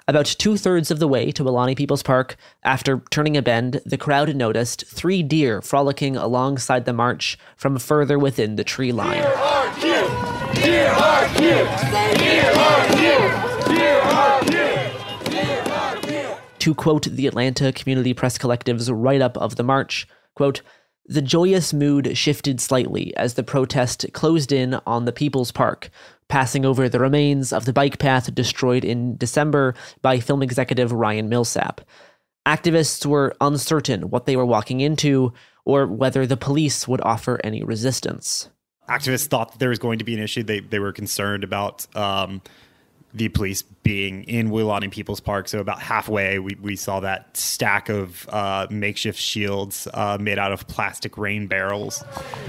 About two thirds of the way to Weelaunee People's Park, after turning a bend, the crowd noticed three deer frolicking alongside the march from further within the tree line. Deer are cute. Deer are cute. Deer are cute. Deer are cute. Deer are cute. To quote the Atlanta Community Press Collective's write up of the march, quote, the joyous mood shifted slightly as the protest closed in on the People's Park, passing over the remains of the bike path destroyed in December by film executive Ryan Millsap. Activists were uncertain what they were walking into or whether the police would offer any resistance. activists thought there was going to be an issue. They they were concerned about um, the police being in Weelaunee People's Park. So about halfway, we, we saw that stack of uh, makeshift shields uh, made out of plastic rain barrels.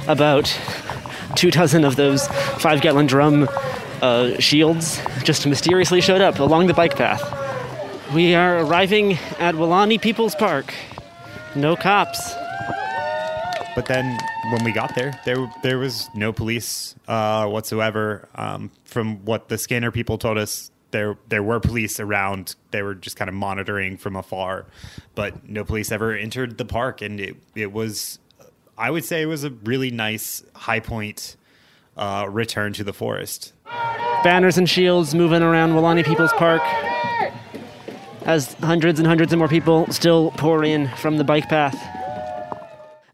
About two dozen of those five gallon drum uh, shields just mysteriously showed up along the bike path. We are arriving at Weelaunee People's Park. No cops. But then when we got there, there there was no police uh, whatsoever. Um, from what the scanner people told us, there there were police around. They were just kind of monitoring from afar, but no police ever entered the park, and it it was, I would say, it was a really nice high point uh, return to the forest. Banners and shields moving around Weelaunee People's Park as hundreds and hundreds of more people still pour in from the bike path.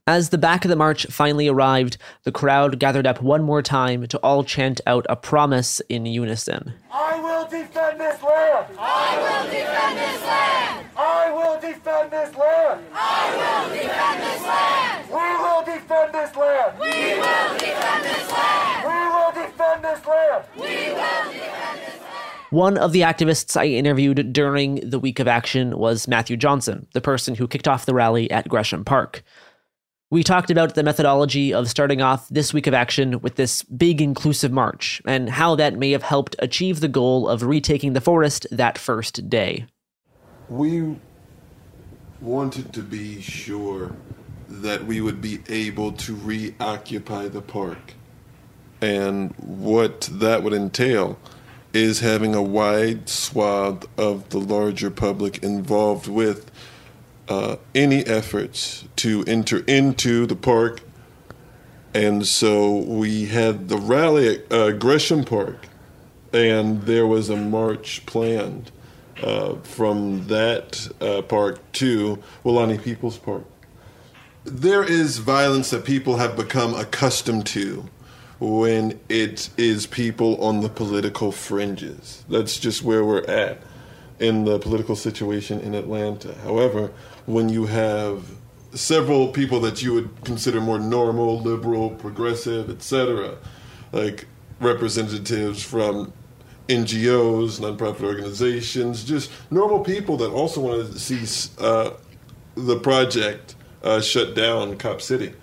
As the back of the march finally arrived, the crowd gathered up one more time to all chant out a promise in unison. I will defend this land. I will defend this land. I will defend this land. I will defend this land. We will defend this land. We will defend this land. We will defend this land. We will defend this land. One of the activists I interviewed during the week of action was Matthew Johnson, the person who kicked off the rally at Gresham Park. We talked about the methodology of starting off this week of action with this big inclusive march and how that may have helped achieve the goal of retaking the forest that first day. We wanted to be sure that we would be able to reoccupy the park And what that would entail is having a wide swath of the larger public involved with uh, any efforts to enter into the park. And so we had the rally at uh, Gresham Park, and there was a march planned uh, from that uh, park to Weelaunee People's Park. There is violence that people have become accustomed to when it is people on the political fringes. That's just where we're at in the political situation in Atlanta. However, when you have several people that you would consider more normal, liberal, progressive, etc., like representatives from NGOs, nonprofit organizations, just normal people that also want to see uh, the project uh, shut down, Cop City.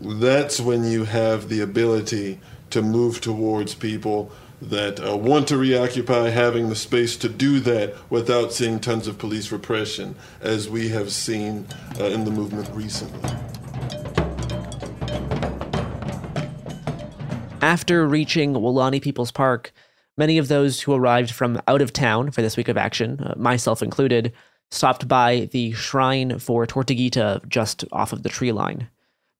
That's when you have the ability to move towards people that uh, want to reoccupy, having the space to do that without seeing tons of police repression, as we have seen uh, in the movement recently. After reaching Weelaunee People's Park, many of those who arrived from out of town for this week of action, uh, myself included, stopped by the shrine for Tortuguita just off of the tree line.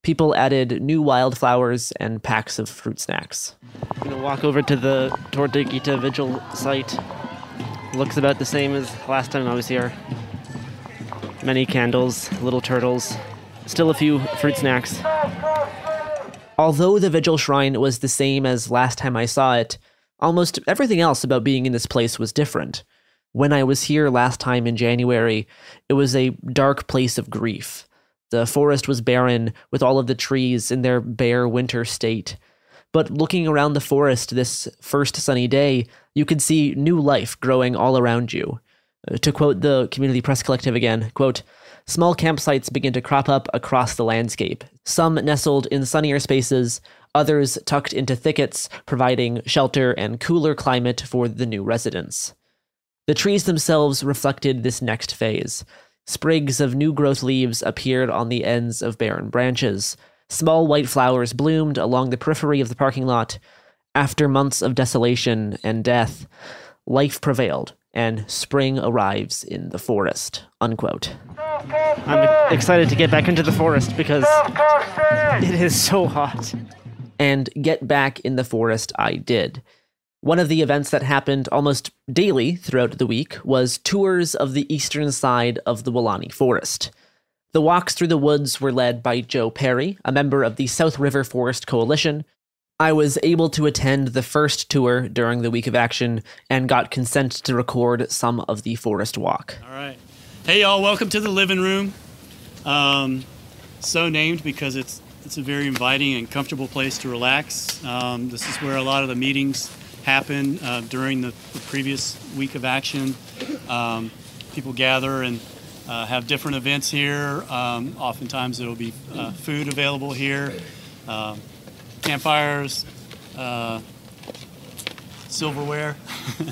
People added new wildflowers and packs of fruit snacks. I'm gonna walk over to the Tortuguita Vigil site. Looks about the same as last time I was here. Many candles, little turtles, still a few fruit snacks. Although the Vigil Shrine was the same as last time I saw it, almost everything else about being in this place was different. When I was here last time in January, it was a dark place of grief. The forest was barren, with all of the trees in their bare winter state. But looking around the forest this first sunny day, you could see new life growing all around you. Uh, to quote the Community Press Collective again, quote, Small campsites begin to crop up across the landscape, some nestled in sunnier spaces, others tucked into thickets, providing shelter and cooler climate for the new residents. The trees themselves reflected this next phase. Sprigs of new growth leaves appeared on the ends of barren branches. Small white flowers bloomed along the periphery of the parking lot. After months of desolation and death, life prevailed, and spring arrives in the forest. Unquote. I'm excited to get back into the forest because it is so hot. And get back in the forest I did. One of the events that happened almost daily throughout the week was tours of the eastern side of the Weelaunee Forest. The walks through the woods were led by Joe Peery, a member of the South River Forest Coalition. I was able to attend the first tour during the week of action and got consent to record some of the forest walk. All right. Hey, y'all, welcome to the living room. Um, so named because it's it's a very inviting and comfortable place to relax. Um, this is where a lot of the meetings happen uh, during the, the, previous week of action. Um, people gather and uh, have different events here. Um, oftentimes there will be uh, food available here, um, campfires, uh, silverware.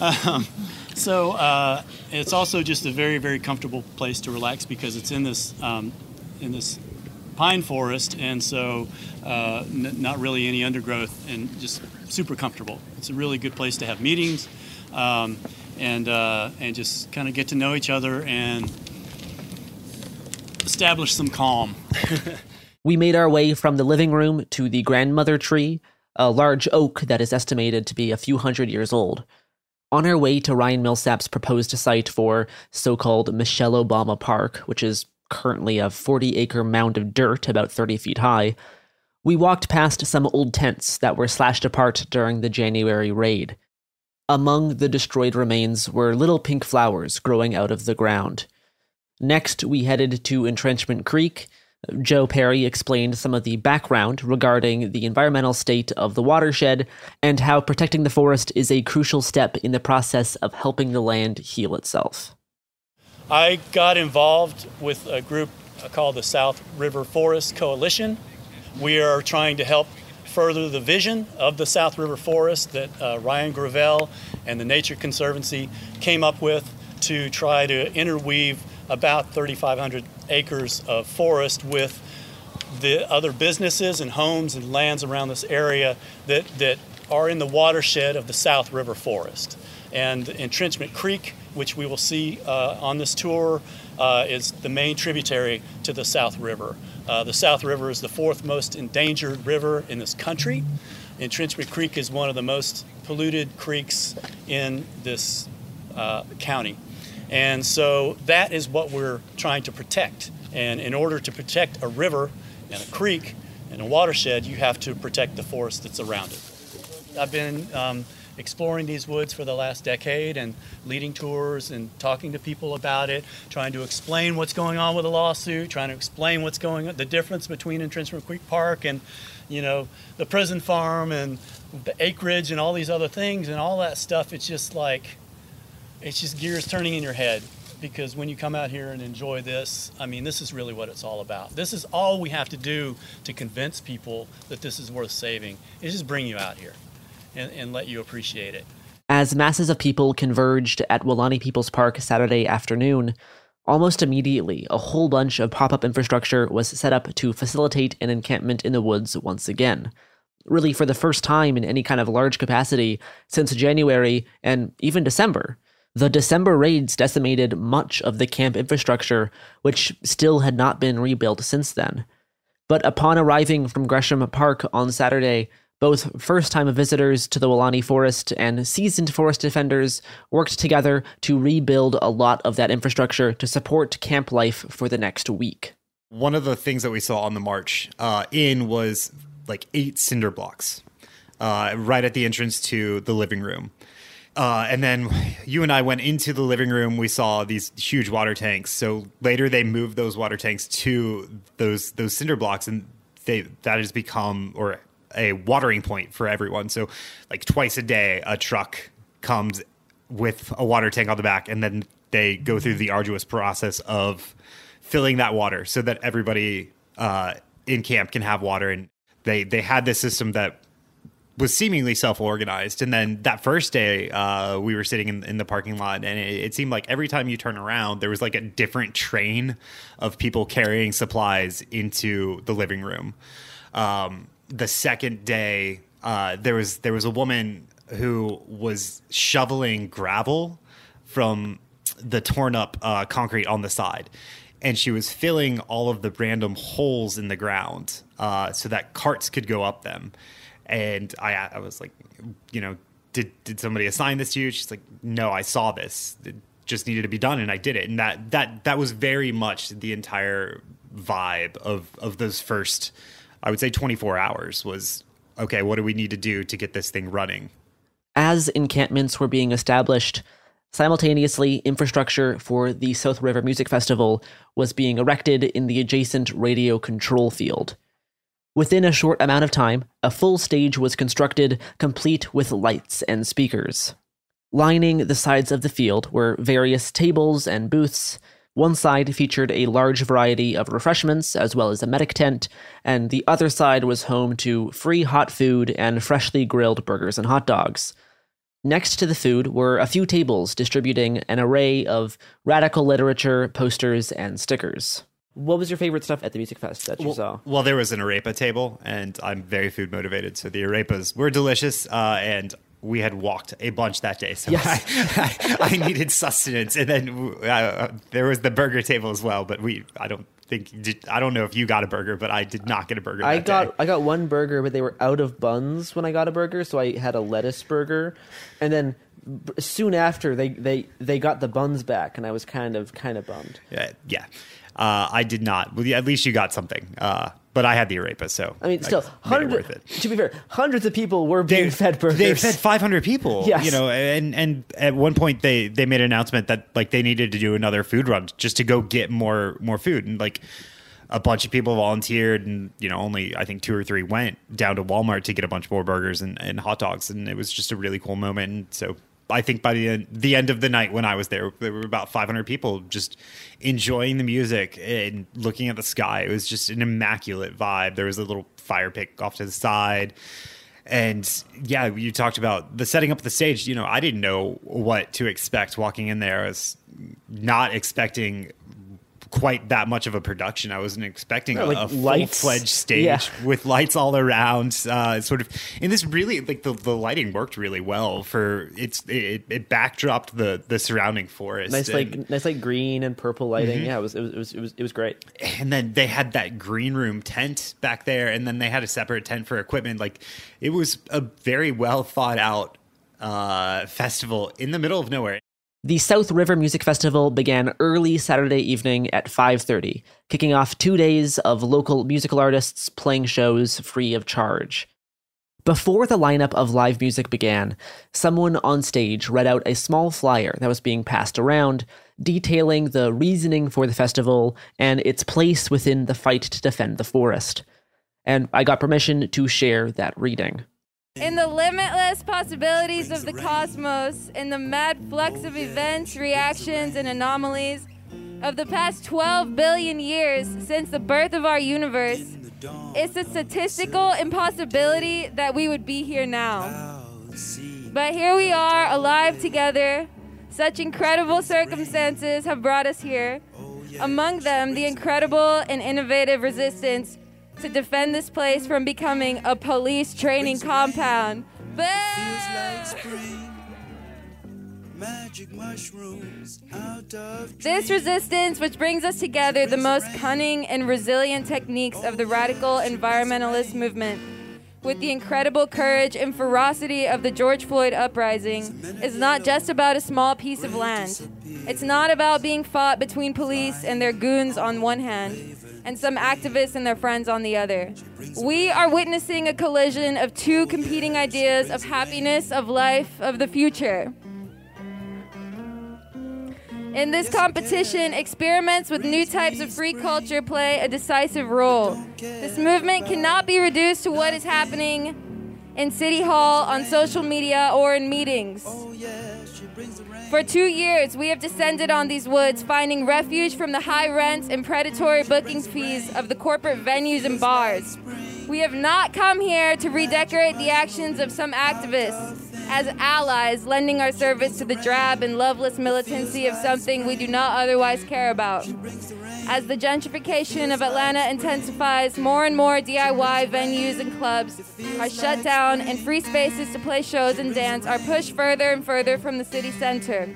Um, so uh, it's also just a very, very comfortable place to relax because it's in this um, in this pine forest, and so uh, not really any undergrowth, and just super comfortable. It's a really good place to have meetings, um, and uh, and just kind of get to know each other and establish some calm. we made our way from the living room to the grandmother tree, a large oak that is estimated to be a few hundred years old. On our way to Ryan Millsap's proposed site for so called Michelle Obama Park, which is currently a 40 acre mound of dirt about 30 feet high, we walked past some old tents that were slashed apart during the January raid. Among the destroyed remains were little pink flowers growing out of the ground. Next, we headed to Entrenchment Creek. Joe Peery explained some of the background regarding the environmental state of the watershed and how protecting the forest is a crucial step in the process of helping the land heal itself. I got involved with a group called the South River Forest Coalition. We are trying to help further the vision of the South River Forest that uh, Ryan Gravel and the Nature Conservancy came up with to try to interweave about 3,500 acres of forest with the other businesses and homes and lands around this area that, that are in the watershed of the South River Forest. And Entrenchment Creek, which we will see uh, on this tour, uh, is the main tributary to the South River. Uh, the South River is the fourth most endangered river in this country. Entrenchment Creek is one of the most polluted creeks in this uh, county. And so that is what we're trying to protect. And in order to protect a river and a creek and a watershed, you have to protect the forest that's around it. I've been um, exploring these woods for the last decade and leading tours and talking to people about it, trying to explain what's going on with the lawsuit, trying to explain what's going on, the difference between Entrenchment Creek Park and, you know, the prison farm and the acreage and all these other things and all that stuff. It's just like, it's just gears turning in your head because when you come out here and enjoy this, I mean, this is really what it's all about. This is all we have to do to convince people that this is worth saving. Is just bring you out here and, and let you appreciate it. As masses of people converged at Weelaunee People's Park Saturday afternoon, almost immediately a whole bunch of pop up infrastructure was set up to facilitate an encampment in the woods once again. Really, for the first time in any kind of large capacity since January and even December. The December raids decimated much of the camp infrastructure, which still had not been rebuilt since then. But upon arriving from Gresham Park on Saturday, both first time visitors to the Weelaunee Forest and seasoned forest defenders worked together to rebuild a lot of that infrastructure to support camp life for the next week. One of the things that we saw on the march uh, in was like eight cinder blocks uh, right at the entrance to the living room. Uh, and then you and I went into the living room. We saw these huge water tanks. So later they moved those water tanks to those those cinder blocks, and they that has become or a watering point for everyone. So like twice a day, a truck comes with a water tank on the back, and then they go through the arduous process of filling that water so that everybody uh, in camp can have water. And they they had this system that was seemingly self-organized and then that first day uh, we were sitting in, in the parking lot and it, it, seemed like every time you turn around there was like a different train of people carrying supplies into the living room um, the second day uh, there was there was a woman who was shoveling gravel from the torn up uh, concrete on the side and she was filling all of the random holes in the ground uh, so that carts could go up them and I, I was like, you know, did did somebody assign this to you? She's like, no, I saw this. It just needed to be done, and I did it. And that that that was very much the entire vibe of of those first, I would say, 24 hours was okay. What do we need to do to get this thing running? As encampments were being established, Simultaneously, infrastructure for the South River Music Festival was being erected in the adjacent radio control field. Within a short amount of time, a full stage was constructed, complete with lights and speakers. Lining the sides of the field were various tables and booths. One side featured a large variety of refreshments, as well as a medic tent, and the other side was home to free hot food and freshly grilled burgers and hot dogs. Next to the food were a few tables distributing an array of radical literature, posters, and stickers. What was your favorite stuff at the music fest that you well, saw? Well, there was an arepa table, and I'm very food motivated, so the arepas were delicious. Uh, and we had walked a bunch that day, so yes. I, I, I, needed sustenance. And then uh, there was the burger table as well, but we I don't think I don't know if you got a burger, but I did not get a burger. I got day. I got one burger, but they were out of buns when I got a burger, so I had a lettuce burger, and then soon after they they they got the buns back, and I was kind of kind of bummed. Yeah, yeah. Uh, I did not. Well, at least you got something. Uh, but I had the arepa, so I mean, still, hundreds. To be fair, hundreds of people were being they, fed burgers. They fed 500 people. Yes. you know, and and at one point they they made an announcement that like they needed to do another food run just to go get more more food, and like a bunch of people volunteered, and you know, only I think two or three went down to Walmart to get a bunch more burgers and, and hot dogs, and it was just a really cool moment. And so I think by the end, the end of the night when I was there, there were about 500 people just enjoying the music and looking at the sky. It was just an immaculate vibe. There was a little fire pit off to the side. And yeah, you talked about the setting up the stage. You know, I didn't know what to expect walking in there. I was not expecting quite that much of a production. I wasn't expecting like a lights. full-fledged stage Yeah. with lights all around. Uh, sort of, and this really like the, the lighting worked really well for it's it, it backdropped the the surrounding forest. Nice and- like nice like green and purple lighting. Mhm. Yeah, it was, it was it was it was it was great. and then they had that green room tent back there and then they had a separate tent for equipment like it was a very well thought out uh festival in the middle of nowhere The South River Music Festival began early Saturday evening at 5:30, kicking off 2 days of local musical artists playing shows free of charge. Before the lineup of live music began, someone on stage read out a small flyer that was being passed around, detailing the reasoning for the festival and its place within the fight to defend the forest. And I got permission to share that reading. In the limitless possibilities of the cosmos, in the mad flux of events, reactions, and anomalies of the past 12 billion years since the birth of our universe, it's a statistical impossibility that we would be here now. But here we are, alive together. Such incredible circumstances have brought us here. Among them, the incredible and innovative resistance to defend this place from becoming a police training compound. Magic mushrooms out of This resistance, which brings us together the most cunning and resilient techniques of the radical environmentalist movement, with the incredible courage and ferocity of the George Floyd uprising, is not just about a small piece of land. It's not about being fought between police and their goons on one hand, and some activists and their friends on the other. We are witnessing a collision of two competing ideas of happiness, of life, of the future. In this competition, experiments with new types of free culture play a decisive role. This movement cannot be reduced to what is happening in City Hall, on social media, or in meetings. For two years, we have descended on these woods, finding refuge from the high rents and predatory booking fees of the corporate venues and bars. We have not come here to redecorate the actions of some activists as allies, lending our service to the drab and loveless militancy of something we do not otherwise care about. As the gentrification of Atlanta intensifies, more and more DIY venues and clubs are shut down, and free spaces to play shows and dance are pushed further and further from the city center.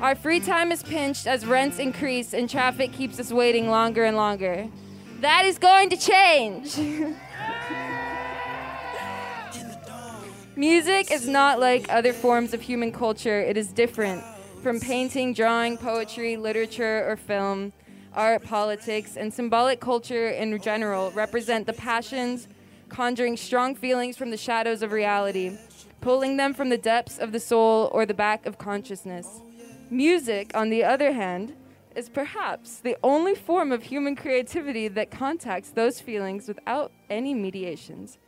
Our free time is pinched as rents increase and traffic keeps us waiting longer and longer. That is going to change. Music is not like other forms of human culture, it is different. From painting, drawing, poetry, literature, or film, art, politics, and symbolic culture in general represent the passions, conjuring strong feelings from the shadows of reality, pulling them from the depths of the soul or the back of consciousness. Music, on the other hand, is perhaps the only form of human creativity that contacts those feelings without any mediations.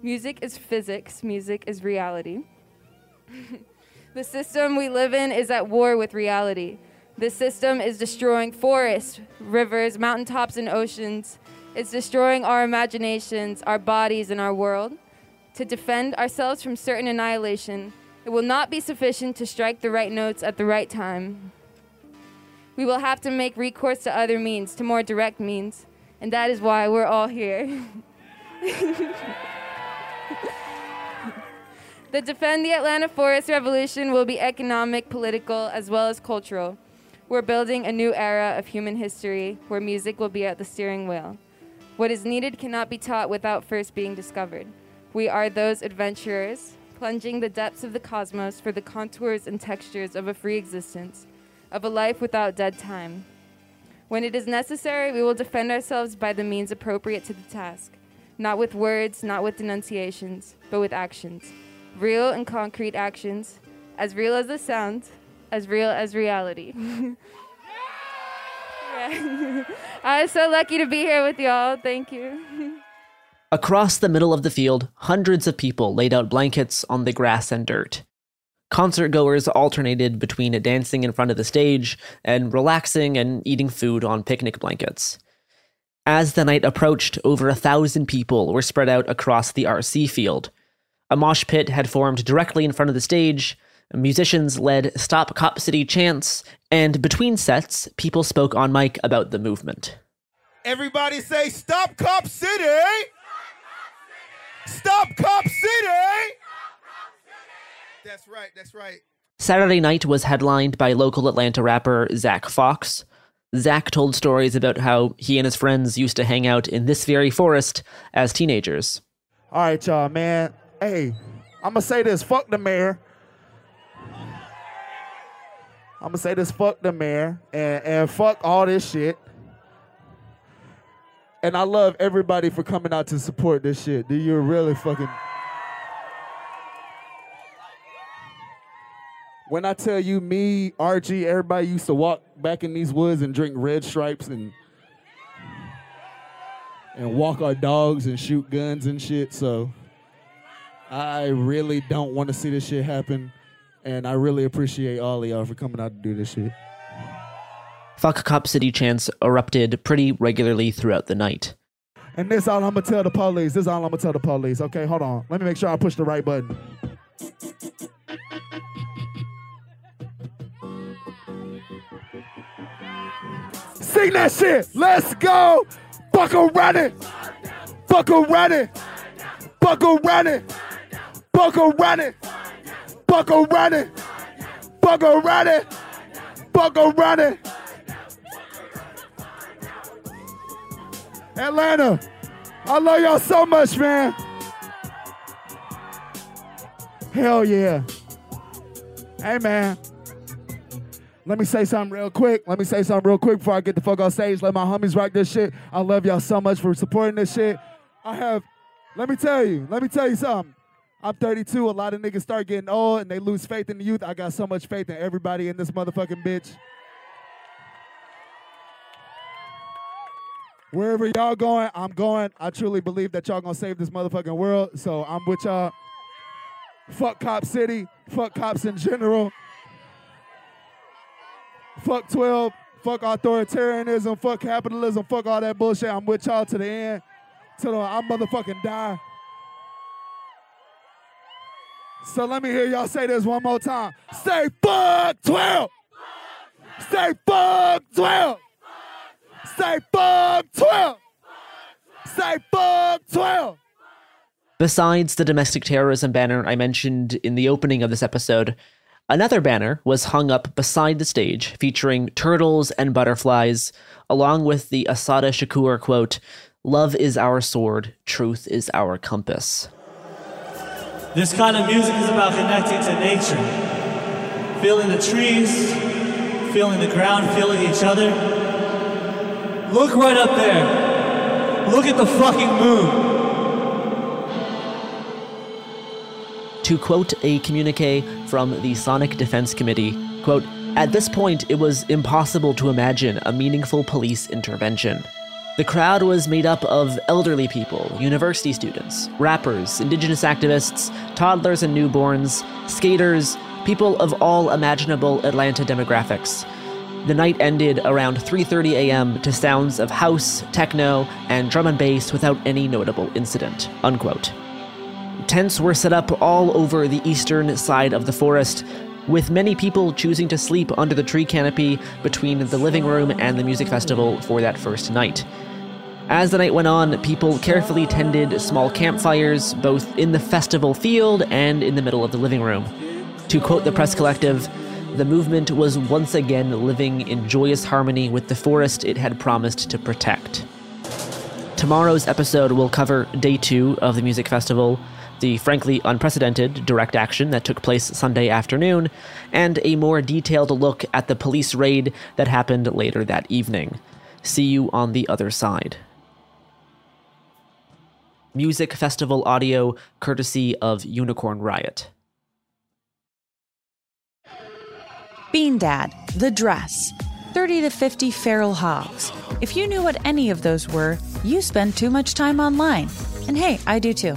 Music is physics, music is reality. the system we live in is at war with reality. This system is destroying forests, rivers, mountaintops, and oceans. It's destroying our imaginations, our bodies, and our world. To defend ourselves from certain annihilation, it will not be sufficient to strike the right notes at the right time. We will have to make recourse to other means, to more direct means, and that is why we're all here. The Defend the Atlanta Forest Revolution will be economic, political, as well as cultural. We're building a new era of human history where music will be at the steering wheel. What is needed cannot be taught without first being discovered. We are those adventurers, plunging the depths of the cosmos for the contours and textures of a free existence, of a life without dead time. When it is necessary, we will defend ourselves by the means appropriate to the task, not with words, not with denunciations, but with actions real and concrete actions, as real as the sound, as real as reality. I'm so lucky to be here with y'all. Thank you. Across the middle of the field, hundreds of people laid out blankets on the grass and dirt. Concert goers alternated between dancing in front of the stage and relaxing and eating food on picnic blankets. As the night approached, over a thousand people were spread out across the RC field. A mosh pit had formed directly in front of the stage, Musicians led Stop Cop City chants, and between sets, people spoke on mic about the movement. Everybody say, Stop Cop City! Stop Cop City! That's right, that's right. Saturday night was headlined by local Atlanta rapper Zach Fox. Zach told stories about how he and his friends used to hang out in this very forest as teenagers. All right, y'all, man. Hey, I'm gonna say this fuck the mayor. I'm gonna say this fuck the mayor and, and fuck all this shit. And I love everybody for coming out to support this shit. Do you really fucking. When I tell you, me, RG, everybody used to walk back in these woods and drink red stripes and and walk our dogs and shoot guns and shit. So I really don't want to see this shit happen, and I really appreciate all of y'all for coming out to do this shit. Fuck Cop City chants erupted pretty regularly throughout the night. And this all I'm gonna tell the police. This all I'm gonna tell the police. Okay, hold on. Let me make sure I push the right button. Sing that shit. Let's go. Buckle running. Buckle running. Buckle running. Buckle running. Buckle running. Buckle running. Buckle running. Atlanta, I love y'all so much, man. Hell yeah. Hey, man. Let me say something real quick. Let me say something real quick before I get the fuck on stage. Let my homies rock this shit. I love y'all so much for supporting this shit. I have, let me tell you, let me tell you something. I'm 32. A lot of niggas start getting old and they lose faith in the youth. I got so much faith in everybody in this motherfucking bitch. Wherever y'all going, I'm going. I truly believe that y'all gonna save this motherfucking world. So I'm with y'all. Fuck Cop City. Fuck cops in general. Fuck 12. Fuck authoritarianism. Fuck capitalism. Fuck all that bullshit. I'm with y'all to the end. Till I motherfucking die. So let me hear y'all say this one more time. Say fuck 12. Say fuck 12. Say fuck 12. Say fuck 12. Besides the domestic terrorism banner I mentioned in the opening of this episode, another banner was hung up beside the stage featuring turtles and butterflies, along with the Assata Shakur quote Love is our sword, truth is our compass. This kind of music is about connecting to nature, feeling the trees, feeling the ground, feeling each other. Look right up there. Look at the fucking moon. To quote a communique from the Sonic Defense Committee, quote, at this point, it was impossible to imagine a meaningful police intervention. The crowd was made up of elderly people, university students, rappers, indigenous activists, toddlers and newborns, skaters, people of all imaginable Atlanta demographics. The night ended around 3:30 a.m. to sounds of house, techno, and drum and bass without any notable incident. Unquote. Tents were set up all over the eastern side of the forest, with many people choosing to sleep under the tree canopy between the living room and the music festival for that first night. As the night went on, people carefully tended small campfires, both in the festival field and in the middle of the living room. To quote the press collective, the movement was once again living in joyous harmony with the forest it had promised to protect. Tomorrow's episode will cover day two of the music festival, the frankly unprecedented direct action that took place Sunday afternoon, and a more detailed look at the police raid that happened later that evening. See you on the other side. Music Festival audio courtesy of Unicorn Riot. Bean Dad, The Dress, 30 to 50 Feral Hogs. If you knew what any of those were, you spend too much time online. And hey, I do too.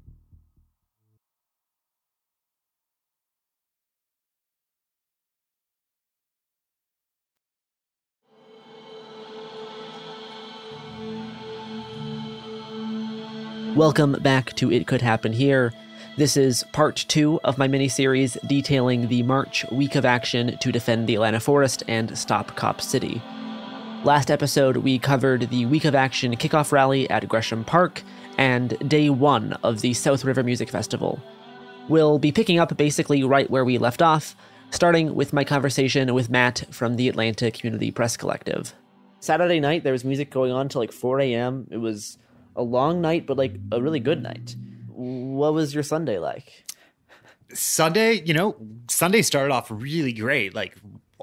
Welcome back to It Could Happen Here. This is part two of my mini series detailing the March week of action to defend the Atlanta forest and stop Cop City. Last episode, we covered the week of action kickoff rally at Gresham Park and day one of the South River Music Festival. We'll be picking up basically right where we left off, starting with my conversation with Matt from the Atlanta Community Press Collective. Saturday night, there was music going on till like 4 a.m. It was a long night, but like a really good night. What was your Sunday like? Sunday, you know, Sunday started off really great. Like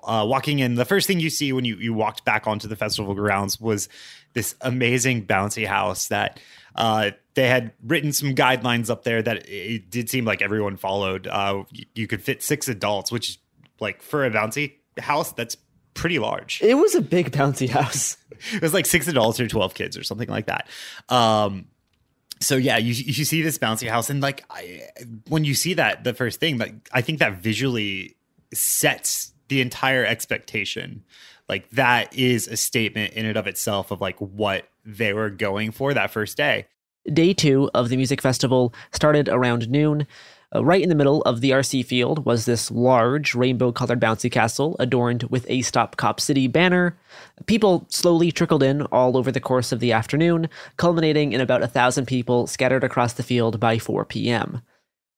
uh, walking in, the first thing you see when you, you walked back onto the festival grounds was this amazing bouncy house that uh, they had written some guidelines up there that it did seem like everyone followed. Uh, you, you could fit six adults, which is like for a bouncy house, that's pretty large. It was a big bouncy house. It was like six adults or 12 kids or something like that. Um, so yeah, you you see this bouncy house, and like I, when you see that the first thing, like I think that visually sets the entire expectation. Like that is a statement in and of itself of like what they were going for that first day. Day two of the music festival started around noon. Uh, right in the middle of the RC field was this large rainbow colored bouncy castle adorned with a Stop Cop City banner. People slowly trickled in all over the course of the afternoon, culminating in about a thousand people scattered across the field by 4 p.m.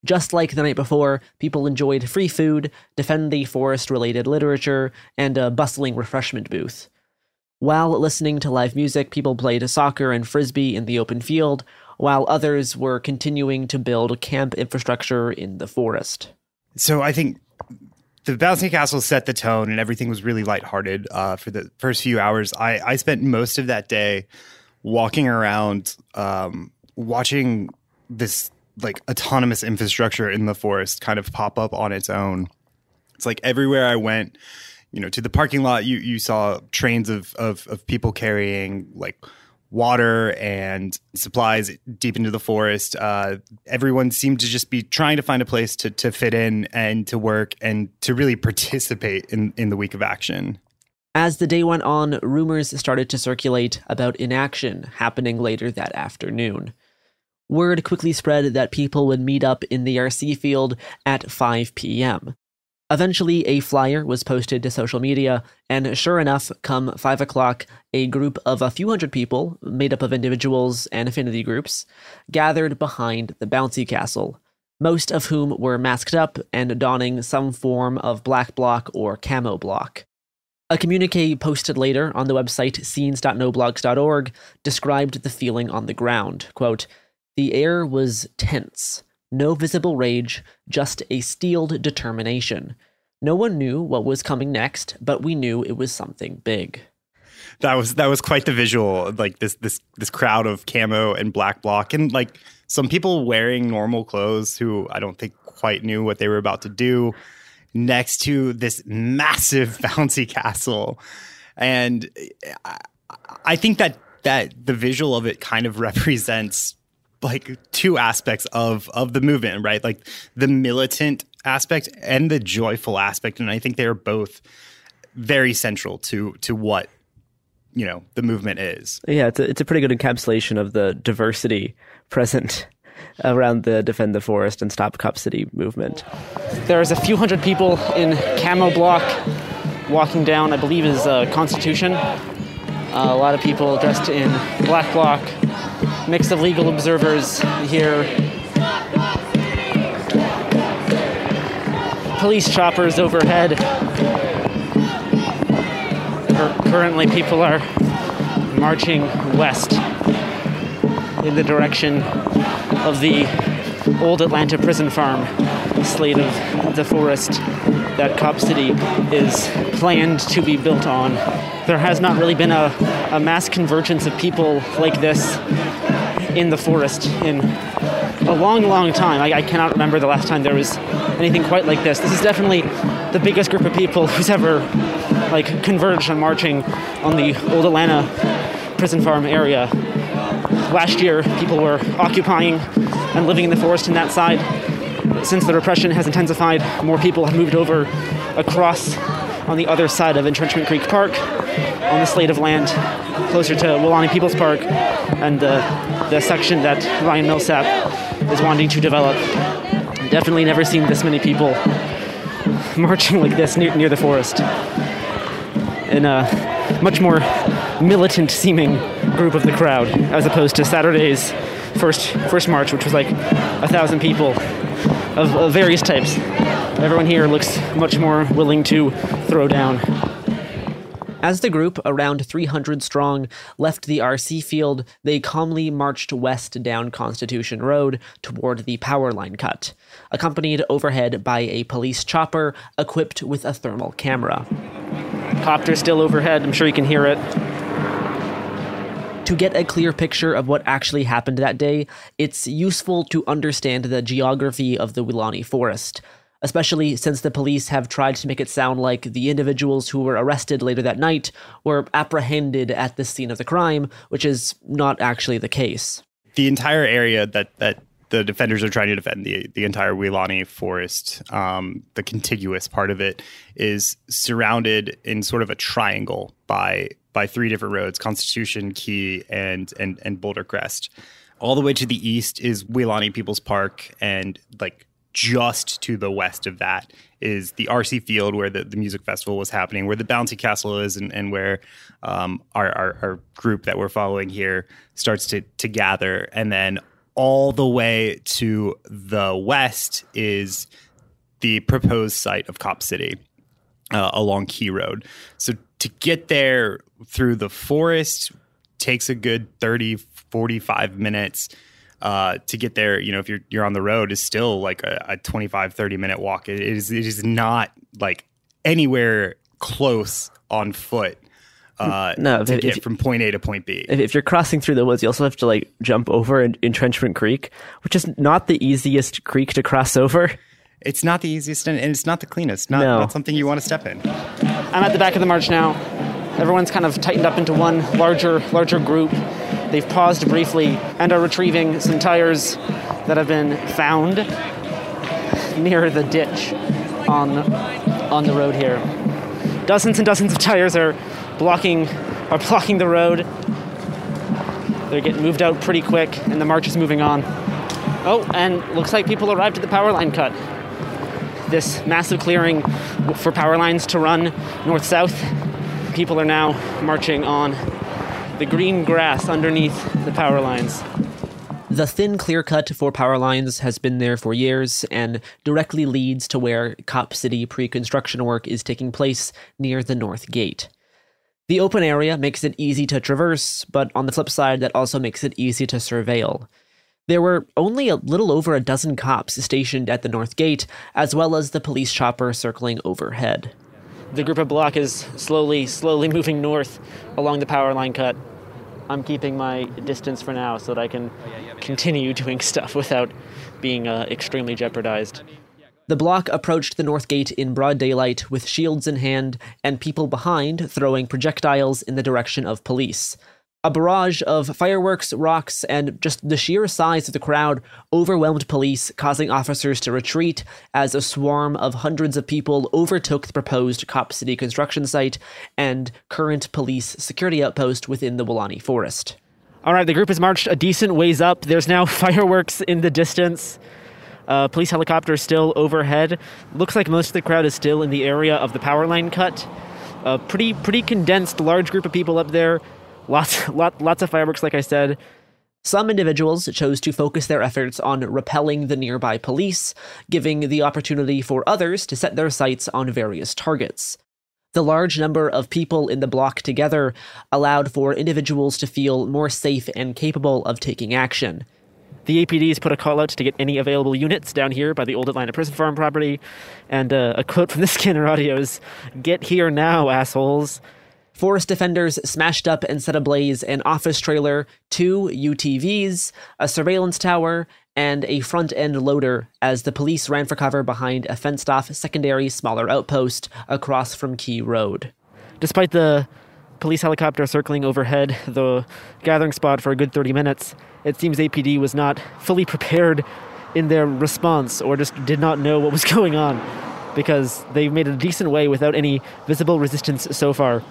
Just like the night before, people enjoyed free food, defend the forest related literature, and a bustling refreshment booth. While listening to live music, people played soccer and frisbee in the open field, while others were continuing to build camp infrastructure in the forest. So I think the bouncy castle set the tone, and everything was really lighthearted uh, for the first few hours. I, I spent most of that day walking around, um, watching this like autonomous infrastructure in the forest kind of pop up on its own. It's like everywhere I went, you know, to the parking lot, you you saw trains of of, of people carrying like water and supplies deep into the forest. Uh, everyone seemed to just be trying to find a place to, to fit in and to work and to really participate in, in the week of action. As the day went on, rumors started to circulate about inaction happening later that afternoon. Word quickly spread that people would meet up in the RC field at 5 p.m. Eventually, a flyer was posted to social media, and sure enough, come 5 o'clock, a group of a few hundred people, made up of individuals and affinity groups, gathered behind the bouncy castle, most of whom were masked up and donning some form of black bloc or camo block. A communique posted later on the website scenes.noblogs.org described the feeling on the ground. Quote, the air was tense. No visible rage, just a steeled determination. No one knew what was coming next, but we knew it was something big. That was that was quite the visual, like this this this crowd of camo and black bloc and like some people wearing normal clothes who I don't think quite knew what they were about to do, next to this massive bouncy castle, and I, I think that that the visual of it kind of represents like two aspects of of the movement, right? Like the militant aspect and the joyful aspect, and I think they're both very central to to what you know the movement is. Yeah, it's a, it's a pretty good encapsulation of the diversity present around the Defend the Forest and Stop Cop City movement. There's a few hundred people in camo block walking down, I believe, is uh, Constitution. Uh, a lot of people dressed in black bloc, mix of legal observers here. Police choppers overhead. Currently, people are marching west in the direction of the old Atlanta prison farm the slate of the forest that Cop City is planned to be built on. There has not really been a, a mass convergence of people like this in the forest in a long, long time. I, I, cannot remember the last time there was anything quite like this. This is definitely the biggest group of people who's ever like converged on marching on the old Atlanta prison farm area. Last year, people were occupying and living in the forest in that side. Since the repression has intensified, more people have moved over across on the other side of Entrenchment Creek Park on the slate of land closer to Weelaunee Peoples Park and the, the section that Ryan Millsap is wanting to develop. Definitely never seen this many people marching like this near, near the forest in a much more militant seeming group of the crowd as opposed to Saturday's first first march, which was like a thousand people of, of various types. Everyone here looks much more willing to throw down. As the group, around 300 strong, left the RC field, they calmly marched west down Constitution Road toward the power line cut, accompanied overhead by a police chopper equipped with a thermal camera. Copter still overhead, I'm sure you can hear it. To get a clear picture of what actually happened that day, it's useful to understand the geography of the Weelaunee Forest, especially since the police have tried to make it sound like the individuals who were arrested later that night were apprehended at the scene of the crime, which is not actually the case. The entire area that, that the defenders are trying to defend the the entire Weelaunee forest. Um, the contiguous part of it is surrounded in sort of a triangle by by three different roads: Constitution, Key, and and and Boulder Crest. All the way to the east is Weelaunee Peoples Park, and like just to the west of that is the RC Field where the, the music festival was happening, where the Bouncy Castle is, and, and where um, our, our, our group that we're following here starts to to gather, and then all the way to the west is the proposed site of Cop City uh, along Key Road. So to get there through the forest takes a good 30, 45 minutes. Uh, to get there, you know, if you're you're on the road, is still like a, a 25, 30 minute walk. It is it is not like anywhere close on foot uh, no, to if, get if, from point A to point B. If, if, you're crossing through the woods, you also have to like jump over an entrenchment creek, which is not the easiest creek to cross over. It's not the easiest, and, it's not the cleanest. Not, no. not something you want to step in. I'm at the back of the march now. Everyone's kind of tightened up into one larger, larger group. They've paused briefly and are retrieving some tires that have been found near the ditch on on the road here. Dozens and dozens of tires are blocking are blocking the road. They're getting moved out pretty quick, and the march is moving on. Oh, and looks like people arrived at the power line cut. This massive clearing for power lines to run north south. People are now marching on the green grass underneath the power lines. The thin clear cut for power lines has been there for years and directly leads to where Cop City pre construction work is taking place near the North Gate. The open area makes it easy to traverse, but on the flip side, that also makes it easy to surveil. There were only a little over a dozen cops stationed at the North Gate, as well as the police chopper circling overhead. The group of block is slowly, slowly moving north along the power line cut. I'm keeping my distance for now so that I can continue doing stuff without being uh, extremely jeopardized. The block approached the North Gate in broad daylight with shields in hand and people behind throwing projectiles in the direction of police. A barrage of fireworks, rocks, and just the sheer size of the crowd overwhelmed police, causing officers to retreat as a swarm of hundreds of people overtook the proposed Cop City construction site and current police security outpost within the Weelaunee Forest. All right, the group has marched a decent ways up. There's now fireworks in the distance. Uh, police helicopter still overhead. Looks like most of the crowd is still in the area of the power line cut. A pretty pretty condensed, large group of people up there. Lots lot, lots of fireworks, like I said. Some individuals chose to focus their efforts on repelling the nearby police, giving the opportunity for others to set their sights on various targets. The large number of people in the block together allowed for individuals to feel more safe and capable of taking action. The APD has put a call out to get any available units down here by the old Atlanta Prison Farm property. And uh, a quote from the scanner audio is Get here now, assholes. Forest defenders smashed up and set ablaze an office trailer, two UTVs, a surveillance tower, and a front end loader as the police ran for cover behind a fenced off secondary smaller outpost across from Key Road. Despite the police helicopter circling overhead the gathering spot for a good 30 minutes, it seems APD was not fully prepared in their response or just did not know what was going on because they've made a decent way without any visible resistance so far.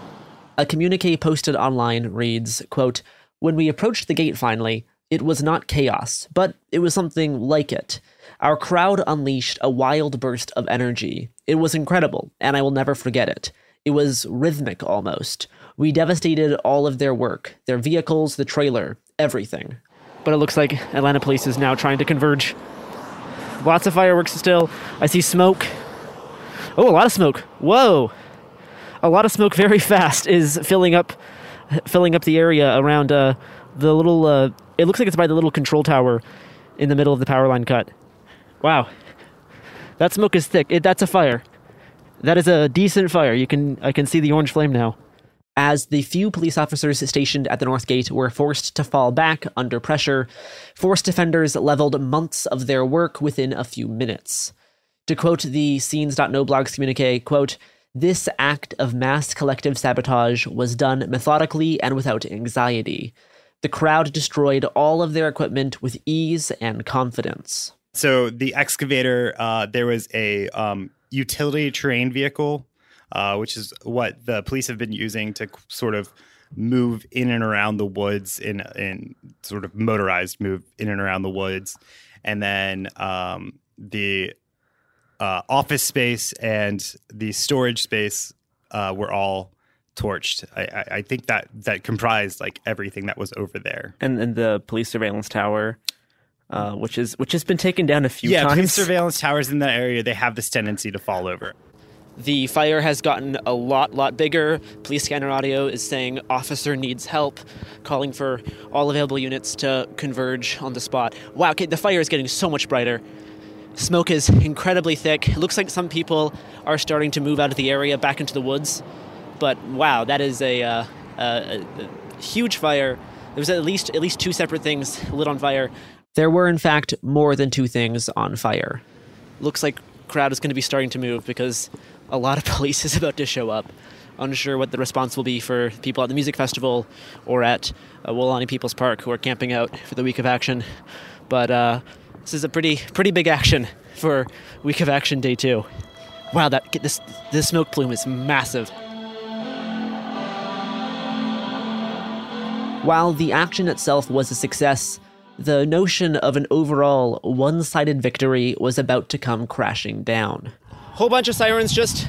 A communique posted online reads, quote, When we approached the gate finally, it was not chaos, but it was something like it. Our crowd unleashed a wild burst of energy. It was incredible, and I will never forget it. It was rhythmic almost. We devastated all of their work, their vehicles, the trailer, everything. But it looks like Atlanta police is now trying to converge. Lots of fireworks still. I see smoke. Oh, a lot of smoke. Whoa. A lot of smoke very fast is filling up filling up the area around uh, the little uh, it looks like it's by the little control tower in the middle of the power line cut. Wow. That smoke is thick. It, that's a fire. That is a decent fire. You can I can see the orange flame now. As the few police officers stationed at the North Gate were forced to fall back under pressure, force defenders leveled months of their work within a few minutes. To quote the Scenes.no blog's communique, quote, this act of mass collective sabotage was done methodically and without anxiety. The crowd destroyed all of their equipment with ease and confidence. So the excavator, uh, there was a um, utility terrain vehicle, uh, which is what the police have been using to sort of move in and around the woods in in sort of motorized move in and around the woods, and then um, the uh, office space and the storage space uh, were all torched. I, I, I, think that that comprised like everything that was over there. And, and the police surveillance tower, uh, which is which has been taken down a few yeah, times. police surveillance towers in that area they have this tendency to fall over. The fire has gotten a lot, lot bigger. Police scanner audio is saying officer needs help, calling for all available units to converge on the spot. Wow, okay, the fire is getting so much brighter. Smoke is incredibly thick. It looks like some people are starting to move out of the area back into the woods. But wow, that is a, uh, a, a huge fire. There was at least at least two separate things lit on fire. There were in fact more than two things on fire. Looks like crowd is going to be starting to move because a lot of police is about to show up. Unsure what the response will be for people at the music festival or at uh, Weelaunee People's Park who are camping out for the week of action. But uh, this is a pretty pretty big action for week of action day two. Wow, that this this smoke plume is massive. While the action itself was a success, the notion of an overall one-sided victory was about to come crashing down. Whole bunch of sirens just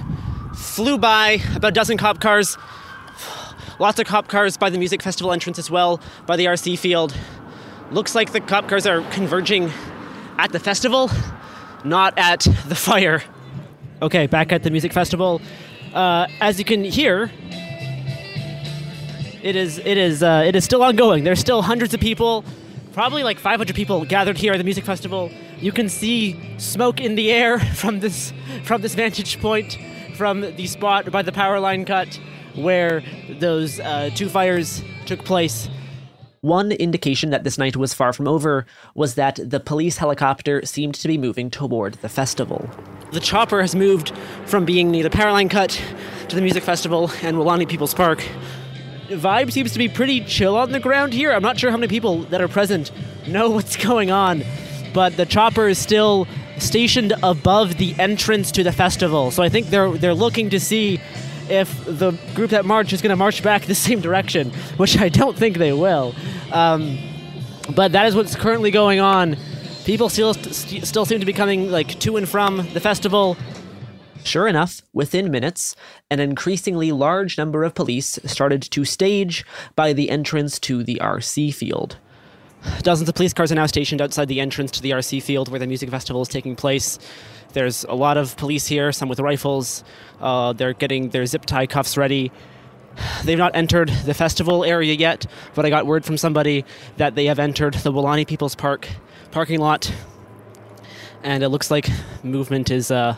flew by, about a dozen cop cars. Lots of cop cars by the music festival entrance as well, by the RC field. Looks like the cop cars are converging at the festival, not at the fire. Okay, back at the music festival. Uh, as you can hear, it is it is uh, it is still ongoing. There's still hundreds of people, probably like 500 people gathered here at the music festival. You can see smoke in the air from this from this vantage point, from the spot by the power line cut, where those uh, two fires took place. One indication that this night was far from over was that the police helicopter seemed to be moving toward the festival. The chopper has moved from being near the power line cut to the music festival and Weelaunee People's Park. The vibe seems to be pretty chill on the ground here. I'm not sure how many people that are present know what's going on, but the chopper is still stationed above the entrance to the festival. So I think they're they're looking to see if the group that march is going to march back the same direction, which I don't think they will. Um, but that is what's currently going on. People still st- still seem to be coming like to and from the festival. Sure enough, within minutes, an increasingly large number of police started to stage by the entrance to the RC field. Dozens of police cars are now stationed outside the entrance to the RC field where the music festival is taking place. There's a lot of police here, some with rifles. Uh, they're getting their zip tie cuffs ready. They've not entered the festival area yet, but I got word from somebody that they have entered the Weelaunee People's Park parking lot, and it looks like movement is uh,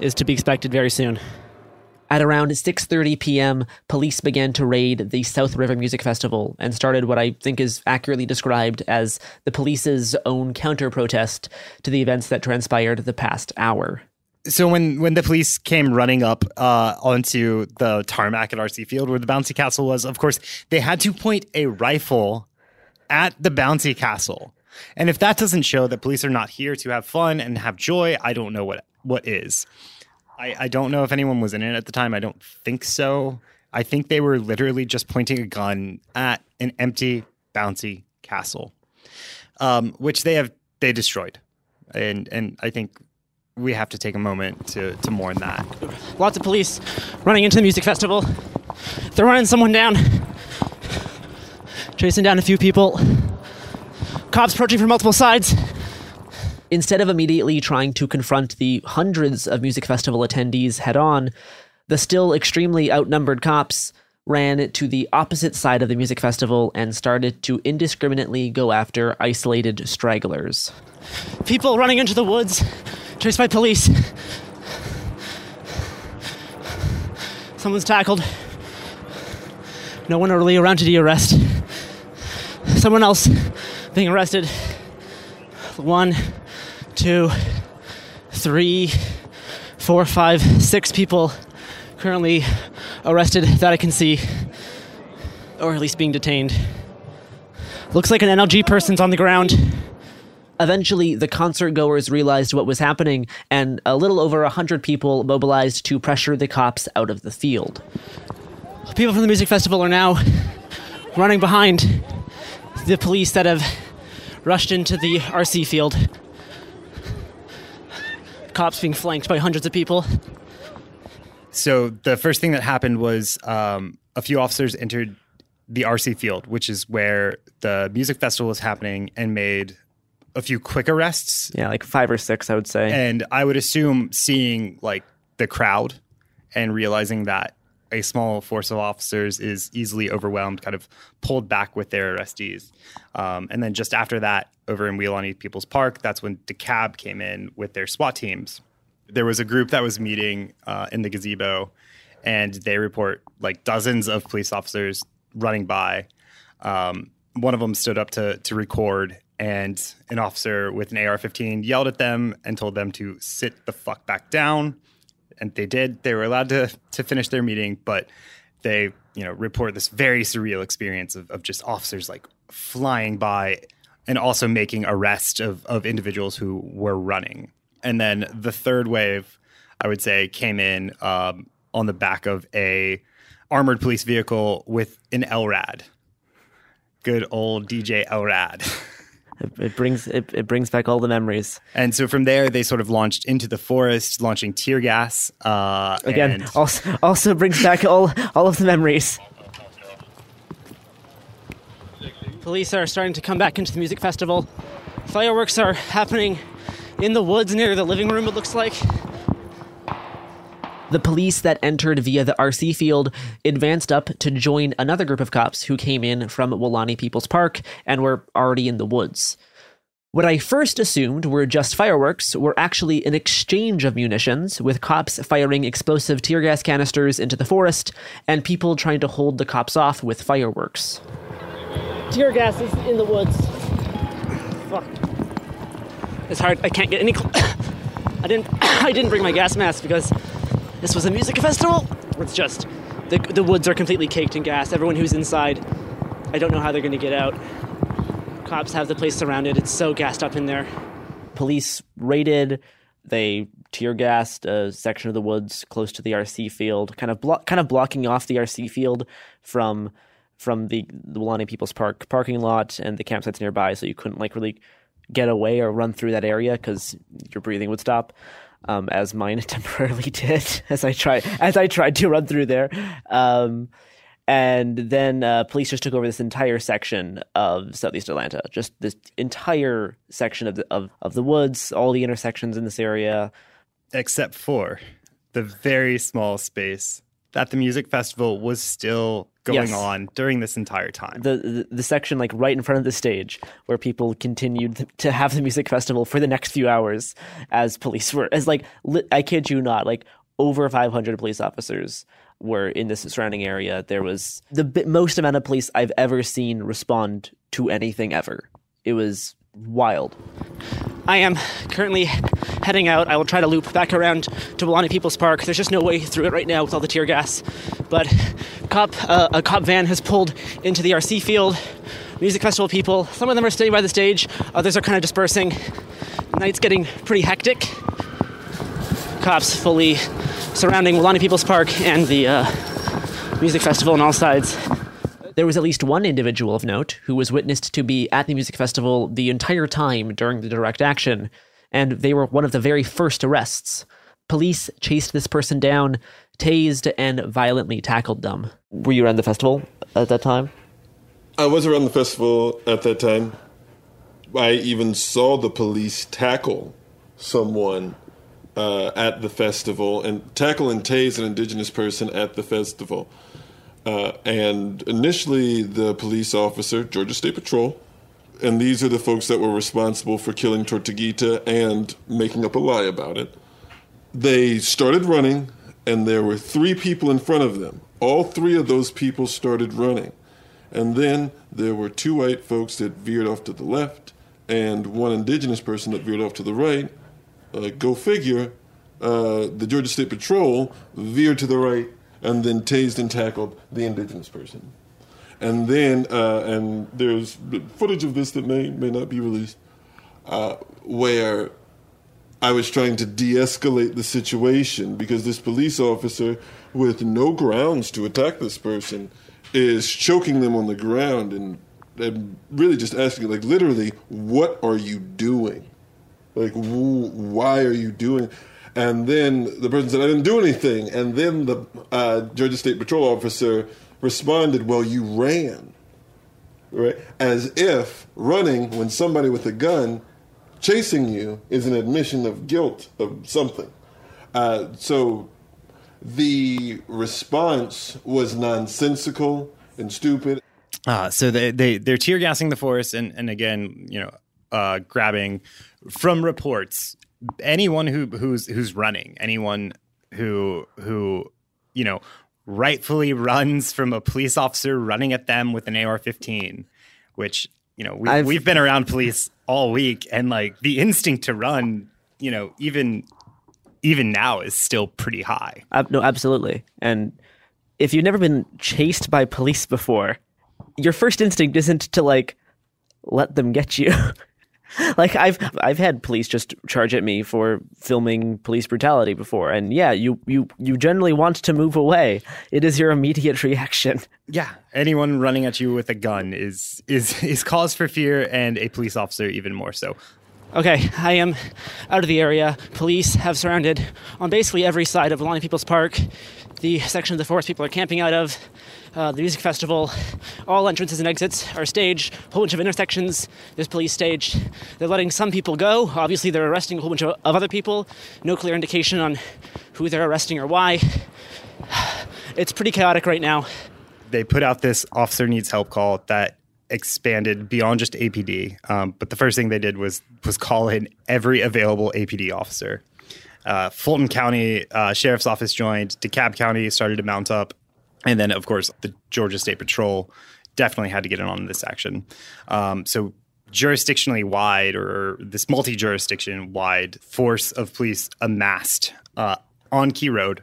is to be expected very soon. At around 6:30 p.m., police began to raid the South River Music Festival and started what I think is accurately described as the police's own counter-protest to the events that transpired the past hour. So when when the police came running up uh, onto the tarmac at RC Field where the bouncy castle was, of course they had to point a rifle at the bouncy castle. And if that doesn't show that police are not here to have fun and have joy, I don't know what what is. I, I don't know if anyone was in it at the time. I don't think so. I think they were literally just pointing a gun at an empty bouncy castle, um, which they have they destroyed, and and I think we have to take a moment to to mourn that. Lots of police running into the music festival. They're running someone down, chasing down a few people. Cops approaching from multiple sides. Instead of immediately trying to confront the hundreds of music festival attendees head on, the still extremely outnumbered cops ran to the opposite side of the music festival and started to indiscriminately go after isolated stragglers. People running into the woods, chased by police. Someone's tackled. No one really around to the arrest. Someone else being arrested. One, two, three, four, five, six people currently arrested that I can see, or at least being detained. Looks like an NLG person's on the ground. Eventually, the concert goers realized what was happening, and a little over a hundred people mobilized to pressure the cops out of the field. People from the music festival are now running behind the police that have rushed into the RC field. Cops being flanked by hundreds of people. So the first thing that happened was um, a few officers entered the RC field, which is where the music festival was happening, and made a few quick arrests. Yeah, like five or six, I would say. And I would assume seeing like the crowd and realizing that a small force of officers is easily overwhelmed, kind of pulled back with their arrestees. Um, and then just after that, over in Weelaunee People's Park, that's when DeKalb came in with their SWAT teams. There was a group that was meeting uh, in the gazebo, and they report like dozens of police officers running by. Um, one of them stood up to to record, and an officer with an AR-15 yelled at them and told them to sit the fuck back down and they did. They were allowed to to finish their meeting, but they you know report this very surreal experience of, of just officers like flying by and also making arrest of of individuals who were running. And then the third wave, I would say, came in um, on the back of a armored police vehicle with an LRAD. Good old DJ LRAD. It, it brings it, it brings back all the memories. And so from there, they sort of launched into the forest, launching tear gas. Uh, Again, and- also also brings back all all of the memories. Police are starting to come back into the music festival. Fireworks are happening in the woods near the living room, it looks like. The police that entered via the RC field advanced up to join another group of cops who came in from Weelaunee People's Park and were already in the woods. What I first assumed were just fireworks were actually an exchange of munitions, with cops firing explosive tear gas canisters into the forest and people trying to hold the cops off with fireworks. Tear gas is in the woods. Fuck. It's hard. I can't get any. Cl- I didn't. I didn't bring my gas mask because this was a music festival. It's just the the woods are completely caked in gas. Everyone who's inside, I don't know how they're going to get out. Cops have the place surrounded. It's so gassed up in there. Police raided. They tear gassed a section of the woods close to the RC field, kind of blo- kind of blocking off the RC field from from the, the Weelaunee People's Park parking lot and the campsites nearby, so you couldn't like really get away or run through that area because your breathing would stop. Um, as mine temporarily did, as I tried as I tried to run through there. Um, and then uh, police just took over this entire section of southeast Atlanta, just this entire section of the, of, of the woods, all the intersections in this area. Except for the very small space that the music festival was still going Yes. on during this entire time. The, the the section like right in front of the stage where people continued to have the music festival for the next few hours as police were as like li- I kid you not like over 500 police officers were in this surrounding area. There was the most amount of police I've ever seen respond to anything ever. It was wild. I am currently heading out. I will try to loop back around to Weelaunee People's Park. There's just no way through it right now with all the tear gas. But cop, uh, a cop van has pulled into the RC field. Music festival people. Some of them are staying by the stage. Others are kind of dispersing. Night's getting pretty hectic. Cops fully surrounding Weelaunee People's Park and the uh, music festival on all sides. There was at least one individual of note who was witnessed to be at the music festival the entire time during the direct action, and they were one of the very first arrests. Police chased this person down, tased, and violently tackled them. Were you around the festival at that time? I was around the festival at that time. I even saw the police tackle someone uh, at the festival and tackle and tase an indigenous person at the festival. Uh, and initially, the police officer, Georgia State Patrol, and these are the folks that were responsible for killing Tortuguita and making up a lie about it. They started running, and there were three people in front of them. All three of those people started running. And then there were two white folks that veered off to the left, and one indigenous person that veered off to the right. Uh, go figure, uh, the Georgia State Patrol veered to the right and then tased and tackled the indigenous person. And then, uh, and there's footage of this that may may not be released, uh, where I was trying to de-escalate the situation because this police officer, with no grounds to attack this person, is choking them on the ground and, and really just asking, like, literally, what are you doing? Like, w- why are you doing? And then the person said, I didn't do anything. And then the uh, Georgia State Patrol officer responded, Well, you ran. Right? As if running when somebody with a gun chasing you is an admission of guilt of something. Uh, so the response was nonsensical and stupid. Uh, so they, they, they're tear gassing the forest and, and again, you know, uh, grabbing from reports anyone who who's who's running, anyone who who you know rightfully runs from a police officer running at them with an AR-15, which you know we, I've- we've been around police all week, and like the instinct to run, you know, even even now is still pretty high. Ab- no, absolutely. And if you've never been chased by police before, your first instinct isn't to like let them get you. like I've I've had police just charge at me for filming police brutality before, and yeah, you you you generally want to move away. It is your immediate reaction. Yeah, anyone running at you with a gun is is is cause for fear, and a police officer even more so. Okay, I am out of the area. Police have surrounded on basically every side of Alani People's Park, the section of the forest people are camping out of, uh, the music festival. All entrances and exits are staged. A whole bunch of intersections. There's police staged. They're letting some people go. Obviously, they're arresting a whole bunch of, of other people. No clear indication on who they're arresting or why. It's pretty chaotic right now. They put out this officer needs help call that expanded beyond just APD. Um, but the first thing they did was was call in every available APD officer. Uh, Fulton County uh, Sheriff's Office joined. DeKalb County started to mount up, and then of course the Georgia State Patrol definitely had to get in on this action. Um, so jurisdictionally wide or this multi-jurisdiction wide force of police amassed uh, on Key Road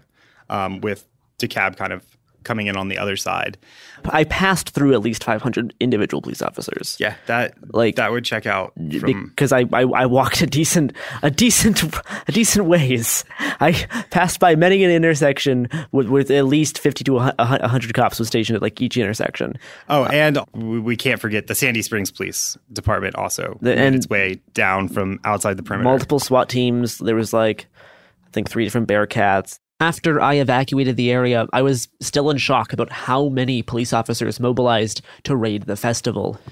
um, with DeKalb kind of coming in on the other side. I passed through at least 500 individual police officers. Yeah, that like that would check out from because I, I I walked a decent a decent a decent ways. I passed by many an intersection with, with at least 50 to 100 cops was stationed at like each intersection. Oh, and we can't forget the Sandy Springs Police Department also The- made and- its way down from outside the perimeter. Multiple SWAT teams. There was like I think three different Bearcats. After I evacuated the area, I was still in shock about how many police officers mobilized to raid the festival.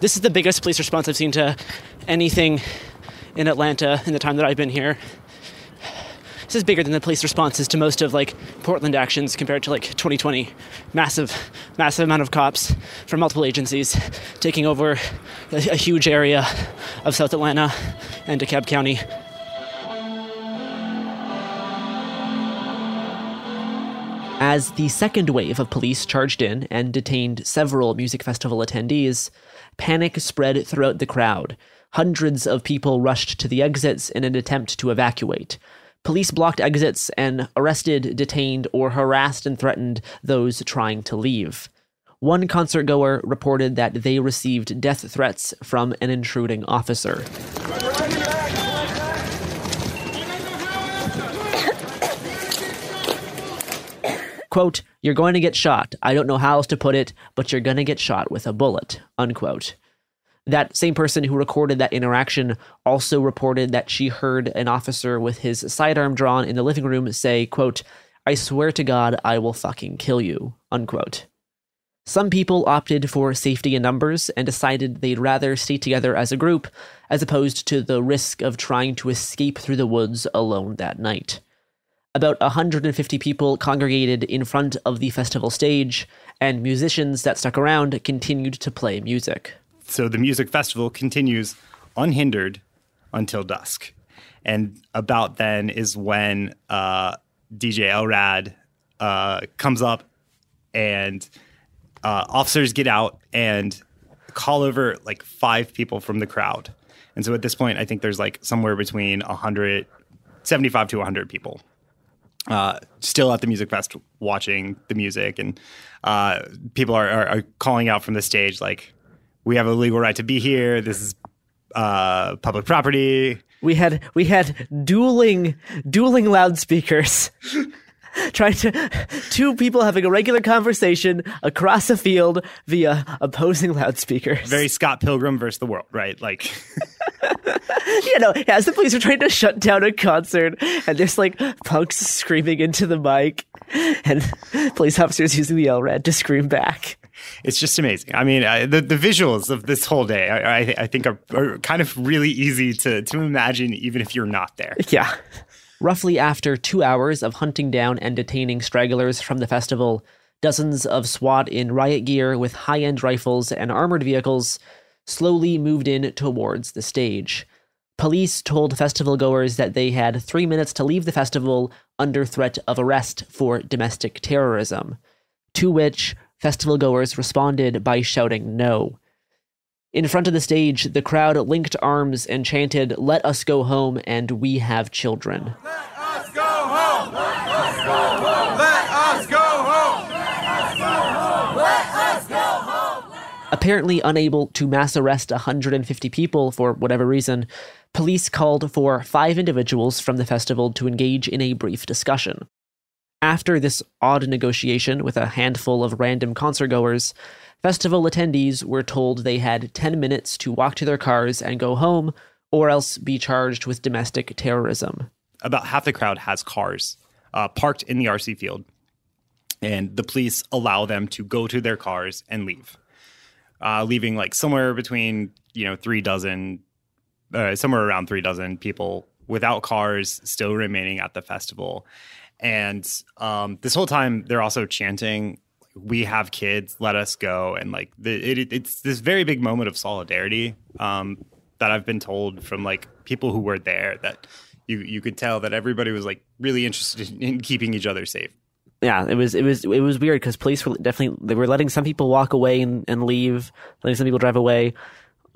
This is the biggest police response I've seen to anything in Atlanta in the time that I've been here. This is bigger than the police responses to most of like Portland actions compared to like 2020. Massive, massive amount of cops from multiple agencies taking over a, a huge area of South Atlanta and DeKalb County. As the second wave of police charged in and detained several music festival attendees, panic spread throughout the crowd. Hundreds of people rushed to the exits in an attempt to evacuate. Police blocked exits and arrested, detained, or harassed and threatened those trying to leave. One concert goer reported that they received death threats from an intruding officer. Quote, you're going to get shot. I don't know how else to put it, but you're going to get shot with a bullet, unquote. That same person who recorded that interaction also reported that she heard an officer with his sidearm drawn in the living room say, quote, I swear to God, I will fucking kill you, unquote. Some people opted for safety in numbers and decided they'd rather stay together as a group as opposed to the risk of trying to escape through the woods alone that night. About 150 people congregated in front of the festival stage, and musicians that stuck around continued to play music. So the music festival continues unhindered until dusk. And about then is when uh, DJ LRAD uh, comes up and uh, officers get out and call over like five people from the crowd. And so at this point, I think there's like somewhere between 100, 75 to 100 people uh, still at the music fest watching the music. And uh, people are, are, are calling out from the stage like, we have a legal right to be here. This is uh, public property. We had we had dueling dueling loudspeakers. Trying to two people having a regular conversation across a field via opposing loudspeakers. Very Scott Pilgrim versus the world, right? Like, you know, as the police are trying to shut down a concert, and there's like punks screaming into the mic, and police officers using the LRAD to scream back. it's just amazing. I mean, uh, the the visuals of this whole day, I, I, I think, are, are kind of really easy to to imagine, even if you're not there. Yeah. Roughly after two hours of hunting down and detaining stragglers from the festival, dozens of SWAT in riot gear with high end rifles and armored vehicles slowly moved in towards the stage. Police told festival goers that they had three minutes to leave the festival under threat of arrest for domestic terrorism, to which festival goers responded by shouting no. In front of the stage, the crowd linked arms and chanted, Let us go home and we have children. Let us go home. Let us go home. Let us go home. Let us go home. Apparently unable to mass arrest 150 people for whatever reason, police called for five individuals from the festival to engage in a brief discussion. After this odd negotiation with a handful of random concertgoers, festival attendees were told they had 10 minutes to walk to their cars and go home or else be charged with domestic terrorism. About half the crowd has cars uh, parked in the RC field, and the police allow them to go to their cars and leave, uh, leaving like somewhere between you know three dozen, uh, somewhere around three dozen people without cars still remaining at the festival. And um, this whole time, they're also chanting, "We have kids, let us go!" And like, the, it, it's this very big moment of solidarity um, that I've been told from like people who were there that you you could tell that everybody was like really interested in keeping each other safe. Yeah, it was it was it was weird because police were definitely they were letting some people walk away and, and leave, letting some people drive away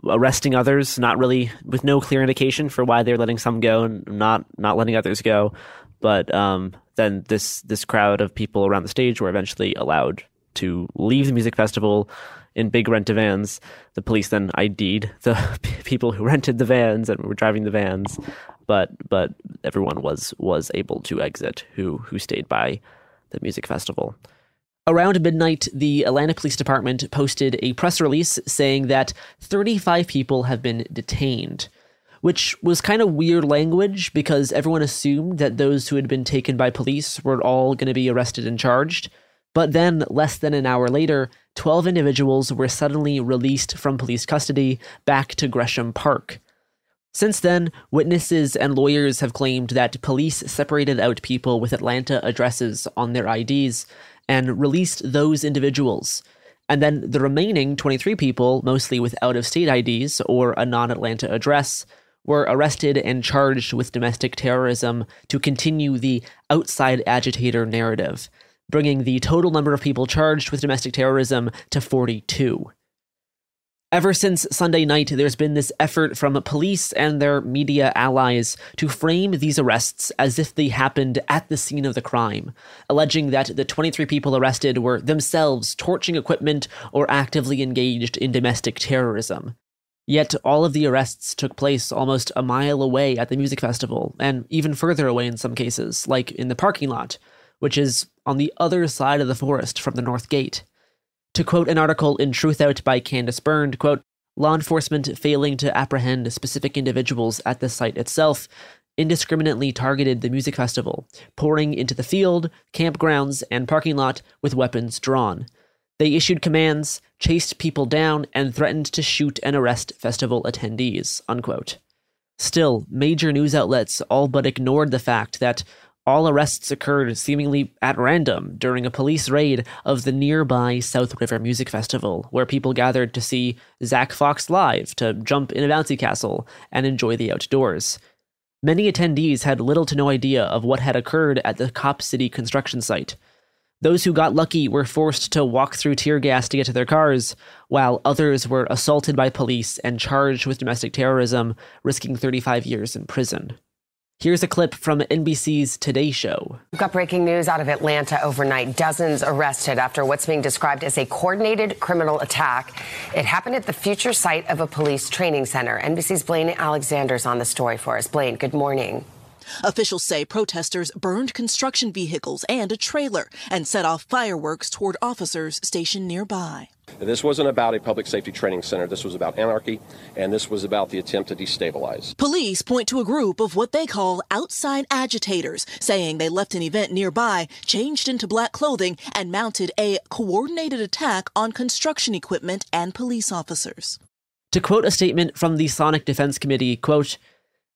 arresting others, not really with no clear indication for why they're letting some go and not not letting others go. But um, then this this crowd of people around the stage were eventually allowed to leave the music festival in big rent vans. The police then ID'd the people who rented the vans and were driving the vans, but but everyone was was able to exit who who stayed by the music festival. Around midnight, the Atlanta Police Department posted a press release saying that 35 people have been detained, which was kind of weird language because everyone assumed that those who had been taken by police were all going to be arrested and charged. But then, less than an hour later, 12 individuals were suddenly released from police custody back to Gresham Park. Since then, witnesses and lawyers have claimed that police separated out people with Atlanta addresses on their IDs and released those individuals. And then the remaining 23 people, mostly with out of state IDs or a non Atlanta address, were arrested and charged with domestic terrorism to continue the outside agitator narrative, bringing the total number of people charged with domestic terrorism to 42. Ever since Sunday night, there's been this effort from police and their media allies to frame these arrests as if they happened at the scene of the crime, alleging that the 23 people arrested were themselves torching equipment or actively engaged in domestic terrorism. Yet all of the arrests took place almost a mile away at the music festival, and even further away in some cases, like in the parking lot, which is on the other side of the forest from the North Gate. To quote an article in Truthout by Candice Bernd, quote, law enforcement failing to apprehend specific individuals at the site itself indiscriminately targeted the music festival, pouring into the field, campgrounds, and parking lot with weapons drawn. They issued commands, chased people down, and threatened to shoot and arrest festival attendees. Unquote. Still, major news outlets all but ignored the fact that all arrests occurred seemingly at random during a police raid of the nearby South River Music Festival, where people gathered to see Zack Fox live, to jump in a bouncy castle, and enjoy the outdoors. Many attendees had little to no idea of what had occurred at the Cop City construction site. Those who got lucky were forced to walk through tear gas to get to their cars, while others were assaulted by police and charged with domestic terrorism, risking 35 years in prison. Here's a clip from NBC's Today Show. We've got breaking news out of Atlanta overnight. Dozens arrested after what's being described as a coordinated criminal attack. It happened at the future site of a police training center. NBC's Blaine Alexander's on the story for us. Blaine, good morning. Officials say protesters burned construction vehicles and a trailer and set off fireworks toward officers stationed nearby. This wasn't about a public safety training center. This was about anarchy, and this was about the attempt to destabilize. Police point to a group of what they call outside agitators, saying they left an event nearby, changed into black clothing, and mounted a coordinated attack on construction equipment and police officers. To quote a statement from the Sonic Defense Committee, quote,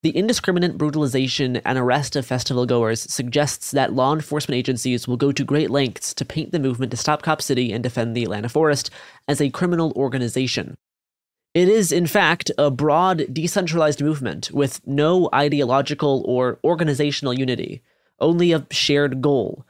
the indiscriminate brutalization and arrest of festival goers suggests that law enforcement agencies will go to great lengths to paint the movement to stop Cop City and defend the Atlanta forest as a criminal organization. It is, in fact, a broad, decentralized movement with no ideological or organizational unity, only a shared goal.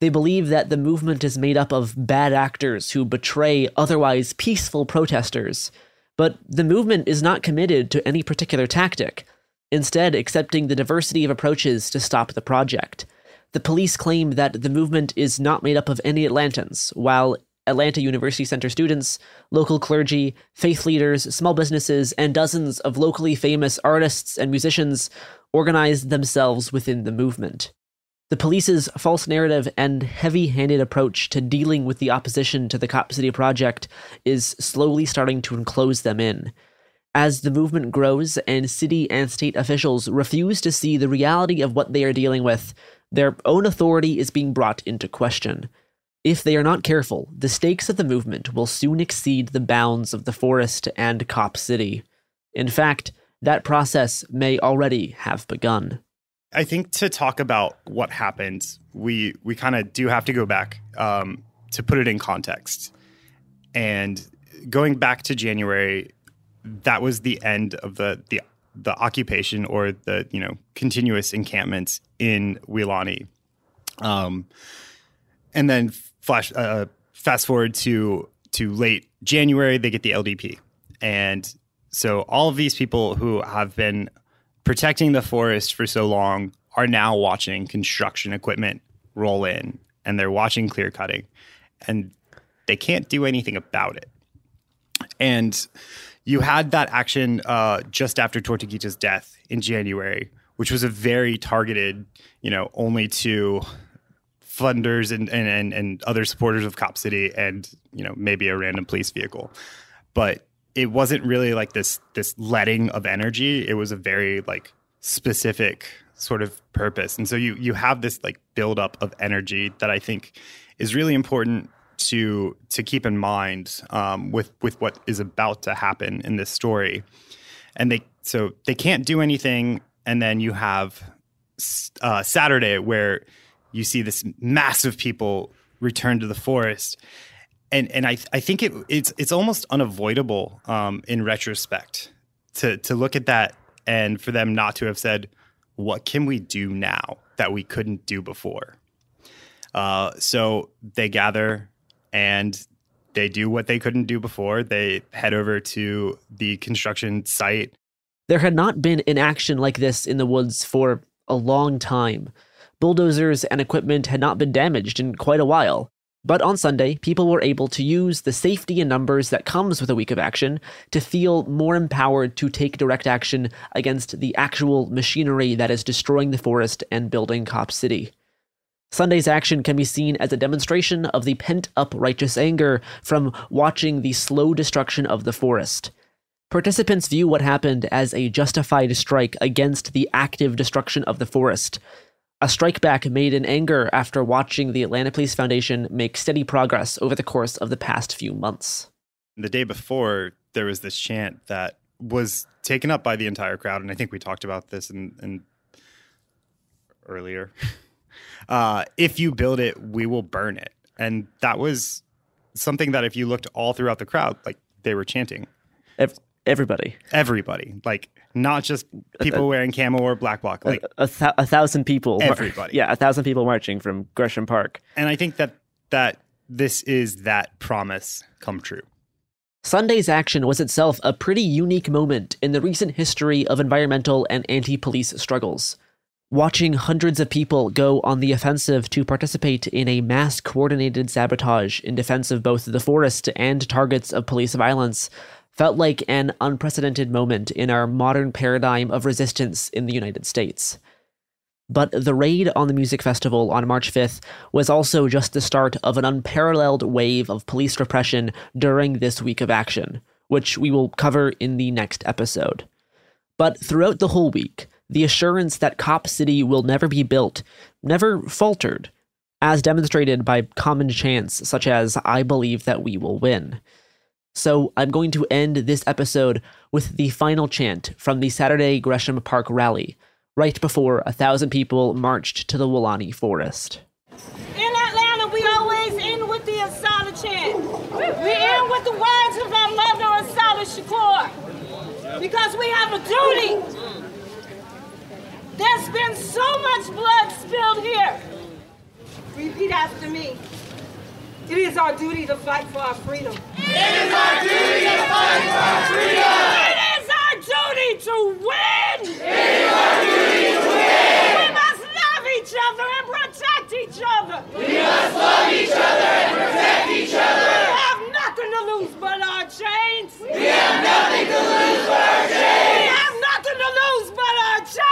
They believe that the movement is made up of bad actors who betray otherwise peaceful protesters, but the movement is not committed to any particular tactic instead accepting the diversity of approaches to stop the project. The police claim that the movement is not made up of any Atlantans, while Atlanta University Center students, local clergy, faith leaders, small businesses, and dozens of locally famous artists and musicians organized themselves within the movement. The police's false narrative and heavy handed approach to dealing with the opposition to the Cop City project is slowly starting to enclose them in. As the movement grows and city and state officials refuse to see the reality of what they are dealing with, their own authority is being brought into question. If they are not careful, the stakes of the movement will soon exceed the bounds of the forest and Cop City. In fact, that process may already have begun. I think to talk about what happened, we we kind of do have to go back um, to put it in context. And going back to January, that was the end of the the the occupation or the you know continuous encampments in Weelaunee. Um, and then flash uh, fast forward to to late January, they get the LDP, and so all of these people who have been protecting the forest for so long are now watching construction equipment roll in, and they're watching clear cutting, and they can't do anything about it. And you had that action uh, just after Tortuguita's death in January, which was a very targeted, you know, only to funders and, and, and, and other supporters of Cop City and, you know, maybe a random police vehicle. But it wasn't really like this this letting of energy. It was a very like specific sort of purpose. And so you you have this like buildup of energy that I think is really important to to keep in mind um, with with what is about to happen in this story. And they so they can't do anything, and then you have uh, Saturday where you see this massive people return to the forest. And, and I, I think it, it's it's almost unavoidable um, in retrospect to to look at that and for them not to have said, "What can we do now that we couldn't do before?" Uh, so they gather and they do what they couldn't do before. They head over to the construction site. There had not been an action like this in the woods for a long time. Bulldozers and equipment had not been damaged in quite a while. But on Sunday, people were able to use the safety in numbers that comes with a week of action to feel more empowered to take direct action against the actual machinery that is destroying the forest and building Cop City. Sunday's action can be seen as a demonstration of the pent up righteous anger from watching the slow destruction of the forest. Participants view what happened as a justified strike against the active destruction of the forest. A strike back made in anger after watching the Atlanta Police Foundation make steady progress over the course of the past few months. The day before, there was this chant that was taken up by the entire crowd, and I think we talked about this in, in earlier. uh, if you build it, we will burn it. And that was something that if you looked all throughout the crowd, like they were chanting. Everybody. Everybody. Like not just people wearing camo or black bloc. Like a, a, th- a thousand people. Everybody. yeah, a thousand people marching from Gresham Park. And I think that that this is that promise come true. Sunday's action was itself a pretty unique moment in the recent history of environmental and anti police struggles. Watching hundreds of people go on the offensive to participate in a mass coordinated sabotage in defense of both the forest and targets of police violence felt like an unprecedented moment in our modern paradigm of resistance in the United States. But the raid on the music festival on March 5th was also just the start of an unparalleled wave of police repression during this week of action, which we will cover in the next episode. But throughout the whole week, the assurance that Cop City will never be built never faltered, as demonstrated by common chants such as, I believe that we will win. So I'm going to end this episode with the final chant from the Saturday Gresham Park rally, right before a thousand people marched to the Weelaunee Forest. In Atlanta, we always end with the Assata chant. We end with the words of our mother, Assata Shakur, because we have a duty. There's been so much blood spilled here. Repeat after me. It is our duty to fight for our freedom. It is our duty to fight for our freedom. It is our duty to win. It is our duty to win. We must love each other and protect each other. We must love each other and protect each other. We have nothing to lose but our chains. We have nothing to lose but our chains. We have nothing to lose but our chains.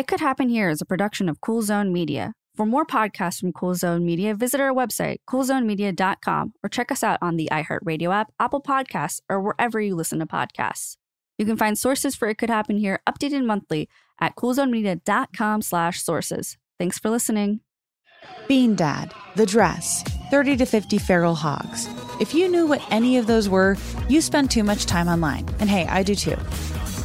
It Could Happen Here is a production of Cool Zone Media. For more podcasts from Cool Zone Media, visit our website, coolzonemedia.com, or check us out on the iHeartRadio app, Apple Podcasts, or wherever you listen to podcasts. You can find sources for It Could Happen Here updated monthly at coolzonemedia.com slash sources. Thanks for listening. Bean Dad, The Dress, 30 to 50 Feral Hogs. If you knew what any of those were, you spend too much time online. And hey, I do too.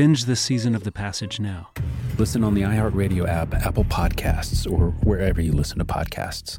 Binge this season of The Passage now. Listen on the iHeartRadio app, Apple Podcasts, or wherever you listen to podcasts.